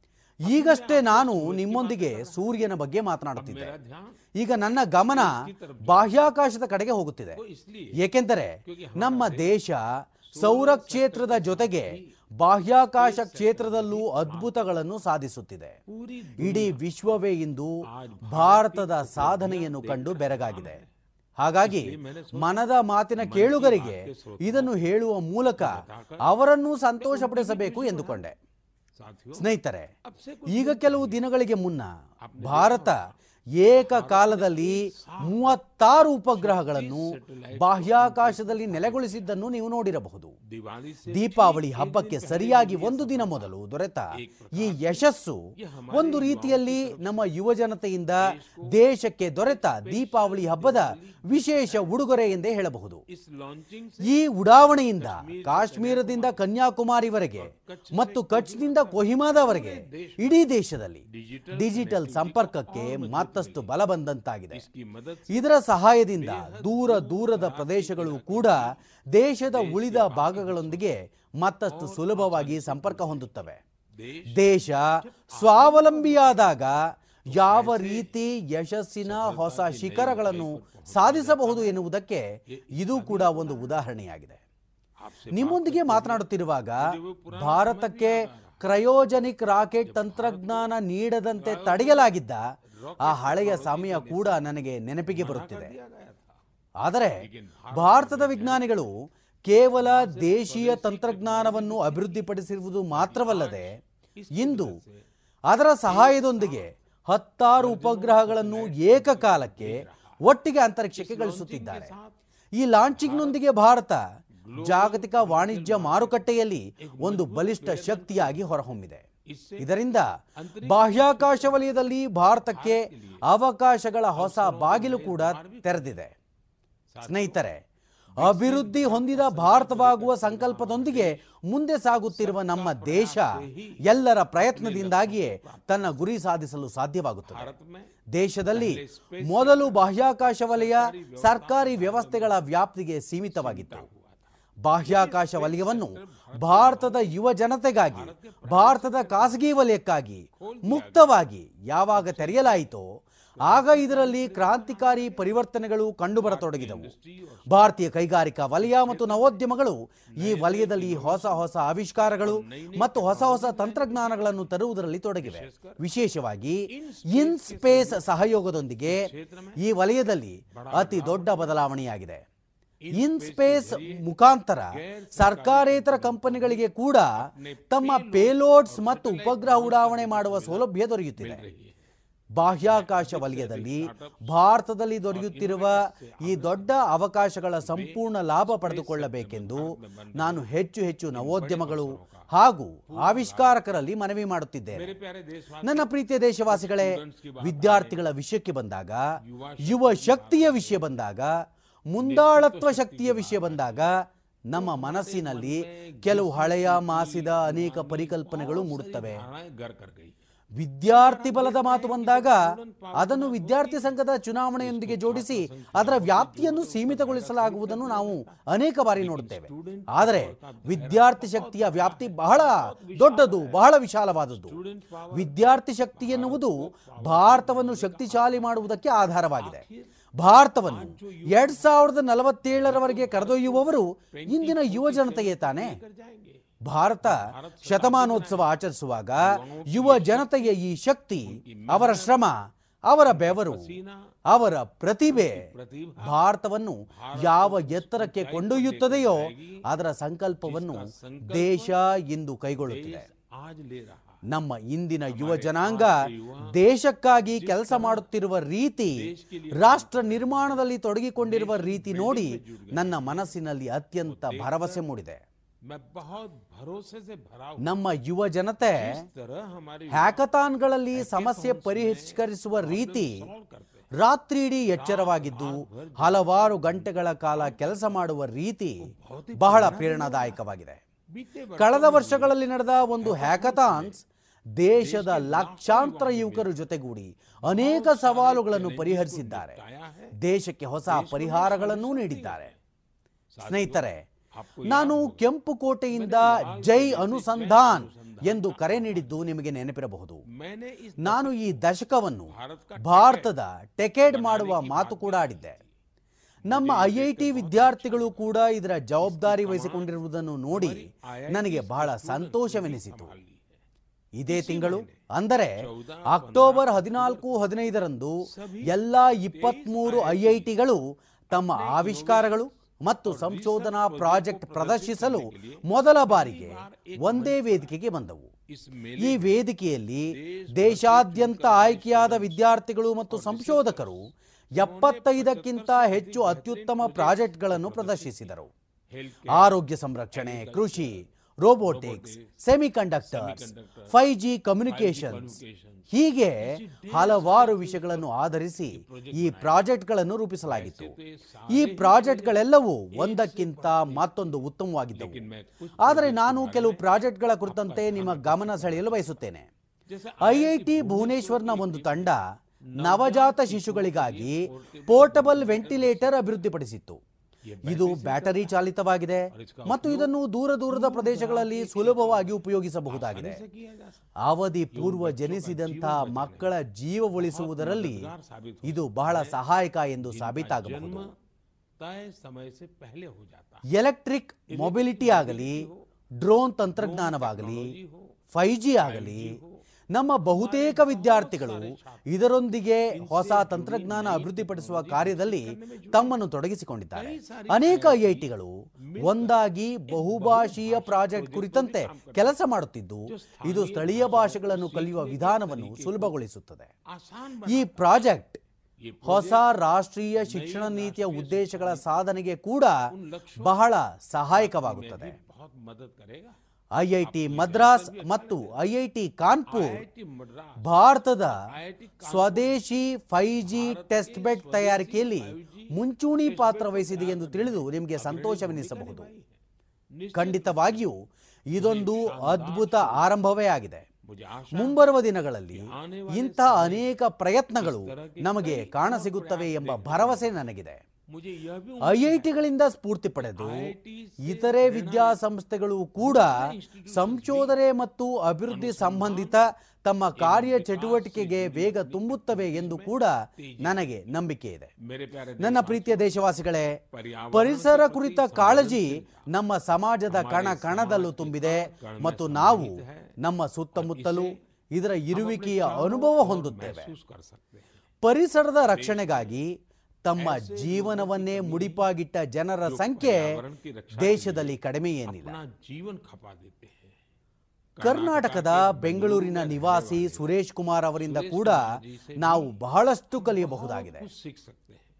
ಈಗಷ್ಟೇ ನಾನು ನಿಮ್ಮೊಂದಿಗೆ ಸೂರ್ಯನ ಬಗ್ಗೆ ಮಾತನಾಡುತ್ತಿದ್ದೆ. ಈಗ ನನ್ನ ಗಮನ ಬಾಹ್ಯಾಕಾಶದ ಕಡೆಗೆ ಹೋಗುತ್ತಿದೆ. ಏಕೆಂದರೆ ನಮ್ಮ ದೇಶ ಸೌರ ಕ್ಷೇತ್ರದ ಜೊತೆಗೆ ಬಾಹ್ಯಾಕಾಶ ಕ್ಷೇತ್ರದಲ್ಲೂ ಅದ್ಭುತಗಳನ್ನು ಸಾಧಿಸುತ್ತಿದೆ. ಇಡೀ ವಿಶ್ವವೇ ಇಂದು ಭಾರತದ ಸಾಧನೆಯನ್ನು ಕಂಡು ಬೆರಗಾಗಿದೆ. ಹಾಗಾಗಿ ಮನದ ಮಾತಿನ ಕೇಳುಗರಿಗೆ ಇದನ್ನು ಹೇಳುವ ಮೂಲಕ ಅವರನ್ನೂ ಸಂತೋಷಪಡಿಸಬೇಕು ಎಂದುಕೊಂಡೆ. ಸ್ನೇಹಿತರೆ ಈಗ ಕೆಲವು ದಿನಗಳಿಗೆ ಮುನ್ನ ಭಾರತ ಏಕಕಾಲದಲ್ಲಿ ಮೂವತ್ತಾರು ಉಪಗ್ರಹಗಳನ್ನು ಬಾಹ್ಯಾಕಾಶದಲ್ಲಿ ನೆಲೆಗೊಳಿಸಿದ್ದನ್ನು ನೀವು ನೋಡಿರಬಹುದು. ದೀಪಾವಳಿ ಹಬ್ಬಕ್ಕೆ ಸರಿಯಾಗಿ ಒಂದು ದಿನ ಮೊದಲು ದೊರೆತ ಈ ಯಶಸ್ಸು ಒಂದು ರೀತಿಯಲ್ಲಿ ನಮ್ಮ ಯುವಜನತೆಯಿಂದ ದೇಶಕ್ಕೆ ದೊರೆತ ದೀಪಾವಳಿ ಹಬ್ಬದ ವಿಶೇಷ ಉಡುಗೊರೆ ಎಂದೇ ಹೇಳಬಹುದು. ಈ ಉಡಾವಣೆಯಿಂದ ಕಾಶ್ಮೀರದಿಂದ ಕನ್ಯಾಕುಮಾರಿವರೆಗೆ ಮತ್ತು ಕಚ್ನಿಂದ ಕೊಹಿಮಾದವರೆಗೆ ಇಡೀ ದೇಶದಲ್ಲಿ ಡಿಜಿಟಲ್ ಸಂಪರ್ಕಕ್ಕೆ ಮಾತ್ರ ಮತ್ತಷ್ಟು ಬಲ ಬಂದಂತಾಗಿದೆ ಇದರ ಸಹಾಯದಿಂದ ದೂರ ದೂರದ ಪ್ರದೇಶಗಳು ಕೂಡ ದೇಶದ ಉಳಿದ ಭಾಗಗಳೊಂದಿಗೆ ಮತ್ತಷ್ಟು ಸುಲಭವಾಗಿ ಸಂಪರ್ಕ ಹೊಂದುತ್ತವೆ. ದೇಶ ಸ್ವಾವಲಂಬಿಯಾದಾಗ ಯಾವ ರೀತಿ ಯಶಸ್ಸಿನ ಹೊಸ ಶಿಖರಗಳನ್ನು ಸಾಧಿಸಬಹುದು ಎನ್ನುವುದಕ್ಕೆ ಇದು ಕೂಡ ಒಂದು ಉದಾಹರಣೆಯಾಗಿದೆ. ನಿಮ್ಮೊಂದಿಗೆ ಮಾತನಾಡುತ್ತಿರುವಾಗ ಭಾರತಕ್ಕೆ ಕ್ರಯೋಜನಿಕ್ ರಾಕೆಟ್ ತಂತ್ರಜ್ಞಾನ ನೀಡದಂತೆ ತಡೆಯಲಾಗಿದ್ದ ಆ ಹಳೆಯ ಸಮಯ ಕೂಡ ನನಗೆ ನೆನಪಿಗೆ ಬರುತ್ತಿದೆ. ಆದರೆ ಭಾರತದ ವಿಜ್ಞಾನಿಗಳು ಕೇವಲ ದೇಶೀಯ ತಂತ್ರಜ್ಞಾನವನ್ನು ಅಭಿವೃದ್ಧಿಪಡಿಸಿರುವುದು ಮಾತ್ರವಲ್ಲದೆ ಇಂದು ಅದರ ಸಹಾಯದೊಂದಿಗೆ ಹತ್ತಾರು ಉಪಗ್ರಹಗಳನ್ನು ಏಕಕಾಲಕ್ಕೆ ಒಟ್ಟಿಗೆ ಅಂತರಿಕ್ಷಕ್ಕೆ ಗಳಿಸುತ್ತಿದ್ದಾರೆ ಈ ಲಾಂಚಿಂಗ್ನೊಂದಿಗೆ ಭಾರತ ಜಾಗತಿಕ ವಾಣಿಜ್ಯ ಮಾರುಕಟ್ಟೆಯಲ್ಲಿ ಒಂದು ಬಲಿಷ್ಠ ಶಕ್ತಿಯಾಗಿ ಹೊರಹೊಮ್ಮಿದೆ. ಇದರಿಂದ ಬಾಹ್ಯಾಕಾಶ ವಲಯದಲ್ಲಿ ಭಾರತಕ್ಕೆ ಅವಕಾಶಗಳ ಹೊಸ ಬಾಗಿಲು ಕೂಡ ತೆರೆದಿದೆ. ಸ್ನೇಹಿತರೆ ಅಭಿವೃದ್ಧಿ ಹೊಂದಿದ ಭಾರತವಾಗುವ ಸಂಕಲ್ಪದೊಂದಿಗೆ ಮುಂದೆ ಸಾಗುತ್ತಿರುವ ನಮ್ಮ ದೇಶ ಎಲ್ಲರ ಪ್ರಯತ್ನದಿಂದಾಗಿಯೇ ತನ್ನ ಗುರಿ ಸಾಧಿಸಲು ಸಾಧ್ಯವಾಗುತ್ತದೆ. ದೇಶದಲ್ಲಿ ಮೊದಲು ಬಾಹ್ಯಾಕಾಶ ವಲಯ ಸರ್ಕಾರಿ ವ್ಯವಸ್ಥೆಗಳ ವ್ಯಾಪ್ತಿಗೆ ಸೀಮಿತವಾಗಿತ್ತು. ಬಾಹ್ಯಾಕಾಶ ವಲಯವನ್ನು ಭಾರತದ ಯುವ ಜನತೆಗಾಗಿ, ಭಾರತದ ಖಾಸಗಿ ವಲಯಕ್ಕಾಗಿ ಮುಕ್ತವಾಗಿ ಯಾವಾಗ ತೆರೆಯಲಾಯಿತೋ, ಆಗ ಇದರಲ್ಲಿ ಕ್ರಾಂತಿಕಾರಿ ಪರಿವರ್ತನೆಗಳು ಕಂಡುಬರತೊಡಗಿದವು. ಭಾರತೀಯ ಕೈಗಾರಿಕಾ ವಲಯ ಮತ್ತು ನವೋದ್ಯಮಗಳು ಈ ವಲಯದಲ್ಲಿ ಹೊಸ ಹೊಸ ಆವಿಷ್ಕಾರಗಳು ಮತ್ತು ಹೊಸ ಹೊಸ ತಂತ್ರಜ್ಞಾನಗಳನ್ನು ತರುವುದರಲ್ಲಿ ತೊಡಗಿವೆ. ವಿಶೇಷವಾಗಿ ಇನ್ ಸ್ಪೇಸ್ ಸಹಯೋಗದೊಂದಿಗೆ ಈ ವಲಯದಲ್ಲಿ ಅತಿ ದೊಡ್ಡ ಬದಲಾವಣೆಯಾಗಿದೆ. ಇನ್ ಸ್ಪೇಸ್ ಮುಖಾಂತರ ಸರ್ಕಾರೇತರ ಕಂಪನಿಗಳಿಗೆ ಕೂಡ ತಮ್ಮ ಪೇಲೋಡ್ಸ್ ಮತ್ತು ಉಪಗ್ರಹ ಉಡಾವಣೆ ಮಾಡುವ ಸೌಲಭ್ಯ ದೊರೆಯುತ್ತಿದೆ. ಬಾಹ್ಯಾಕಾಶ ವಲಯದಲ್ಲಿ ಭಾರತದಲ್ಲಿ ದೊರೆಯುತ್ತಿರುವ ಈ ದೊಡ್ಡ ಅವಕಾಶಗಳ ಸಂಪೂರ್ಣ ಲಾಭ ಪಡೆದುಕೊಳ್ಳಬೇಕೆಂದು ನಾನು ಹೆಚ್ಚು ಹೆಚ್ಚು ನವೋದ್ಯಮಗಳು ಹಾಗೂ ಆವಿಷ್ಕಾರಕರಲ್ಲಿ ಮನವಿ ಮಾಡುತ್ತಿದ್ದೇನೆ. ನನ್ನ ಪ್ರೀತಿಯ ದೇಶವಾಸಿಗಳೇ ವಿದ್ಯಾರ್ಥಿಗಳ ವಿಷಯಕ್ಕೆ ಬಂದಾಗ ಯುವ ಶಕ್ತಿಯ ವಿಷಯ ಬಂದಾಗ ಮುಂದಾಳತ್ವ ಶಕ್ತಿಯ ವಿಷಯ ಬಂದಾಗ ನಮ್ಮ ಮನಸ್ಸಿನಲ್ಲಿ ಕೆಲವು ಹಳೆಯ ಮಾಸಿದ ಅನೇಕ ಪರಿಕಲ್ಪನೆಗಳು ಮೂಡುತ್ತವೆ. ವಿದ್ಯಾರ್ಥಿ ಬಲದ ಮಾತು ಬಂದಾಗ ಅದನ್ನು ವಿದ್ಯಾರ್ಥಿ ಸಂಘದ ಚುನಾವಣೆಯೊಂದಿಗೆ ಜೋಡಿಸಿ ಅದರ ವ್ಯಾಪ್ತಿಯನ್ನು ಸೀಮಿತಗೊಳಿಸಲಾಗುವುದನ್ನು ನಾವು ಅನೇಕ ಬಾರಿ ನೋಡುತ್ತೇವೆ. ಆದರೆ ವಿದ್ಯಾರ್ಥಿ ಶಕ್ತಿಯ ವ್ಯಾಪ್ತಿ ಬಹಳ ದೊಡ್ಡದು ಬಹಳ ವಿಶಾಲವಾದದ್ದು. ವಿದ್ಯಾರ್ಥಿ ಶಕ್ತಿ ಎನ್ನುವುದು ಭಾರತವನ್ನು ಶಕ್ತಿಶಾಲಿ ಮಾಡುವುದಕ್ಕೆ ಆಧಾರವಾಗಿದೆ. ಭಾರತವನ್ನು ಎರಡ್ ಸಾವಿರದ ನಲವತ್ತೇಳರವರೆಗೆ ಕರೆದೊಯ್ಯುವವರು ಇಂದಿನ ಯುವ ಜನತೆಯೇ ತಾನೆ. ಭಾರತ ಶತಮಾನೋತ್ಸವ ಆಚರಿಸುವಾಗ ಯುವ ಜನತೆಯ ಈ ಶಕ್ತಿ, ಅವರ ಶ್ರಮ, ಅವರ ಬೆವರು, ಅವರ ಪ್ರತಿಭೆ ಭಾರತವನ್ನು ಯಾವ ಎತ್ತರಕ್ಕೆ ಕೊಂಡೊಯ್ಯುತ್ತದೆಯೋ ಅದರ ಸಂಕಲ್ಪವನ್ನು ದೇಶ ಇಂದು ಕೈಗೊಳ್ಳುತ್ತಿದೆ. ನಮ್ಮ ಇಂದಿನ ಯುವ ಜನಾಂಗ ದೇಶಕ್ಕಾಗಿ ಕೆಲಸ ಮಾಡುತ್ತಿರುವ ರೀತಿ ರಾಷ್ಟ್ರ ನಿರ್ಮಾಣದಲ್ಲಿ ತೊಡಗಿಕೊಂಡಿರುವ ರೀತಿ ನೋಡಿ ನನ್ನ ಮನಸ್ಸಿನಲ್ಲಿ ಅತ್ಯಂತ ಭರವಸೆ ಮೂಡಿದೆ. ನಮ್ಮ ಯುವ ಜನತೆ ಹ್ಯಾಕಥಾನ್ಗಳಲ್ಲಿ ಸಮಸ್ಯೆ ಪರಿಷ್ಕರಿಸುವ ರೀತಿ ರಾತ್ರಿಯಿಡೀ ಎಚ್ಚರವಾಗಿದ್ದು ಹಲವಾರು ಗಂಟೆಗಳ ಕಾಲ ಕೆಲಸ ಮಾಡುವ ರೀತಿ ಬಹಳ ಪ್ರೇರಣಾದಾಯಕವಾಗಿದೆ. ಕಳೆದ ವರ್ಷಗಳಲ್ಲಿ ನಡೆದ ಒಂದು ಹ್ಯಾಕಥಾನ್ಸ್ ದೇಶದ ಲಕ್ಷಾಂತರ ಯುವಕರ ಜೊತೆಗೂಡಿ ಅನೇಕ ಸವಾಲುಗಳನ್ನು ಪರಿಹರಿಸಿದ್ದಾರೆ. ದೇಶಕ್ಕೆ ಹೊಸ ಪರಿಹಾರಗಳನ್ನು ನೀಡಿದ್ದಾರೆ. ಸ್ನೇಹಿತರೆ ನಾನು ಕೆಂಪು ಕೋಟೆಯಿಂದ ಜೈ ಅನುಸಂಧಾನ್ ಎಂದು ಕರೆ ನೀಡಿದ್ದು ನಿಮಗೆ ನೆನಪಿರಬಹುದು. ನಾನು ಈ ದಶಕವನ್ನು ಭಾರತದ ಟೆಕೆಡ್ ಮಾಡುವ ಮಾತು ಕೂಡ ಆಡಿದ್ದೆ. ನಮ್ಮ ಐಐಟಿ ವಿದ್ಯಾರ್ಥಿಗಳು ಕೂಡ ಇದರ ಜವಾಬ್ದಾರಿ ವಹಿಸಿಕೊಂಡಿರುವುದನ್ನು ನೋಡಿ ನನಗೆ ಬಹಳ ಸಂತೋಷವೆನಿಸಿತು. ಇದೇ ತಿಂಗಳು ಅಂದರೆ ಅಕ್ಟೋಬರ್ ಹದಿನಾಲ್ಕು ಹದಿನೈದರಂದು ಎಲ್ಲ ಇಪ್ಪತ್ಮೂರು ಐ ಐ ಟಿಗಳು ತಮ್ಮ ಆವಿಷ್ಕಾರಗಳು ಮತ್ತು ಸಂಶೋಧನಾ ಪ್ರಾಜೆಕ್ಟ್ ಪ್ರದರ್ಶಿಸಲು ಮೊದಲ ಬಾರಿಗೆ ಒಂದೇ ವೇದಿಕೆಗೆ ಬಂದವು. ಈ ವೇದಿಕೆಯಲ್ಲಿ ದೇಶಾದ್ಯಂತ ಆಯ್ಕೆಯಾದ ವಿದ್ಯಾರ್ಥಿಗಳು ಮತ್ತು ಸಂಶೋಧಕರು ಎಪ್ಪತ್ತೈದಕ್ಕಿಂತ ಹೆಚ್ಚು ಅತ್ಯುತ್ತಮ ಪ್ರಾಜೆಕ್ಟ್ಗಳನ್ನು ಪ್ರದರ್ಶಿಸಿದರು. ಆರೋಗ್ಯ ಸಂರಕ್ಷಣೆ ಕೃಷಿ robotics semiconductors five G communications ಹೀಗೆ ಹಲವಾರು ವಿಷಯಗಳನ್ನು ಆಧರಿಸಿ ಈ ಪ್ರಾಜೆಕ್ಟ್ಗಳನ್ನು ರೂಪಿಸಲಾಗಿತ್ತು. ಈ ಪ್ರಾಜೆಕ್ಟ್ಗಳೆಲ್ಲವೂ ಒಂದಕ್ಕಿಂತ ಮತ್ತೊಂದು ಉತ್ತಮವಾಗಿದ್ದವು. ಆದರೆ ನಾನು ಕೆಲವು ಪ್ರಾಜೆಕ್ಟ್ಗಳ ಕುರಿತಂತೆ ನಿಮ್ಮ ಗಮನ ಸೆಳೆಯಲು ಬಯಸುತ್ತೇನೆ. ಐಐಟಿ ಭುವನೇಶ್ವರ್ನ ಒಂದು ತಂಡ ನವಜಾತ ಶಿಶುಗಳಿಗಾಗಿ ಪೋರ್ಟಬಲ್ ವೆಂಟಿಲೇಟರ್ ಅಭಿವೃದ್ಧಿಪಡಿಸಿತ್ತು. ಇದು ಬ್ಯಾಟರಿ ಚಾಲಿತವಾಗಿದೆ ಮತ್ತು ಇದನ್ನು ದೂರ ದೂರದ ಪ್ರದೇಶಗಳಲ್ಲಿ ಸುಲಭವಾಗಿ ಉಪಯೋಗಿಸಬಹುದಾಗಿದೆ. ಅವಧಿ ಪೂರ್ವ ಜನಿಸಿದಂತಹ ಮಕ್ಕಳ ಜೀವ ಉಳಿಸುವುದರಲ್ಲಿ ಇದು ಬಹಳ ಸಹಾಯಕ ಎಂದು ಸಾಬೀತಾಗಬಹುದು. ಎಲೆಕ್ಟ್ರಿಕ್ ಮೊಬಿಲಿಟಿ ಆಗಲಿ ಡ್ರೋನ್ ತಂತ್ರಜ್ಞಾನವಾಗಲಿ ಫೈ ಜಿ ಆಗಲಿ ನಮ್ಮ ಬಹುತೇಕ ವಿದ್ಯಾರ್ಥಿಗಳು ಇದರೊಂದಿಗೆ ಹೊಸ ತಂತ್ರಜ್ಞಾನ ಅಭಿವೃದ್ಧಿಪಡಿಸುವ ಕಾರ್ಯದಲ್ಲಿ ತಮ್ಮನ್ನು ತೊಡಗಿಸಿಕೊಂಡಿದ್ದಾರೆ. ಅನೇಕ ಐಐಟಿಗಳು ಒಂದಾಗಿ ಬಹುಭಾಷೀಯ ಪ್ರಾಜೆಕ್ಟ್ ಕುರಿತಂತೆ ಕೆಲಸ ಮಾಡುತ್ತಿದ್ದು, ಇದು ಸ್ಥಳೀಯ ಭಾಷೆಗಳನ್ನು ಕಲಿಯುವ ವಿಧಾನವನ್ನು ಸುಲಭಗೊಳಿಸುತ್ತದೆ. ಈ ಪ್ರಾಜೆಕ್ಟ್ ಹೊಸ ರಾಷ್ಟ್ರೀಯ ಶಿಕ್ಷಣ ನೀತಿಯ ಉದ್ದೇಶಗಳ ಸಾಧನೆಗೆ ಕೂಡ ಬಹಳ ಸಹಾಯಕವಾಗುತ್ತದೆ. ಐಐಟಿ ಮದ್ರಾಸ್ ಮತ್ತು ಐಐಟಿ ಕಾನ್ಪುರ್. ಭಾರತದ ಸ್ವದೇಶಿ ಫೈ ಜಿ ಟೆಸ್ಟ್ ಬೆಡ್ ತಯಾರಿಕೆಯಲ್ಲಿ ಮುಂಚೂಣಿ ಪಾತ್ರ ವಹಿಸಿದೆ ಎಂದು ತಿಳಿದು ನಿಮಗೆ ಸಂತೋಷವೆನಿಸಬಹುದು. ಖಂಡಿತವಾಗಿಯೂ ಇದೊಂದು ಅದ್ಭುತ ಆರಂಭವೇ ಆಗಿದೆ. ಮುಂಬರುವ ದಿನಗಳಲ್ಲಿ ಇಂಥ ಅನೇಕ ಪ್ರಯತ್ನಗಳು ನಮಗೆ ಕಾಣಸಿಗುತ್ತವೆ ಎಂಬ ಭರವಸೆ ನನಗಿದೆ. ಐಐಟಿಗಳಿಂದ ಸ್ಫೂರ್ತಿ ಪಡೆದು ಇತರೆ ವಿದ್ಯಾಸಂಸ್ಥೆಗಳು ಕೂಡ ಸಂಶೋಧನೆ ಮತ್ತು ಅಭಿವೃದ್ಧಿ ಸಂಬಂಧಿತ ತಮ್ಮ ಕಾರ್ಯ ಚಟುವಟಿಕೆಗೆ ವೇಗ ತುಂಬುತ್ತವೆ ಎಂದು ಕೂಡ ನನಗೆ ನಂಬಿಕೆ ಇದೆ. ನನ್ನ ಪ್ರೀತಿಯ ದೇಶವಾಸಿಗಳೇ ಪರಿಸರ ಕುರಿತ ಕಾಳಜಿ ನಮ್ಮ ಸಮಾಜದ ಕಣ ಕಣದಲ್ಲೂ ತುಂಬಿದೆ ಮತ್ತು ನಾವು ನಮ್ಮ ಸುತ್ತಮುತ್ತಲೂ ಇದರ ಇರುವಿಕೆಯ ಅನುಭವ ಹೊಂದುತ್ತೇವೆ. ಪರಿಸರದ ರಕ್ಷಣೆಗಾಗಿ ತಮ್ಮ ಜೀವನವನ್ನೇ ಮುಡಿಪಾಗಿಟ್ಟ ಜನರ ಸಂಖ್ಯೆ ದೇಶದಲ್ಲಿ ಕಡಿಮೆ ಏನಿಲ್ಲ. ಕರ್ನಾಟಕದ ಬೆಂಗಳೂರಿನ ನಿವಾಸಿ ಸುರೇಶ್ ಕುಮಾರ್ ಅವರಿಂದ ಕೂಡ ನಾವು ಬಹಳಷ್ಟು ಕಲಿಯಬಹುದಾಗಿದೆ.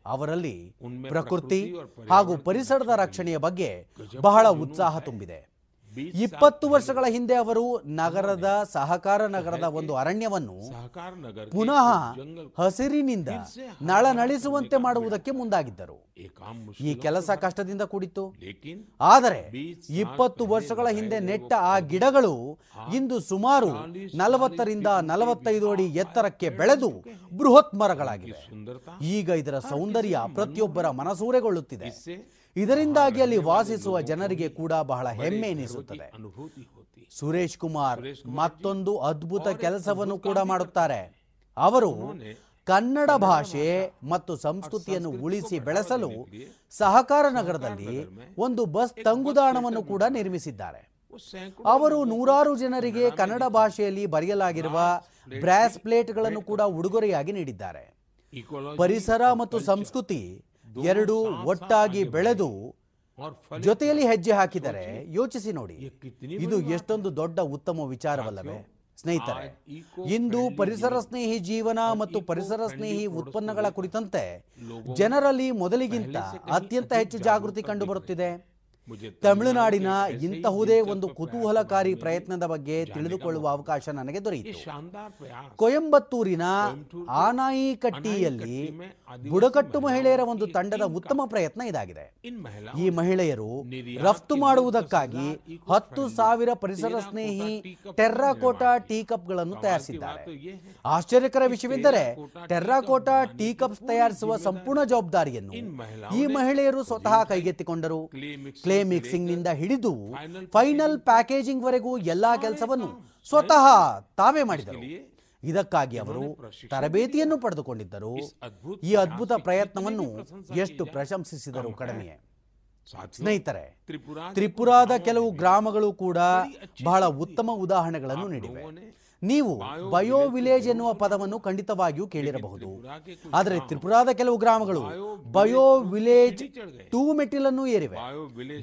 ಅವರಲ್ಲಿ ಪ್ರಕೃತಿ ಹಾಗೂ ಪರಿಸರದ ರಕ್ಷಣೆಯ ಬಗ್ಗೆ ಬಹಳ ಉತ್ಸಾಹ ತುಂಬಿದೆ. ಇಪ್ಪತ್ತು ವರ್ಷಗಳ ಹಿಂದೆ ಅವರು ನಗರದ ಸಹಕಾರ ನಗರದ ಒಂದು ಅರಣ್ಯವನ್ನು ಪುನಃ ಹಸಿರಿನಿಂದ ನಳನಳಿಸುವಂತೆ ಮಾಡುವುದಕ್ಕೆ ಮುಂದಾಗಿದ್ದರು. ಈ ಕೆಲಸ ಕಷ್ಟದಿಂದ ಕೂಡಿತ್ತು. ಆದರೆ ಇಪ್ಪತ್ತು ವರ್ಷಗಳ ಹಿಂದೆ ನೆಟ್ಟ ಆ ಗಿಡಗಳು ಇಂದು ಸುಮಾರು ನಲವತ್ತರಿಂದ ನಲವತ್ತೈದು ಅಡಿ ಎತ್ತರಕ್ಕೆ ಬೆಳೆದು ಬೃಹತ್ ಮರಗಳಾಗಿವೆ. ಈಗ ಇದರ ಸೌಂದರ್ಯ ಪ್ರತಿಯೊಬ್ಬರ ಮನಸೂರೆಗೊಳ್ಳುತ್ತಿದೆ. ಇದರಿಂದಾಗಿ ಅಲ್ಲಿ ವಾಸಿಸುವ ಜನರಿಗೆ ಕೂಡ ಬಹಳ ಹೆಮ್ಮೆ ಎನಿಸುತ್ತದೆ. ಸುರೇಶ್ ಕುಮಾರ್ ಮತ್ತೊಂದು ಅದ್ಭುತ ಕೆಲಸವನ್ನು ಕೂಡ ಮಾಡುತ್ತಾರೆ. ಅವರು ಕನ್ನಡ ಭಾಷೆ ಮತ್ತು ಸಂಸ್ಕೃತಿಯನ್ನು ಉಳಿಸಿ ಬೆಳೆಸಲು ಸಹಕಾರ ನಗರದಲ್ಲಿ ಒಂದು ಬಸ್ ತಂಗುದಾಣವನ್ನು ಕೂಡ ನಿರ್ಮಿಸಿದ್ದಾರೆ. ಅವರು ನೂರಾರು ಜನರಿಗೆ ಕನ್ನಡ ಭಾಷೆಯಲ್ಲಿ ಬರೆಯಲಾಗಿರುವ ಬ್ರಾಸ್ ಪ್ಲೇಟ್ಗಳನ್ನು ಕೂಡ ಉಡುಗೊರೆಯಾಗಿ ನೀಡಿದ್ದಾರೆ. ಪರಿಸರ ಮತ್ತು ಸಂಸ್ಕೃತಿ ಎರಡು ಒಟ್ಟಾಗಿ ಬೆಳೆದು ಜೊತೆಯಲ್ಲಿ ಹೆಜ್ಜೆ ಹಾಕಿದರೆ ಯೋಚಿಸಿ ನೋಡಿ. ಇದು ಎಷ್ಟೊಂದು ದೊಡ್ಡ ಉತ್ತಮ ವಿಚಾರವಲ್ಲವೇ? ಸ್ನೇಹಿತರೆ ಇಂದು ಪರಿಸರ ಸ್ನೇಹಿ ಜೀವನ ಮತ್ತು ಪರಿಸರ ಸ್ನೇಹಿ ಉತ್ಪನ್ನಗಳ ಕುರಿತಂತೆ ಜನರಲ್ಲಿ ಮೊದಲಿಗಿಂತ ಅತ್ಯಂತ ಹೆಚ್ಚು ಜಾಗೃತಿ ಕಂಡುಬರುತ್ತಿದೆ ತಮಿಳುನಾಡಿನ ಇಂತಹುದೇ ಒಂದು ಕುತೂಹಲಕಾರಿ ಪ್ರಯತ್ನದ ಬಗ್ಗೆ ತಿಳಿದುಕೊಳ್ಳುವ ಅವಕಾಶ ನನಗೆ ದೊರೆಯಿತು. ಕೊಯಂಬತ್ತೂರಿನ ಆನಾಯಿಕಟ್ಟಿಯಲ್ಲಿ ಬುಡಕಟ್ಟು ಮಹಿಳೆಯರ ಒಂದು ತಂಡದ ಉತ್ತಮ ಪ್ರಯತ್ನ ಇದಾಗಿದೆ. ಈ ಮಹಿಳೆಯರು ರಫ್ತು ಮಾಡುವುದಕ್ಕಾಗಿ ಹತ್ತು ಸಾವಿರ ಪರಿಸರ ಸ್ನೇಹಿ ಟೆರ್ರಾಕೋಟಾ ಟೀ ಕಪ್ಗಳನ್ನು ತಯಾರಿಸಿದ್ದಾರೆ. ಆಶ್ಚರ್ಯಕರ ವಿಷಯವೆಂದರೆ ಟೆರ್ರಾಕೋಟಾ ಟೀ ಕಪ್ಸ್ ತಯಾರಿಸುವ ಸಂಪೂರ್ಣ ಜವಾಬ್ದಾರಿಯನ್ನು ಈ ಮಹಿಳೆಯರು ಸ್ವತಃ ಕೈಗೆತ್ತಿಕೊಂಡರು. ಕ್ಲೇ ಮಿಕ್ಸಿಂಗ್ನಿಂದ ಹಿಡಿದು ಫೈನಲ್ ಪ್ಯಾಕೇಜಿಂಗ್ ವರೆಗೂ ಎಲ್ಲಾ ಕೆಲಸವನ್ನು ಸ್ವತಃ ತಾವೇ ಮಾಡಿದರು. ಇದಕ್ಕಾಗಿ ಅವರು ತರಬೇತಿಯನ್ನು ಪಡೆದುಕೊಂಡಿದ್ದರು. ಈ ಅದ್ಭುತ ಪ್ರಯತ್ನವನ್ನು ಎಷ್ಟು ಪ್ರಶಂಸಿಸಿದರು ಕಡಿಮೆಯೇ ಸ್ನೇಹಿತರೆ ತ್ರಿಪುರಾದ ಕೆಲವು ಗ್ರಾಮಗಳು ಕೂಡ ಬಹಳ ಉತ್ತಮ ಉದಾಹರಣೆಗಳನ್ನು ನೀಡಿವೆ. ನೀವು ಬಯೋ ವಿಲೇಜ್ ಎನ್ನುವ ಪದವನ್ನು ಖಂಡಿತವಾಗಿಯೂ ಕೇಳಿರಬಹುದು. ಆದರೆ ತ್ರಿಪುರಾದ ಕೆಲವು ಗ್ರಾಮಗಳು ಬಯೋ ವಿಲೇಜ್ ಟೂ ಮೆಟ್ಟಿಲನ್ನು ಏರಿವೆ.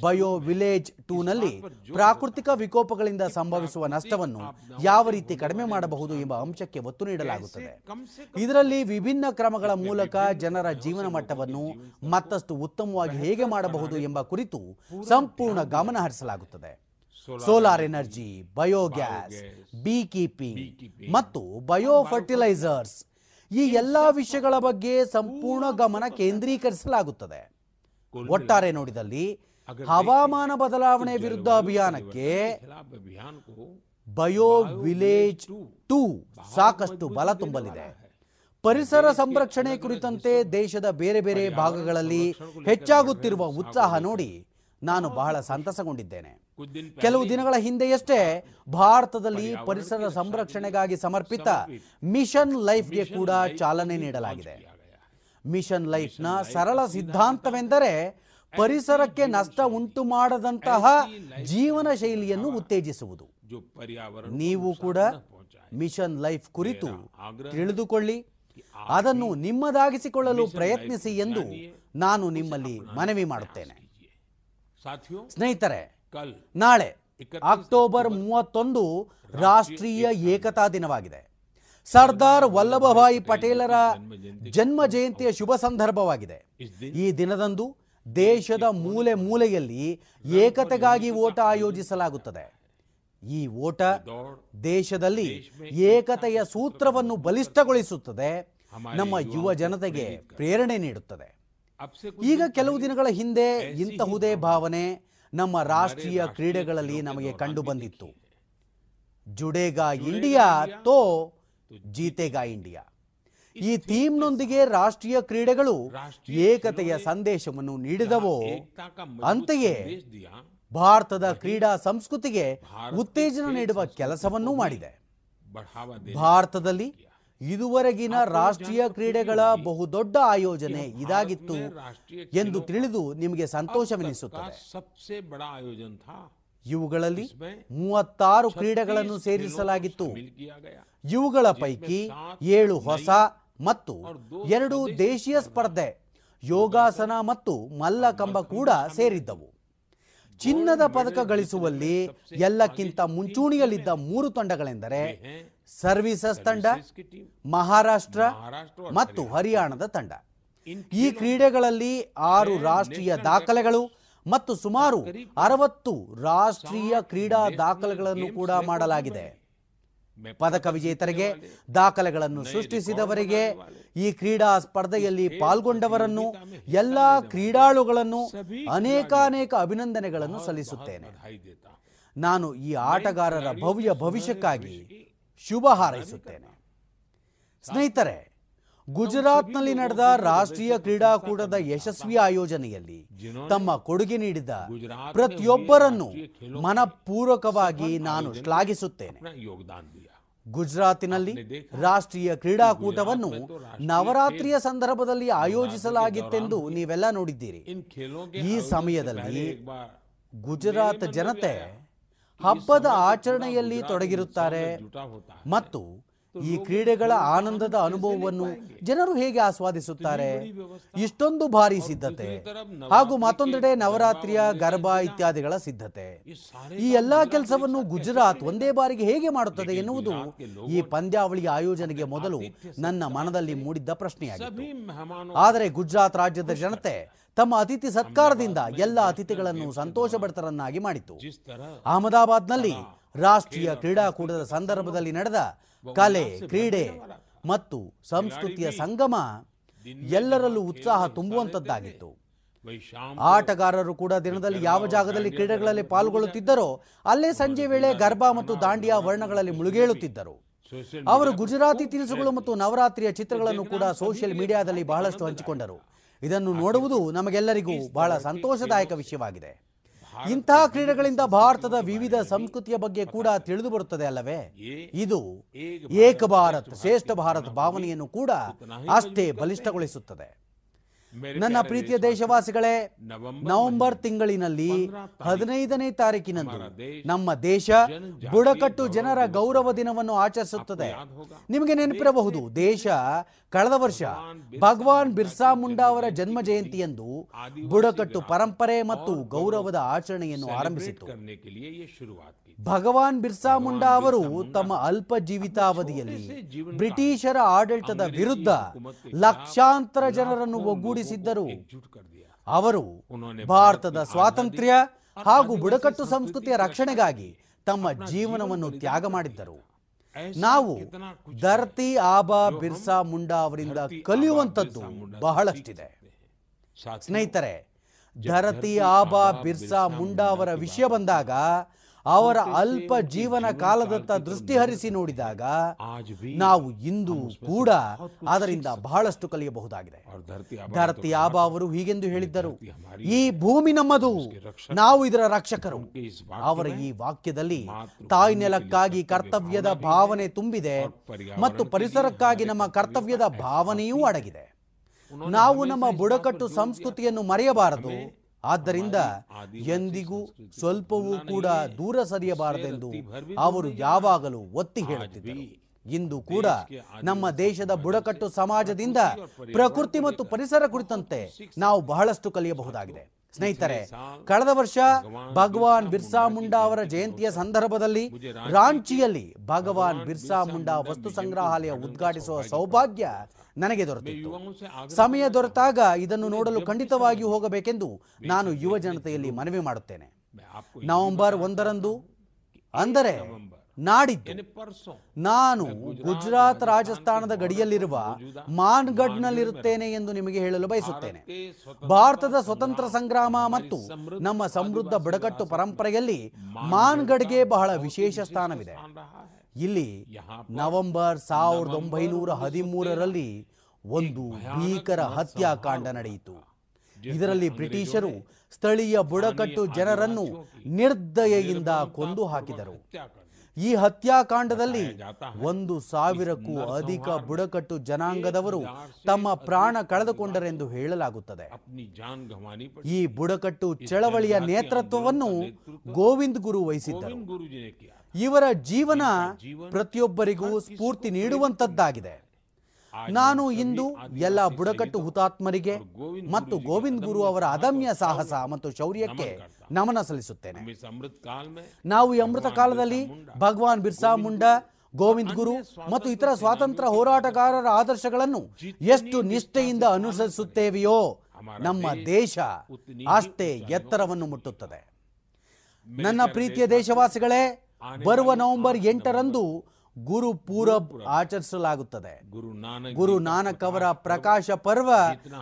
ಬಯೋ ವಿಲೇಜ್ ಟೂ ನಲ್ಲಿ ಪ್ರಾಕೃತಿಕ ವಿಕೋಪಗಳಿಂದ ಸಂಭವಿಸುವ ನಷ್ಟವನ್ನು ಯಾವ ರೀತಿ ಕಡಿಮೆ ಮಾಡಬಹುದು ಎಂಬ ಅಂಶಕ್ಕೆ ಒತ್ತು ನೀಡಲಾಗುತ್ತದೆ. ಇದರಲ್ಲಿ ವಿಭಿನ್ನ ಕ್ರಮಗಳ ಮೂಲಕ ಜನರ ಜೀವನ ಮಟ್ಟವನ್ನು ಮತ್ತಷ್ಟು ಉತ್ತಮವಾಗಿ ಹೇಗೆ ಮಾಡಬಹುದು ಎಂಬ ಕುರಿತು ಸಂಪೂರ್ಣ ಗಮನ ಹರಿಸಲಾಗುತ್ತದೆ. Solar energy biogas bee keeping ಮತ್ತು ಬಯೋ ಫರ್ಟಿಲೈಸರ್ಸ್ ಈ ಎಲ್ಲ ವಿಷಯಗಳ ಬಗ್ಗೆ ಸಂಪೂರ್ಣ ಗಮನ ಕೇಂದ್ರೀಕರಿಸಲಾಗುತ್ತದೆ. ಒಟ್ಟಾರೆ ನೋಡಿದಲ್ಲಿ ಹವಾಮಾನ ಬದಲಾವಣೆ ವಿರುದ್ಧ ಅಭಿಯಾನಕ್ಕೆ ಬಯೋ ವಿಲೇಜ್ ಟೂ ಸಾಕಷ್ಟು ಬಲ ತುಂಬಲಿದೆ. ಪರಿಸರ ಸಂರಕ್ಷಣೆ ಕುರಿತಂತೆ ದೇಶದ ಬೇರೆ ಬೇರೆ ಭಾಗಗಳಲ್ಲಿ ಹೆಚ್ಚಾಗುತ್ತಿರುವ ಉತ್ಸಾಹ ನೋಡಿ ನಾನು ಬಹಳ ಸಂತಸಗೊಂಡಿದ್ದೇನೆ. ಕೆಲವು ದಿನಗಳ ಹಿಂದೆಯಷ್ಟೇ ಭಾರತದಲ್ಲಿ ಪರಿಸರ ಸಂರಕ್ಷಣೆಗಾಗಿ ಸಮರ್ಪಿತ ಮಿಷನ್ ಲೈಫ್ಗೆ ಕೂಡ ಚಾಲನೆ ನೀಡಲಾಗಿದೆ. ಮಿಷನ್ ಲೈಫ್ನ ಸರಳ ಸಿದ್ಧಾಂತವೆಂದರೆ ಪರಿಸರಕ್ಕೆ ನಷ್ಟ ಉಂಟು ಮಾಡದಂತಹ ಜೀವನ ಶೈಲಿಯನ್ನು ಉತ್ತೇಜಿಸುವುದು. ನೀವು ಕೂಡ ಮಿಷನ್ ಲೈಫ್ ಕುರಿತು ತಿಳಿದುಕೊಳ್ಳಿ. ಅದನ್ನು ನಿಮ್ಮದಾಗಿಸಿಕೊಳ್ಳಲು ಪ್ರಯತ್ನಿಸಿ ಎಂದು ನಾನು ನಿಮ್ಮಲ್ಲಿ ಮನವಿ ಮಾಡುತ್ತೇನೆ. ಸ್ನೇಹಿತರೆ ನಾಳೆ ಅಕ್ಟೋಬರ್ ಮೂವತ್ತೊಂದು ರಾಷ್ಟ್ರೀಯ ಏಕತಾ ದಿನವಾಗಿದೆ. ಸರ್ದಾರ್ ವಲ್ಲಭಭಾಯಿ ಪಟೇಲರ ಜನ್ಮ ಜಯಂತಿಯ ಶುಭ ಸಂದರ್ಭವಾಗಿದೆ. ಈ ದಿನದಂದು ದೇಶದ ಮೂಲೆ ಮೂಲೆಯಲ್ಲಿ ಏಕತೆಗಾಗಿ ಓಟ ಆಯೋಜಿಸಲಾಗುತ್ತದೆ. ಈ ಓಟ ದೇಶದಲ್ಲಿ ಏಕತೆಯ ಸೂತ್ರವನ್ನು ಬಲಿಷ್ಠಗೊಳಿಸುತ್ತದೆ. ನಮ್ಮ ಯುವ ಜನತೆಗೆ ಪ್ರೇರಣೆ ನೀಡುತ್ತದೆ. ಈಗ ಕೆಲವು ದಿನಗಳ ಹಿಂದೆ ಇಂತಹುದೇ ಭಾವನೆ ನಮ್ಮ ರಾಷ್ಟ್ರೀಯ ಕ್ರೀಡೆಗಳಲ್ಲಿ ನಮಗೆ ಕಂಡು ಬಂದಿತ್ತು ಜುಡೇಗಾ ಇಂಡಿಯಾ ತೋ ಜೀತೆಗಾ ಇಂಡಿಯಾ. ಈ ಥೀಮ್ನೊಂದಿಗೆ ರಾಷ್ಟ್ರೀಯ ಕ್ರೀಡೆಗಳು ಏಕತೆಯ ಸಂದೇಶವನ್ನು ನೀಡಿದವು ಅಂತೆಯೇ ಭಾರತದ ಕ್ರೀಡಾ ಸಂಸ್ಕೃತಿಗೆ ಉತ್ತೇಜನ ನೀಡುವ ಕೆಲಸವನ್ನೂ ಮಾಡಿದೆ. ಭಾರತದಲ್ಲಿ ಇದುವರೆಗಿನ ರಾಷ್ಟ್ರೀಯ ಕ್ರೀಡೆಗಳ ಬಹುದೊಡ್ಡ ಆಯೋಜನೆ ಇದಾಗಿತ್ತು ಎಂದು ತಿಳಿದು ನಿಮಗೆ ಸಂತೋಷವೆನಿಸುತ್ತದೆ. ಇವುಗಳಲ್ಲಿ ಮೂವತ್ತಾರು ಕ್ರೀಡೆಗಳನ್ನು ಸೇರಿಸಲಾಗಿತ್ತು. ಇವುಗಳ ಪೈಕಿ ಏಳು ಹೊಸ ಮತ್ತು ಎರಡು ದೇಶೀಯ ಸ್ಪರ್ಧೆ ಯೋಗಾಸನ ಮತ್ತು ಮಲ್ಲಕಂಬ ಕೂಡ ಸೇರಿದ್ದವು. ಚಿನ್ನದ ಪದಕ ಗಳಿಸುವಲ್ಲಿ ಎಲ್ಲಕ್ಕಿಂತ ಮುಂಚೂಣಿಯಲ್ಲಿದ್ದ ಮೂರು ತಂಡಗಳೆಂದರೆ ಸರ್ವೀಸಸ್ ತಂಡ ಮಹಾರಾಷ್ಟ್ರ ಮತ್ತು ಹರಿಯಾಣದ ತಂಡ. ಈ ಕ್ರೀಡೆಗಳಲ್ಲಿ ಆರು ರಾಷ್ಟ್ರೀಯ ದಾಖಲೆಗಳು ಮತ್ತು ಸುಮಾರು ಅರವತ್ತು ರಾಷ್ಟ್ರೀಯ ಕ್ರೀಡಾ ದಾಖಲೆಗಳನ್ನು ಕೂಡ ಮಾಡಲಾಗಿದೆ. ಪದಕ ವಿಜೇತರಿಗೆ ದಾಖಲೆಗಳನ್ನು ಸೃಷ್ಟಿಸಿದವರಿಗೆ ಈ ಕ್ರೀಡಾ ಸ್ಪರ್ಧೆಯಲ್ಲಿ ಪಾಲ್ಗೊಂಡವರನ್ನು ಎಲ್ಲಾ ಕ್ರೀಡಾಳುಗಳನ್ನು ಅನೇಕಾನೇಕ ಅಭಿನಂದನೆಗಳನ್ನು ಸಲ್ಲಿಸುತ್ತೇನೆ. ನಾನು ಈ ಆಟಗಾರರ ಭವ್ಯ ಭವಿಷ್ಯಕ್ಕಾಗಿ ಶುಭ ಹಾರೈಸುತ್ತೇನೆ. ಸ್ನೇಹಿತರೆ, ಗುಜರಾತ್ನಲ್ಲಿ ನಡೆದ ರಾಷ್ಟ್ರೀಯ ಕ್ರೀಡಾಕೂಟದ ಯಶಸ್ವಿ ಆಯೋಜನೆಯಲ್ಲಿ ತಮ್ಮ ಕೊಡುಗೆ ನೀಡಿದ ಪ್ರತಿಯೊಬ್ಬರನ್ನು ಮನಪೂರ್ವಕವಾಗಿ ನಾನು ಶ್ಲಾಘಿಸುತ್ತೇನೆ. ಗುಜರಾತಿನಲ್ಲಿ ರಾಷ್ಟ್ರೀಯ ಕ್ರೀಡಾಕೂಟವನ್ನು ನವರಾತ್ರಿಯ ಸಂದರ್ಭದಲ್ಲಿ ಆಯೋಜಿಸಲಾಗಿತ್ತೆಂದು ನೀವೆಲ್ಲ ನೋಡಿದ್ದೀರಿ. ಈ ಸಮಯದಲ್ಲಿ ಗುಜರಾತ್ ಜನತೆ ಹಬ್ಬದ ಆಚರಣೆಯಲ್ಲಿ ತೊಡಗಿರುತ್ತಾರೆ. ಮತ್ತು ಈ ಕ್ರೀಡೆಗಳ ಆನಂದದ ಅನುಭವವನ್ನು ಜನರು ಹೇಗೆ ಆಸ್ವಾದಿಸುತ್ತಾರೆ? ಇಷ್ಟೊಂದು ಭಾರಿ ಸಿದ್ಧತೆ ಹಾಗೂ ಮತ್ತೊಂದೆಡೆ ನವರಾತ್ರಿಯ ಗರ್ಭ ಇತ್ಯಾದಿಗಳ ಸಿದ್ಧತೆ. ಈ ಎಲ್ಲಾ ಕೆಲಸವನ್ನು ಗುಜರಾತ್ ಒಂದೇ ಬಾರಿಗೆ ಹೇಗೆ ಮಾಡುತ್ತದೆ ಎನ್ನುವುದು ಈ ಪಂದ್ಯಾವಳಿಯ ಆಯೋಜನೆಗೆ ಮೊದಲು ನನ್ನ ಮನದಲ್ಲಿ ಮೂಡಿದ್ದ ಪ್ರಶ್ನೆಯಾಗಿತ್ತು. ಆದರೆ ಗುಜರಾತ್ ರಾಜ್ಯದ ಜನತೆ ತಮ್ಮ ಅತಿಥಿ ಸತ್ಕಾರದಿಂದ ಎಲ್ಲ ಅತಿಥಿಗಳನ್ನು ಸಂತೋಷಭರಿತರನ್ನಾಗಿ ಮಾಡಿತು. ಅಹಮದಾಬಾದ್ನಲ್ಲಿ ರಾಷ್ಟ್ರೀಯ ಕ್ರೀಡಾಕೂಟದ ಸಂದರ್ಭದಲ್ಲಿ ನಡೆದ ಕಲೆ, ಕ್ರೀಡೆ ಮತ್ತು ಸಂಸ್ಕೃತಿಯ ಸಂಗಮ ಎಲ್ಲರಲ್ಲೂ ಉತ್ಸಾಹ ತುಂಬುವಂತದ್ದಾಗಿತ್ತು ಆಟಗಾರರು ಕೂಡ ದಿನದಲ್ಲಿ ಯಾವ ಜಾಗದಲ್ಲಿ ಕ್ರೀಡೆಗಳಲ್ಲಿ ಪಾಲ್ಗೊಳ್ಳುತ್ತಿದ್ದರೋ, ಅಲ್ಲೇ ಸಂಜೆ ವೇಳೆ ಗರ್ಭಾ ಮತ್ತು ದಾಂಡಿಯಾ ವರ್ಣಗಳಲ್ಲಿ ಮುಳುಗೇಳುತ್ತಿದ್ದರು. ಅವರು ಗುಜರಾತಿ ತಿನಿಸುಗಳು ಮತ್ತು ನವರಾತ್ರಿಯ ಚಿತ್ರಗಳನ್ನು ಕೂಡ ಸೋಷಿಯಲ್ ಮೀಡಿಯಾದಲ್ಲಿ ಬಹಳಷ್ಟು ಹಂಚಿಕೊಂಡರು. ಇದನ್ನು ನೋಡುವುದು ನಮಗೆಲ್ಲರಿಗೂ ಬಹಳ ಸಂತೋಷದಾಯಕ ವಿಷಯವಾಗಿದೆ. ಇಂತಹ ಕ್ರೀಡೆಗಳಿಂದ ಭಾರತದ ವಿವಿಧ ಸಂಸ್ಕೃತಿಯ ಬಗ್ಗೆ ಕೂಡ ತಿಳಿದು ಬರುತ್ತದೆ ಅಲ್ಲವೇ? ಇದು ಏಕ ಭಾರತ್ ಶ್ರೇಷ್ಠ ಭಾರತ್ ಭಾವನೆಯನ್ನು ಕೂಡ ಅಷ್ಟೇ ಬಲಿಷ್ಠಗೊಳಿಸುತ್ತದೆ. ನನ್ನ ಪ್ರೀತಿಯ ದೇಶವಾಸಿಗಳೇ ನವೆಂಬರ್ ತಿಂಗಳಿನಲ್ಲಿ ಹದಿನೈದನೇ ತಾರೀಕಿನಂದು ನಮ್ಮ ದೇಶ ಬುಡಕಟ್ಟು ಜನರ ಗೌರವ ದಿನವನ್ನು ಆಚರಿಸುತ್ತದೆ. ನಿಮಗೆ ನೆನಪಿರಬಹುದು ದೇಶ ಕಳೆದ ವರ್ಷ ಭಗವಾನ್ ಬಿರ್ಸಾ ಮುಂಡಾ ಅವರ ಜನ್ಮ ಜಯಂತಿಯಂದು ಬುಡಕಟ್ಟು ಪರಂಪರೆ ಮತ್ತು ಗೌರವದ ಆಚರಣೆಯನ್ನು ಆರಂಭಿಸಿತು ಭಗವಾನ್ ಬಿರ್ಸಾ ಮುಂಡಾ ಅವರು ತಮ್ಮ ಅಲ್ಪ ಜೀವಿತಾವಧಿಯಲ್ಲಿ ಬ್ರಿಟಿಷರ ಆಡಳಿತದ ವಿರುದ್ಧ ಲಕ್ಷಾಂತರ ಜನರನ್ನು ಒಗ್ಗೂಡಿಸಿದ್ದರು. ಅವರು ಭಾರತದ ಸ್ವಾತಂತ್ರ್ಯ ಹಾಗೂ ಬುಡಕಟ್ಟು ಸಂಸ್ಕೃತಿಯ ರಕ್ಷಣೆಗಾಗಿ ತಮ್ಮ ಜೀವನವನ್ನು ತ್ಯಾಗ ಮಾಡಿದ್ದರು. ನಾವು ಧರ್ತಿ ಆಬಾ ಬಿರ್ಸಾ ಮುಂಡಾ ಅವರಿಂದ ಕಲಿಯುವಂಥದ್ದು ಬಹಳಷ್ಟಿದೆ. ಸ್ನೇಹಿತರೆ ಧರತಿ ಆಬಾ ಬಿರ್ಸಾ ಮುಂಡಾ ಅವರ ವಿಷಯ ಬಂದಾಗ ಅವರ ಅಲ್ಪ ಜೀವನ ಕಾಲದತ್ತ ದೃಷ್ಟಿ ಹರಿಸಿ ನೋಡಿದಾಗ ನಾವು ಇಂದು ಕೂಡ ಅದರಿಂದ ಬಹಳಷ್ಟು ಕಲಿಯಬಹುದಾಗಿದೆ. ಧರತಿ ಆಬಾ ಅವರು ಹೀಗೆಂದು ಹೇಳಿದ್ದರು. ಈ ಭೂಮಿ ನಮ್ಮದು. ನಾವು ಇದರ ರಕ್ಷಕರು. ಅವರ ಈ ವಾಕ್ಯದಲ್ಲಿ ತಾಯಿ ನೆಲಕ್ಕಾಗಿ ಕರ್ತವ್ಯದ ಭಾವನೆ ತುಂಬಿದೆ ಮತ್ತು ಪರಿಸರಕ್ಕಾಗಿ ನಮ್ಮ ಕರ್ತವ್ಯದ ಭಾವನೆಯೂ ಅಡಗಿದೆ. ನಾವು ನಮ್ಮ ಬುಡಕಟ್ಟು ಸಂಸ್ಕೃತಿಯನ್ನು ಮರೆಯಬಾರದು. ಆದ್ದರಿಂದ ಎಂದಿಗೂ ಸ್ವಲ್ಪವೂ ಕೂಡ ದೂರ ಸರಿಯಬಾರದೆಂದು ಅವರು ಯಾವಾಗಲೂ ಒತ್ತಿ ಹೇಳುತ್ತಿದ್ದರು. ಇಂದು ಕೂಡ ನಮ್ಮ ದೇಶದ ಬುಡಕಟ್ಟು ಸಮಾಜದಿಂದ ಪ್ರಕೃತಿ ಮತ್ತು ಪರಿಸರ ಕುರಿತಂತೆ ನಾವು ಬಹಳಷ್ಟು ಕಲಿಯಬಹುದಾಗಿದೆ. ಸ್ನೇಹಿತರೆ ಕಳೆದ ವರ್ಷ ಭಗವಾನ್ ಬಿರ್ಸಾ ಮುಂಡಾ ಅವರ ಜಯಂತಿಯ ಸಂದರ್ಭದಲ್ಲಿ ರಾಂಚಿಯಲ್ಲಿ ಭಗವಾನ್ ಬಿರ್ಸಾ ಮುಂಡಾ ವಸ್ತು ಸಂಗ್ರಹಾಲಯ ಉದ್ಘಾಟಿಸುವ ಸೌಭಾಗ್ಯ ನನಗೆ ದೊರೆತಿತ್ತು ಸಮಯ ದೊರೆತಾಗ ಇದನ್ನು ನೋಡಲು ಖಂಡಿತವಾಗಿಯೂ ಹೋಗಬೇಕೆಂದು ನಾನು ಯುವ ಜನತೆಯಲ್ಲಿ ಮನವಿ ಮಾಡುತ್ತೇನೆ. ನವೆಂಬರ್ ಒಂದರಂದು ಅಂದರೆ ನಾಡಿದ್ದು ನಾನು ಗುಜರಾತ್ ರಾಜಸ್ಥಾನದ ಗಡಿಯಲ್ಲಿರುವ ಮಾನ್ಗಢ್ನಲ್ಲಿರುತ್ತೇನೆ ಎಂದು ನಿಮಗೆ ಹೇಳಲು ಬಯಸುತ್ತೇನೆ. ಭಾರತದ ಸ್ವತಂತ್ರ ಸಂಗ್ರಾಮ ಮತ್ತು ನಮ್ಮ ಸಮೃದ್ಧ ಬುಡಕಟ್ಟು ಪರಂಪರೆಯಲ್ಲಿ ಮಾನ್ಗಢ್ಗೆ ಬಹಳ ವಿಶೇಷ ಸ್ಥಾನವಿದೆ. ಇಲ್ಲಿ ನವೆಂಬರ್ ಸಾವಿರದ ಒಂಬೈನೂರ ಹದಿಮೂರರಲ್ಲಿ ಒಂದು ಭೀಕರ ಹತ್ಯಾಕಾಂಡ ನಡೆಯಿತು. ಇದರಲ್ಲಿ ಬ್ರಿಟಿಷರು ಸ್ಥಳೀಯ ಬುಡಕಟ್ಟು ಜನರನ್ನು ನಿರ್ದಯೆಯಿಂದ ಕೊಂದು ಹಾಕಿದರು. ಈ ಹತ್ಯಾಕಾಂಡದಲ್ಲಿ ಒಂದು ಸಾವಿರಕ್ಕೂ ಅಧಿಕ ಬುಡಕಟ್ಟು ಜನಾಂಗದವರು ತಮ್ಮ ಪ್ರಾಣ ಕಳೆದುಕೊಂಡರೆಂದು ಹೇಳಲಾಗುತ್ತದೆ. ಈ ಬುಡಕಟ್ಟು ಚಳವಳಿಯ ನೇತೃತ್ವವನ್ನು ಗೋವಿಂದ್ ಗುರು ವಹಿಸಿದ್ದರು. ಇವರ ಜೀವನ ಪ್ರತಿಯೊಬ್ಬರಿಗೂ ಸ್ಫೂರ್ತಿ ನೀಡುವಂತದ್ದಾಗಿದೆ ನಾನು ಇಂದು ಎಲ್ಲ ಬುಡಕಟ್ಟು ಹುತಾತ್ಮರಿಗೆ ಮತ್ತು ಗೋವಿಂದ್ ಗುರು ಅವರ ಅದಮ್ಯ ಸಾಹಸ ಮತ್ತು ಶೌರ್ಯಕ್ಕೆ ನಮನ ಸಲ್ಲಿಸುತ್ತೇನೆ. ನಾವು ಈ ಅಮೃತ ಕಾಲದಲ್ಲಿ ಭಗವಾನ್ ಬಿರ್ಸಾ ಮುಂಡಾ ಗೋವಿಂದ್ ಗುರು ಮತ್ತು ಇತರ ಸ್ವಾತಂತ್ರ್ಯ ಹೋರಾಟಗಾರರ ಆದರ್ಶಗಳನ್ನು ಎಷ್ಟು ನಿಷ್ಠೆಯಿಂದ ಅನುಸರಿಸುತ್ತೇವೆಯೋ ನಮ್ಮ ದೇಶ ಅಷ್ಟೇ ಎತ್ತರವನ್ನು ಮುಟ್ಟುತ್ತದೆ. ನನ್ನ ಪ್ರೀತಿಯ ದೇಶವಾಸಿಗಳೇ ಬರುವ ನವೆಂಬರ್ ಎಂಟರಂದು ಗುರು ಪೂರಬ್ ಆಚರಿಸಲಾಗುತ್ತದೆ. ಗುರು ನಾನಕ್ ಅವರ ಪ್ರಕಾಶ ಪರ್ವ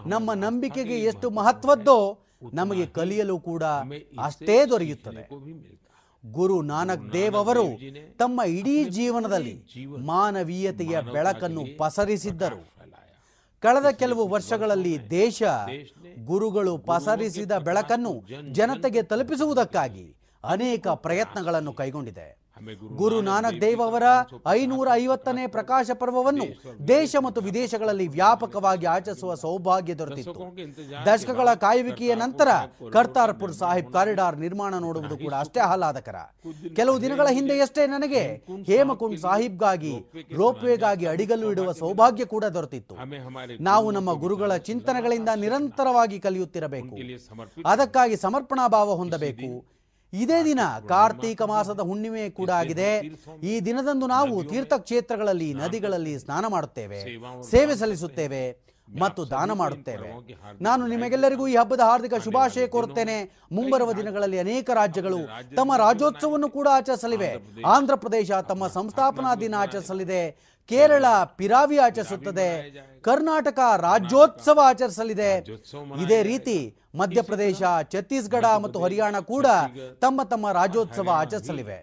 ನಮ್ಮ ನಂಬಿಕೆಗೆ ಎಷ್ಟು ಮಹತ್ವದ್ದೋ ನಮಗೆ ಕಲಿಯಲು ಕೂಡ ಅಷ್ಟೇ ದೊರೆಯುತ್ತದೆ. ಗುರು ನಾನಕ್ ದೇವ್ ಅವರು ತಮ್ಮ ಇಡೀ ಜೀವನದಲ್ಲಿ ಮಾನವೀಯತೆಯ ಬೆಳಕನ್ನು ಪಸರಿಸಿದ್ದರು. ಕಳೆದ ಕೆಲವು ವರ್ಷಗಳಲ್ಲಿ ದೇಶ ಗುರುಗಳು ಪಸರಿಸಿದ ಬೆಳಕನ್ನು ಜನತೆಗೆ ತಲುಪಿಸುವುದಕ್ಕಾಗಿ ಅನೇಕ ಪ್ರಯತ್ನಗಳನ್ನು ಕೈಗೊಂಡಿದೆ. ಗುರು ನಾನಕ್ ದೇವ್ ಅವರ ಐನೂರ ಐವತ್ತನೇ ಪ್ರಕಾಶ ಪರ್ವವನ್ನು ದೇಶ ಮತ್ತು ವಿದೇಶಗಳಲ್ಲಿ ವ್ಯಾಪಕವಾಗಿ ಆಚರಿಸುವ ಸೌಭಾಗ್ಯ ದೊರೆತಿತ್ತು. ದಶಕಗಳ ಕಾಯುವಿಕೆಯ ನಂತರ ಕರ್ತಾರ್ಪುರ್ ಸಾಹಿಬ್ ಕಾರಿಡಾರ್ ನಿರ್ಮಾಣ ನೋಡುವುದು ಕೂಡ ಅಷ್ಟೇ ಆಹ್ಲಾದಕರ. ಕೆಲವು ದಿನಗಳ ಹಿಂದೆಯಷ್ಟೇ ನನಗೆ ಹೇಮಕುಂಡ್ ಸಾಹಿಬ್ಗಾಗಿ ರೋಪ್ವೇಗಾಗಿ ಅಡಿಗಲ್ಲು ಇಡುವ ಸೌಭಾಗ್ಯ ಕೂಡ ದೊರೆತಿತ್ತು. ನಾವು ನಮ್ಮ ಗುರುಗಳ ಚಿಂತನೆಗಳಿಂದ ನಿರಂತರವಾಗಿ ಕಲಿಯುತ್ತಿರಬೇಕು. ಅದಕ್ಕಾಗಿ ಸಮರ್ಪಣಾ ಭಾವ ಹೊಂದಬೇಕು. ಇದೇ ದಿನ ಕಾರ್ತೀಕ ಮಾಸದ ಹುಣ್ಣಿಮೆ ಕೂಡ ಆಗಿದೆ. ಈ ದಿನದಂದು ನಾವು ತೀರ್ಥಕ್ಷೇತ್ರಗಳಲ್ಲಿ ನದಿಗಳಲ್ಲಿ ಸ್ನಾನ ಮಾಡುತ್ತೇವೆ ಸೇವೆ ಸಲ್ಲಿಸುತ್ತೇವೆ ಮತ್ತು ದಾನ ಮಾಡುತ್ತೇವೆ. ನಾನು ನಿಮಗೆಲ್ಲರಿಗೂ ಈ ಹಬ್ಬದ ಹಾರ್ದಿಕ ಶುಭಾಶಯ ಕೋರುತ್ತೇನೆ. ಮುಂಬರುವ ದಿನಗಳಲ್ಲಿ ಅನೇಕ ರಾಜ್ಯಗಳು ತಮ್ಮ ರಾಜ್ಯೋತ್ಸವವನ್ನು ಕೂಡ ಆಚರಿಸಲಿವೆ. ಆಂಧ್ರ ಪ್ರದೇಶ ತಮ್ಮ ಸಂಸ್ಥಾಪನಾ ದಿನ ಆಚರಿಸಲಿದೆ. ಕೇರಳ ಪಿರಾವಿ ಆಚರಿಸುತ್ತದೆ. ಕರ್ನಾಟಕ ರಾಜ್ಯೋತ್ಸವ ಆಚರಿಸಲಿದೆ. ಇದೇ ರೀತಿ ಮಧ್ಯಪ್ರದೇಶ ಛತ್ತೀಸ್ಗಢ ಮತ್ತು ಹರಿಯಾಣ ಕೂಡ ತಮ್ಮ ತಮ್ಮ ರಾಜ್ಯೋತ್ಸವ ಆಚರಿಸಲಿವೆ.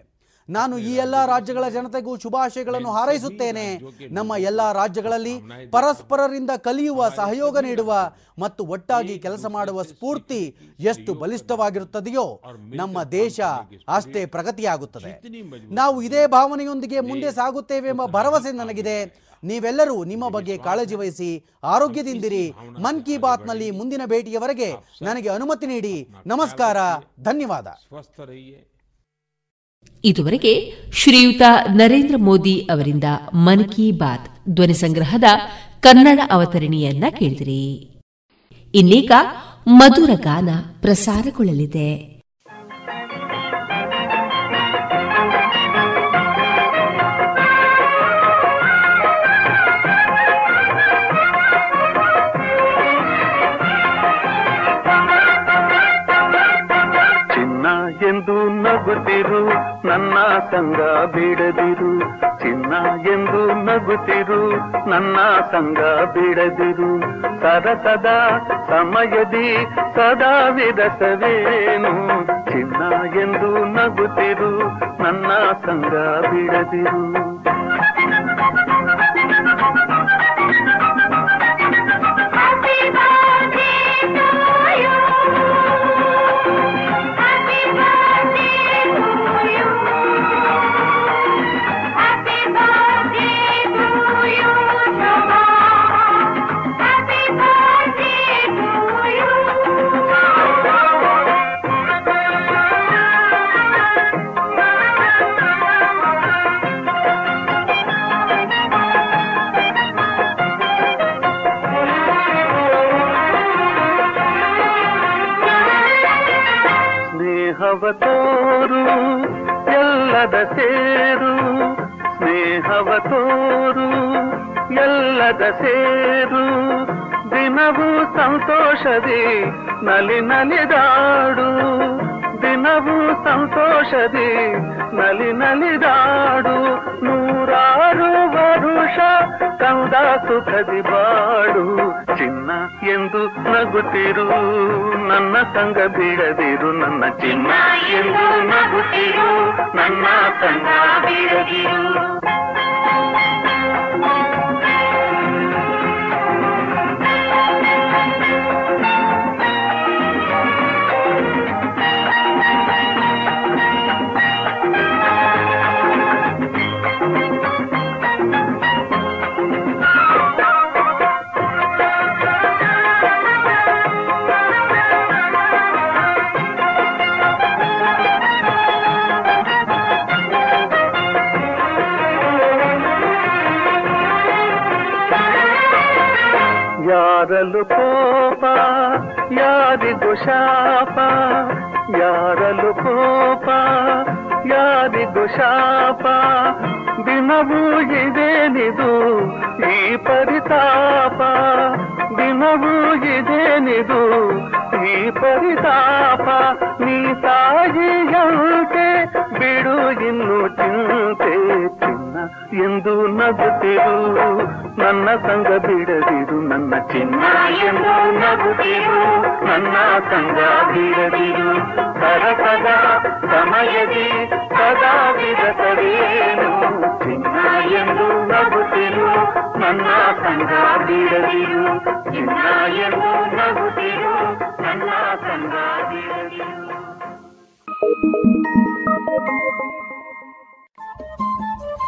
ನಾನು ಈ ಎಲ್ಲಾ ರಾಜ್ಯಗಳ ಜನತೆಗೂ ಶುಭಾಶಯಗಳನ್ನು ಹಾರೈಸುತ್ತೇನೆ. ನಮ್ಮ ಎಲ್ಲಾ ರಾಜ್ಯಗಳಲ್ಲಿ ಪರಸ್ಪರರಿಂದ ಕಲಿಯುವ ಸಹಯೋಗ ನೀಡುವ ಮತ್ತು ಒಟ್ಟಾಗಿ ಕೆಲಸ ಮಾಡುವ ಸ್ಫೂರ್ತಿ ಎಷ್ಟು ಬಲಿಷ್ಠವಾಗಿರುತ್ತದೆಯೋ ನಮ್ಮ ದೇಶ ಅಷ್ಟೇ ಪ್ರಗತಿಯಾಗುತ್ತದೆ. ನಾವು ಇದೇ ಭಾವನೆಯೊಂದಿಗೆ ಮುಂದೆ ಸಾಗುತ್ತೇವೆ ಎಂಬ ಭರವಸೆ ನನಗಿದೆ. ನೀವೆಲ್ಲರೂ ನಿಮ್ಮ ಬಗ್ಗೆ ಕಾಳಜಿ ವಹಿಸಿ ಆರೋಗ್ಯದಿಂದಿರಿ. ಮನ್ ಕಿ ಬಾತ್ನಲ್ಲಿ ಮುಂದಿನ ಭೇಟಿಯವರೆಗೆ ನನಗೆ ಅನುಮತಿ ನೀಡಿ ನಮಸ್ಕಾರ ಧನ್ಯವಾದ.
ಇದುವರೆಗೆ ಶ್ರೀಯುತ ನರೇಂದ್ರ ಮೋದಿ ಅವರಿಂದ ಮನ್ ಕಿ ಬಾತ್ ಧ್ವನಿ ಸಂಗ್ರಹದ ಕನ್ನಡ ಅವತರಣಿಯನ್ನ ಕೇಳಿದಿರಿ. ಇನ್ನೀಗ ಮಧುರ ಗಾನ ಪ್ರಸಾರಗೊಳ್ಳಲಿದೆ.
ನಗುತ್ತಿರು, ನನ್ನ ಸಂಗ ಬಿಡದಿರು. ಚಿನ್ನ ಎಂದು ನಗುತ್ತಿರು, ನನ್ನ ಸಂಗ ಬಿಡದಿರು. ಸರಸದ ಸಮಯದಿ ಸದಾ ವಿರಸವೇನು? ಚಿನ್ನ ಎಂದು ನಗುತ್ತಿರು, ನನ್ನ ಸಂಗ ಬಿಡದಿರು. ಸೇರು, ಸ್ನೇಹವ ತೋರು, ಎಲ್ಲದ ಸೇರು. ದಿನವೂ ಸಂತೋಷದಿ, ನಲಿ ನಲಿದಾಡು ದಿನವೂ ಸಂತೋಷದಿ, ನಲಿ ನಲಿದಾಡು ನೂರಾರು ವರುಷ ಕಂದ ಸುಖದಿ ಬಾಡು. ಎಂದು ನಗುತ್ತಿರು ನನ್ನ ಸಂಗ ಬಿಡದಿರು ನನ್ನ ಚಿನ್ನ ಎಂದು ನಗುತ್ತಿರು ನನ್ನ ಸಂಗ ಬಿಡದಿರು ಯಾರಲು ಕೋಪ ಯಾರಿಗೂ ಶಾಪ ಯಾರಲು ಕೋಪ ಯಾರಿಗೂ ಶಾಪ ದಿನವೂ ಇದೇನಿದು ಈ ಪರಿತಾಪ ದಿನವೂ ಇದೇನಿದು ಈ ಪರಿತಾಪ ನೀ ತಾಯಿಯಂತೆ ಬಿಡು ಇನ್ನು ಚಿಂತೆ ಚಿನ್ನ ಎಂದು ನಗುತ್ತಿರು ನನ್ನ ಸಂಗ ಬಿಡದಿರು ನನ್ನ ಚಿನ್ನ ಎಂದು ನಗುತ್ತಿರು ನನ್ನ ಸಂಗ ಬಿಡದಿರು ಸರಸದ ಸಮಯದಿ ಸದಾ ವಿರಸವೇನು ಚಿನ್ನ ಎಂದು ನಗುತ್ತಿರು ನನ್ನ ಸಂಗ ಬಿಡದಿರು ಚಿನ್ನ ಎಂದು ನಗುತ್ತಿರು ನನ್ನ ಸಂಗ ಬಿಡದಿರು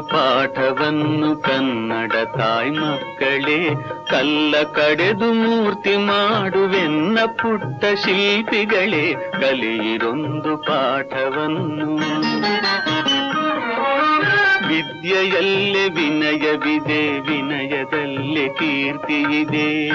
ಪಾಠವನ್ನು ಕನ್ನಡ ತಾಯಿ ಮಕ್ಕಳೇ, ಕಲ್ಲ ಕಡೆದು ಮೂರ್ತಿ ಮಾಡುವೆನ್ನ ಪುಟ್ಟ ಶಿಲ್ಪಿಗಳೇ, ಕಲಿಯಿರೊಂದು ಪಾಠವನ್ನು. ವಿದ್ಯೆಯಲ್ಲೇ ವಿನಯವಿದೆ, ವಿನಯದಲ್ಲೇ ಕೀರ್ತಿಯಿದೆ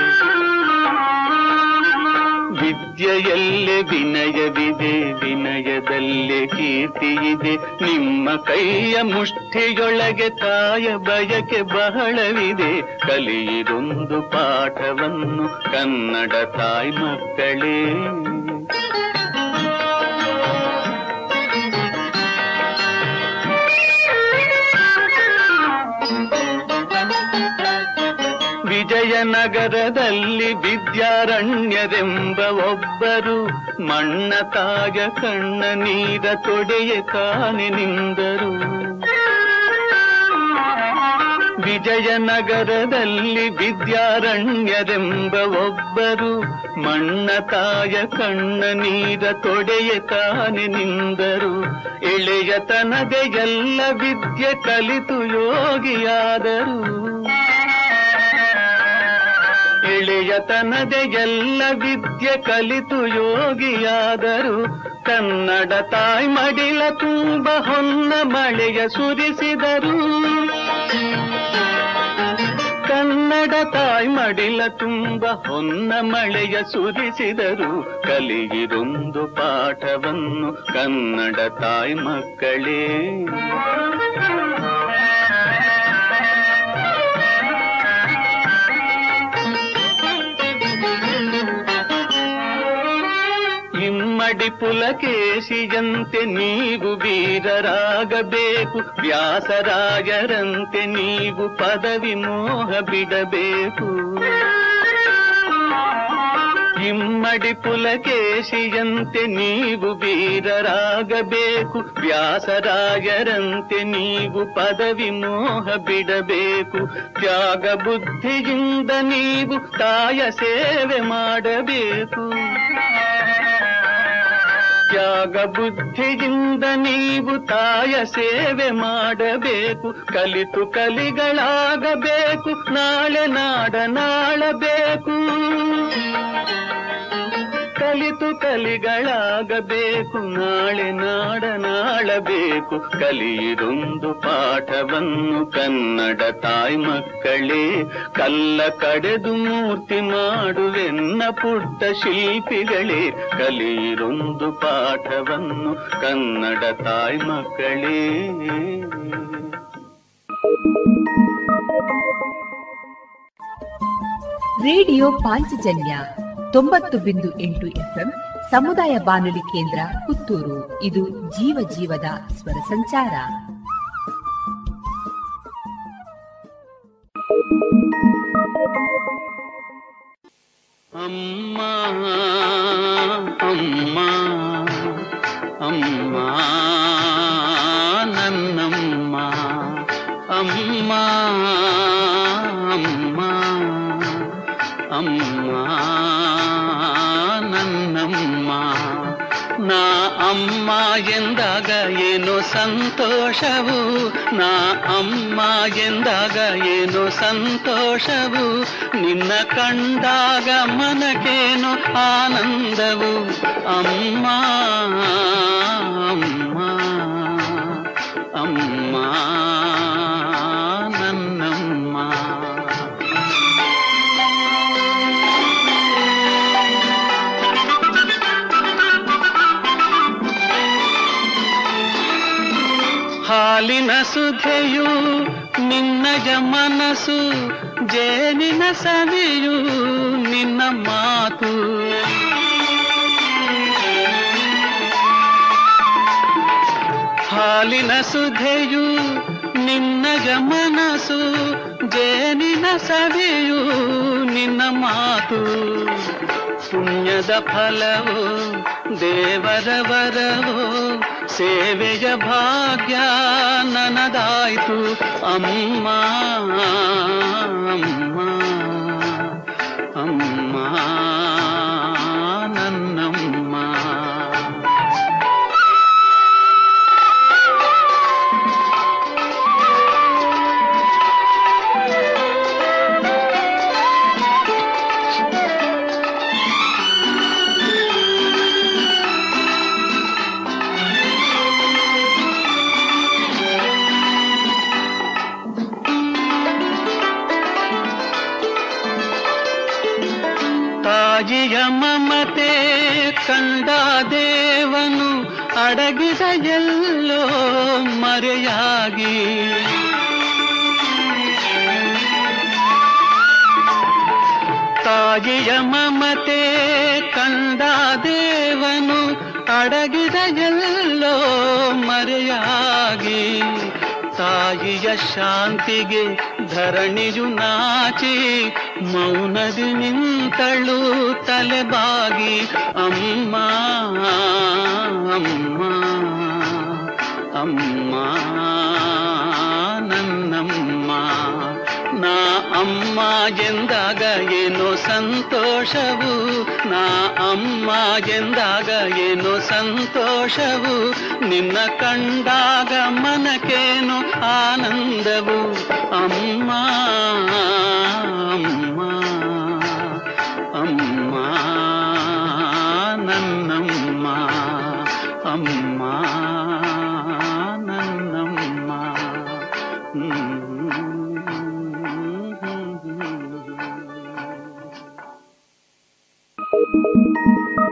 ವಿದ್ಯೆಯಲ್ಲೇ ವಿನಯವಿದೆ, ವಿನಯದಲ್ಲೇ ಕೀರ್ತಿಯಿದೆ. ನಿಮ್ಮ ಕೈಯ ಮುಷ್ಟಿಯೊಳಗೆ ತಾಯ ಬಯಕೆ ಬಹಳವಿದೆ. ಕಲಿಯಿದೊಂದು ಪಾಠವನ್ನು ಕನ್ನಡ ತಾಯಿ ಮಕ್ಕಳೇ ವಿಜಯನಗರದಲ್ಲಿ ವಿದ್ಯಾರಣ್ಯರೆಂಬ ಒಬ್ಬರು ಮಣ್ಣ ತಾಯ ಕಣ್ಣ ನೀರ ತೊಡೆಯ ಕಾಣೆ ನಿಂದರು. ವಿಜಯನಗರದಲ್ಲಿ ವಿದ್ಯಾರಣ್ಯರೆಂಬ ಒಬ್ಬರು ಮಣ್ಣ ತಾಯ ಕಣ್ಣ ನೀರ ತೊಡೆಯ ಕಾನೆ ನಿಂದರು. ಎಳೆಯತನದ ಎಲ್ಲ ವಿದ್ಯೆ ಕಲಿತು ಯೋಗಿಯಾದರು. ಎಳೆಯತನದ ಎಲ್ಲ ವಿದ್ಯೆ ಕಲಿತು ಯೋಗಿಯಾದರು. ಕನ್ನಡ ತಾಯಿ ಮಡಿಲ ತುಂಬ ಹೊನ್ನ ಮಳೆಯ ಸುರಿಸಿದರು. ಕನ್ನಡ ತಾಯಿ ಮಡಿಲ ತುಂಬ ಹೊನ್ನ ಮಳೆಯ ಸುರಿಸಿದರು. ಕಲಿಗಿರೊಂದು ಪಾಠವನ್ನು ಕನ್ನಡ ತಾಯಿ ಮಕ್ಕಳೇ. ಇಮ್ಮಡಿ ಪುಲಕೇಶಿಯಂತೆ ನೀವು ವೀರರಾಗಬೇಕು ವ್ಯಾಸರಾಯರಂತೆ ನೀವು ಪದವಿ ಮೋಹ ಬಿಡಬೇಕು. ಇಮ್ಮಡಿ ಪುಲಕೇಶಿಯಂತೆ ನೀವು ವೀರರಾಗಬೇಕು ವ್ಯಾಸರಾಯರಂತೆ ನೀವು ಪದವಿ ಮೋಹ ಬಿಡಬೇಕು. ತ್ಯಾಗ ಬುದ್ಧಿಯಿಂದ ನೀವು ತಾಯ ಸೇವೆ ಮಾಡಬೇಕು. ತ್ಯಾಗ ಬುದ್ಧಿಯಿಂದ ನೀವು ತಾಯ ಸೇವೆ ಮಾಡಬೇಕು. ಕಲಿತು ಕಲಿಗಳಾಗಬೇಕು. ನಾಳೆ ನಾಡ ನಾಳಬೇಕು ಕಲಿತು ಕಲಿಗಳಾಗಬೇಕು, ನಾಳೆ ನಾಡ ನಾಳಬೇಕು ಕಲಿಯಿರೊಂದು ಪಾಠವನ್ನು ಕನ್ನಡ ತಾಯಿ ಮಕ್ಕಳೇ, ಕಲ್ಲ ಕಡೆದು ಮೂರ್ತಿ ಮಾಡುವೆನ್ನ ಪುಟ್ಟ ಶಿಲ್ಪಿಗಳೇ. ಕಲಿಯಿರೊಂದು ಪಾಠವನ್ನು ಕನ್ನಡ ತಾಯಿ ಮಕ್ಕಳೇ.
ರೇಡಿಯೋ ಪಾಂಚಜನ್ಯ ತೊಂಬತ್ತು ಬಿಂದು ಎಂಟು ಎಫ್ಎಂ ಸಮುದಾಯ ಬಾನುಲಿ ಕೇಂದ್ರ ಪುತ್ತೂರು. ಇದು ಜೀವ ಜೀವದ ಸ್ವರ ಸಂಚಾರ.
ಅಮ್ಮ ಅಮ್ಮ ಅಮ್ಮ, ನನ್ನಮ್ಮ, ಅಮ್ಮ. ಅಮ್ಮ ನಾ ಅಮ್ಮ ಎಂದಾಗ ಏನು ಸಂತೋಷವು? ನಾ ಅಮ್ಮ ಎಂದಾಗ ಏನು ಸಂತೋಷವು? ನಿನ್ನ ಕಂಡಾಗ ಮನಗೇನು ಆನಂದವು? ಅಮ್ಮ ಅಮ್ಮ ಅಮ್ಮ. ಹಾಲಿನ ಸುಧೆಯು ನಿನ್ನಯ ಮನಸ್ಸು ಜೇನಿನ ಸವಿಯು ನಿನ್ನ ಮಾತು ಹಾಲಿನ ಸುಧೆಯು ನಿನ್ನಯ ಮನಸ್ಸು ಜೇನಿನ ಸವಿಯು ನಿನ್ನ ಮಾತು ಪುಣ್ಯದ ಫಲವು ದೇವರ ವರವು ಸೇವೆಯ ಭಾಗ್ಯ ನನದಾಯ್ತು ಅಮ್ಮ ಅಮ್ಮ ಅಮ್ಮ ತಾಯಿಯ ಮಮತೆ ಕಂಡ ದೇವನು ಅಡಗಿದ ಎಲ್ಲೋ ಮರೆಯಾಗಿ. ತಾಜಿಯ ಮಮತೆ ಕಂಡ ದೇವನು ಅಡಗಿದ ಎಲ್ಲೋ ಮರೆಯಾಗಿ. ತಾಯಿಯ ಶಾಂತಿಗೆ ಧರಣಿಯು ನಾಚಿ ಮೌನದಿ ನಿಂತಳು ತಲೆಬಾಗಿ ಅಮ್ಮ ಅಮ್ಮ ಅಮ್ಮ ಅಮ್ಮ ಎಂದಾಗ ಏನೋ ಸಂತೋಷವು? ನಾ ಅಮ್ಮ ಎಂದಾಗ ಏನೋ ಸಂತೋಷವು? ನಿನ್ನ ಕಂಡಾಗ ಮನಕೇನು ಆನಂದವು? ಅಮ್ಮ.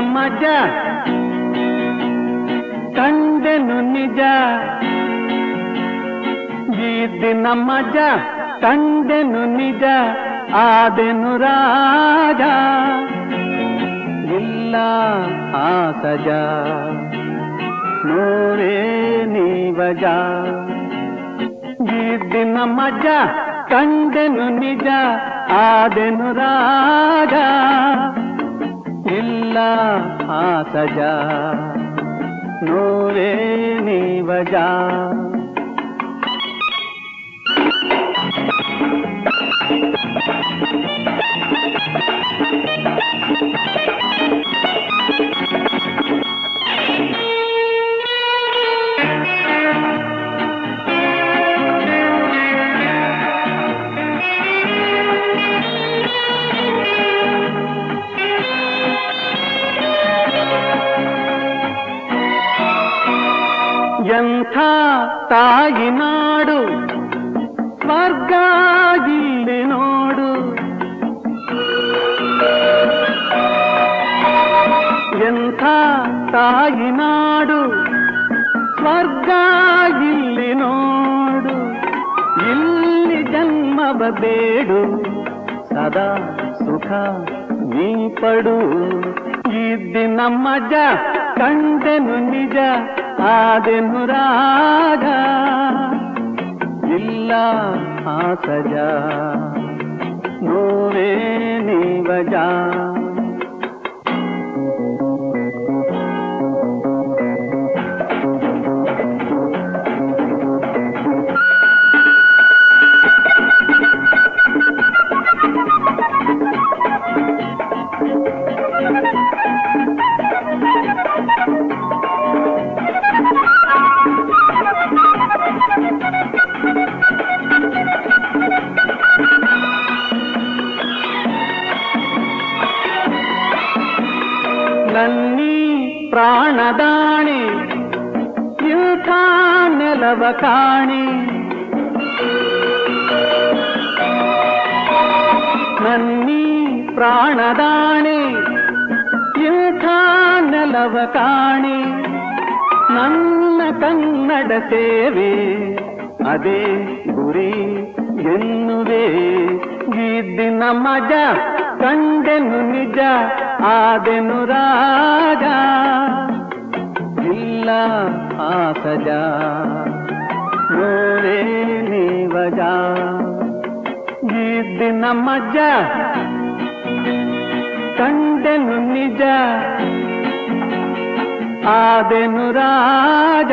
ಮಜ ಕಂಡೆನು ನಿಜ. ಈ ದಿನ ಮಜ ಕಂಡೆನು ನಿಜ. ಆದೆನು ರಾಜ. ಇಲ್ಲ ಆಸಜ. ಸಜಾ ನೋರೇ ನೀವಜ. ಈ ದಿನ ಮಜ ಕಂಡೆನು ನಿಜ. ಆದೆನು ರಾಜ. ಇಲ್ಲ ಆ ಸಜಾ ನೋರೇ ನೀವಜ. ತಾಯಿ ನಾಡು ಸ್ವರ್ಗ ಇಲ್ಲಿ ನೋಡು. ಎಂಥ ತಾಯಿ ನಾಡು ಸ್ವರ್ಗ ಇಲ್ಲಿ ನೋಡು. ಇಲ್ಲಿ ಜನ್ಮವ ಬೇಡು, ಸದಾ ಸುಖ ನೀ ಪಡು. ಈ ನಮ್ಮಜ್ಜ ಮಜ, ಕಂಡೆನು ನಿಜ. ಆದೆನು ರಾಗ ಇಲ್ಲ ಆ ಸಜಾ ನೋವೇ ನೀವಜ. ಪ್ರಾಣದಾಣೆ ಇಂಥ ನೆಲವ ಕಾಣಿ. ನನ್ನಿ ಪ್ರಾಣದಾಣಿ ಇಂಥ ನೆಲವ ಕಾಣಿ. ನನ್ನ ಕನ್ನಡ ಸೇವೆ, ಅದೇ ಗುರಿ ಎನ್ನುವೆ. ಗಿದ್ದಿನ ಮಜ ಕಂಡೆನು ನಿಜ ಆದೆನು ರಾಜ ಇಲ್ಲ ಆಸಜ. ನೋಡೇ ನೀವಜ. ಗಿದ್ದಿನ ಮಜ ಕಂಡೆನು ನಿಜ ಆದೆನು ರಾಜ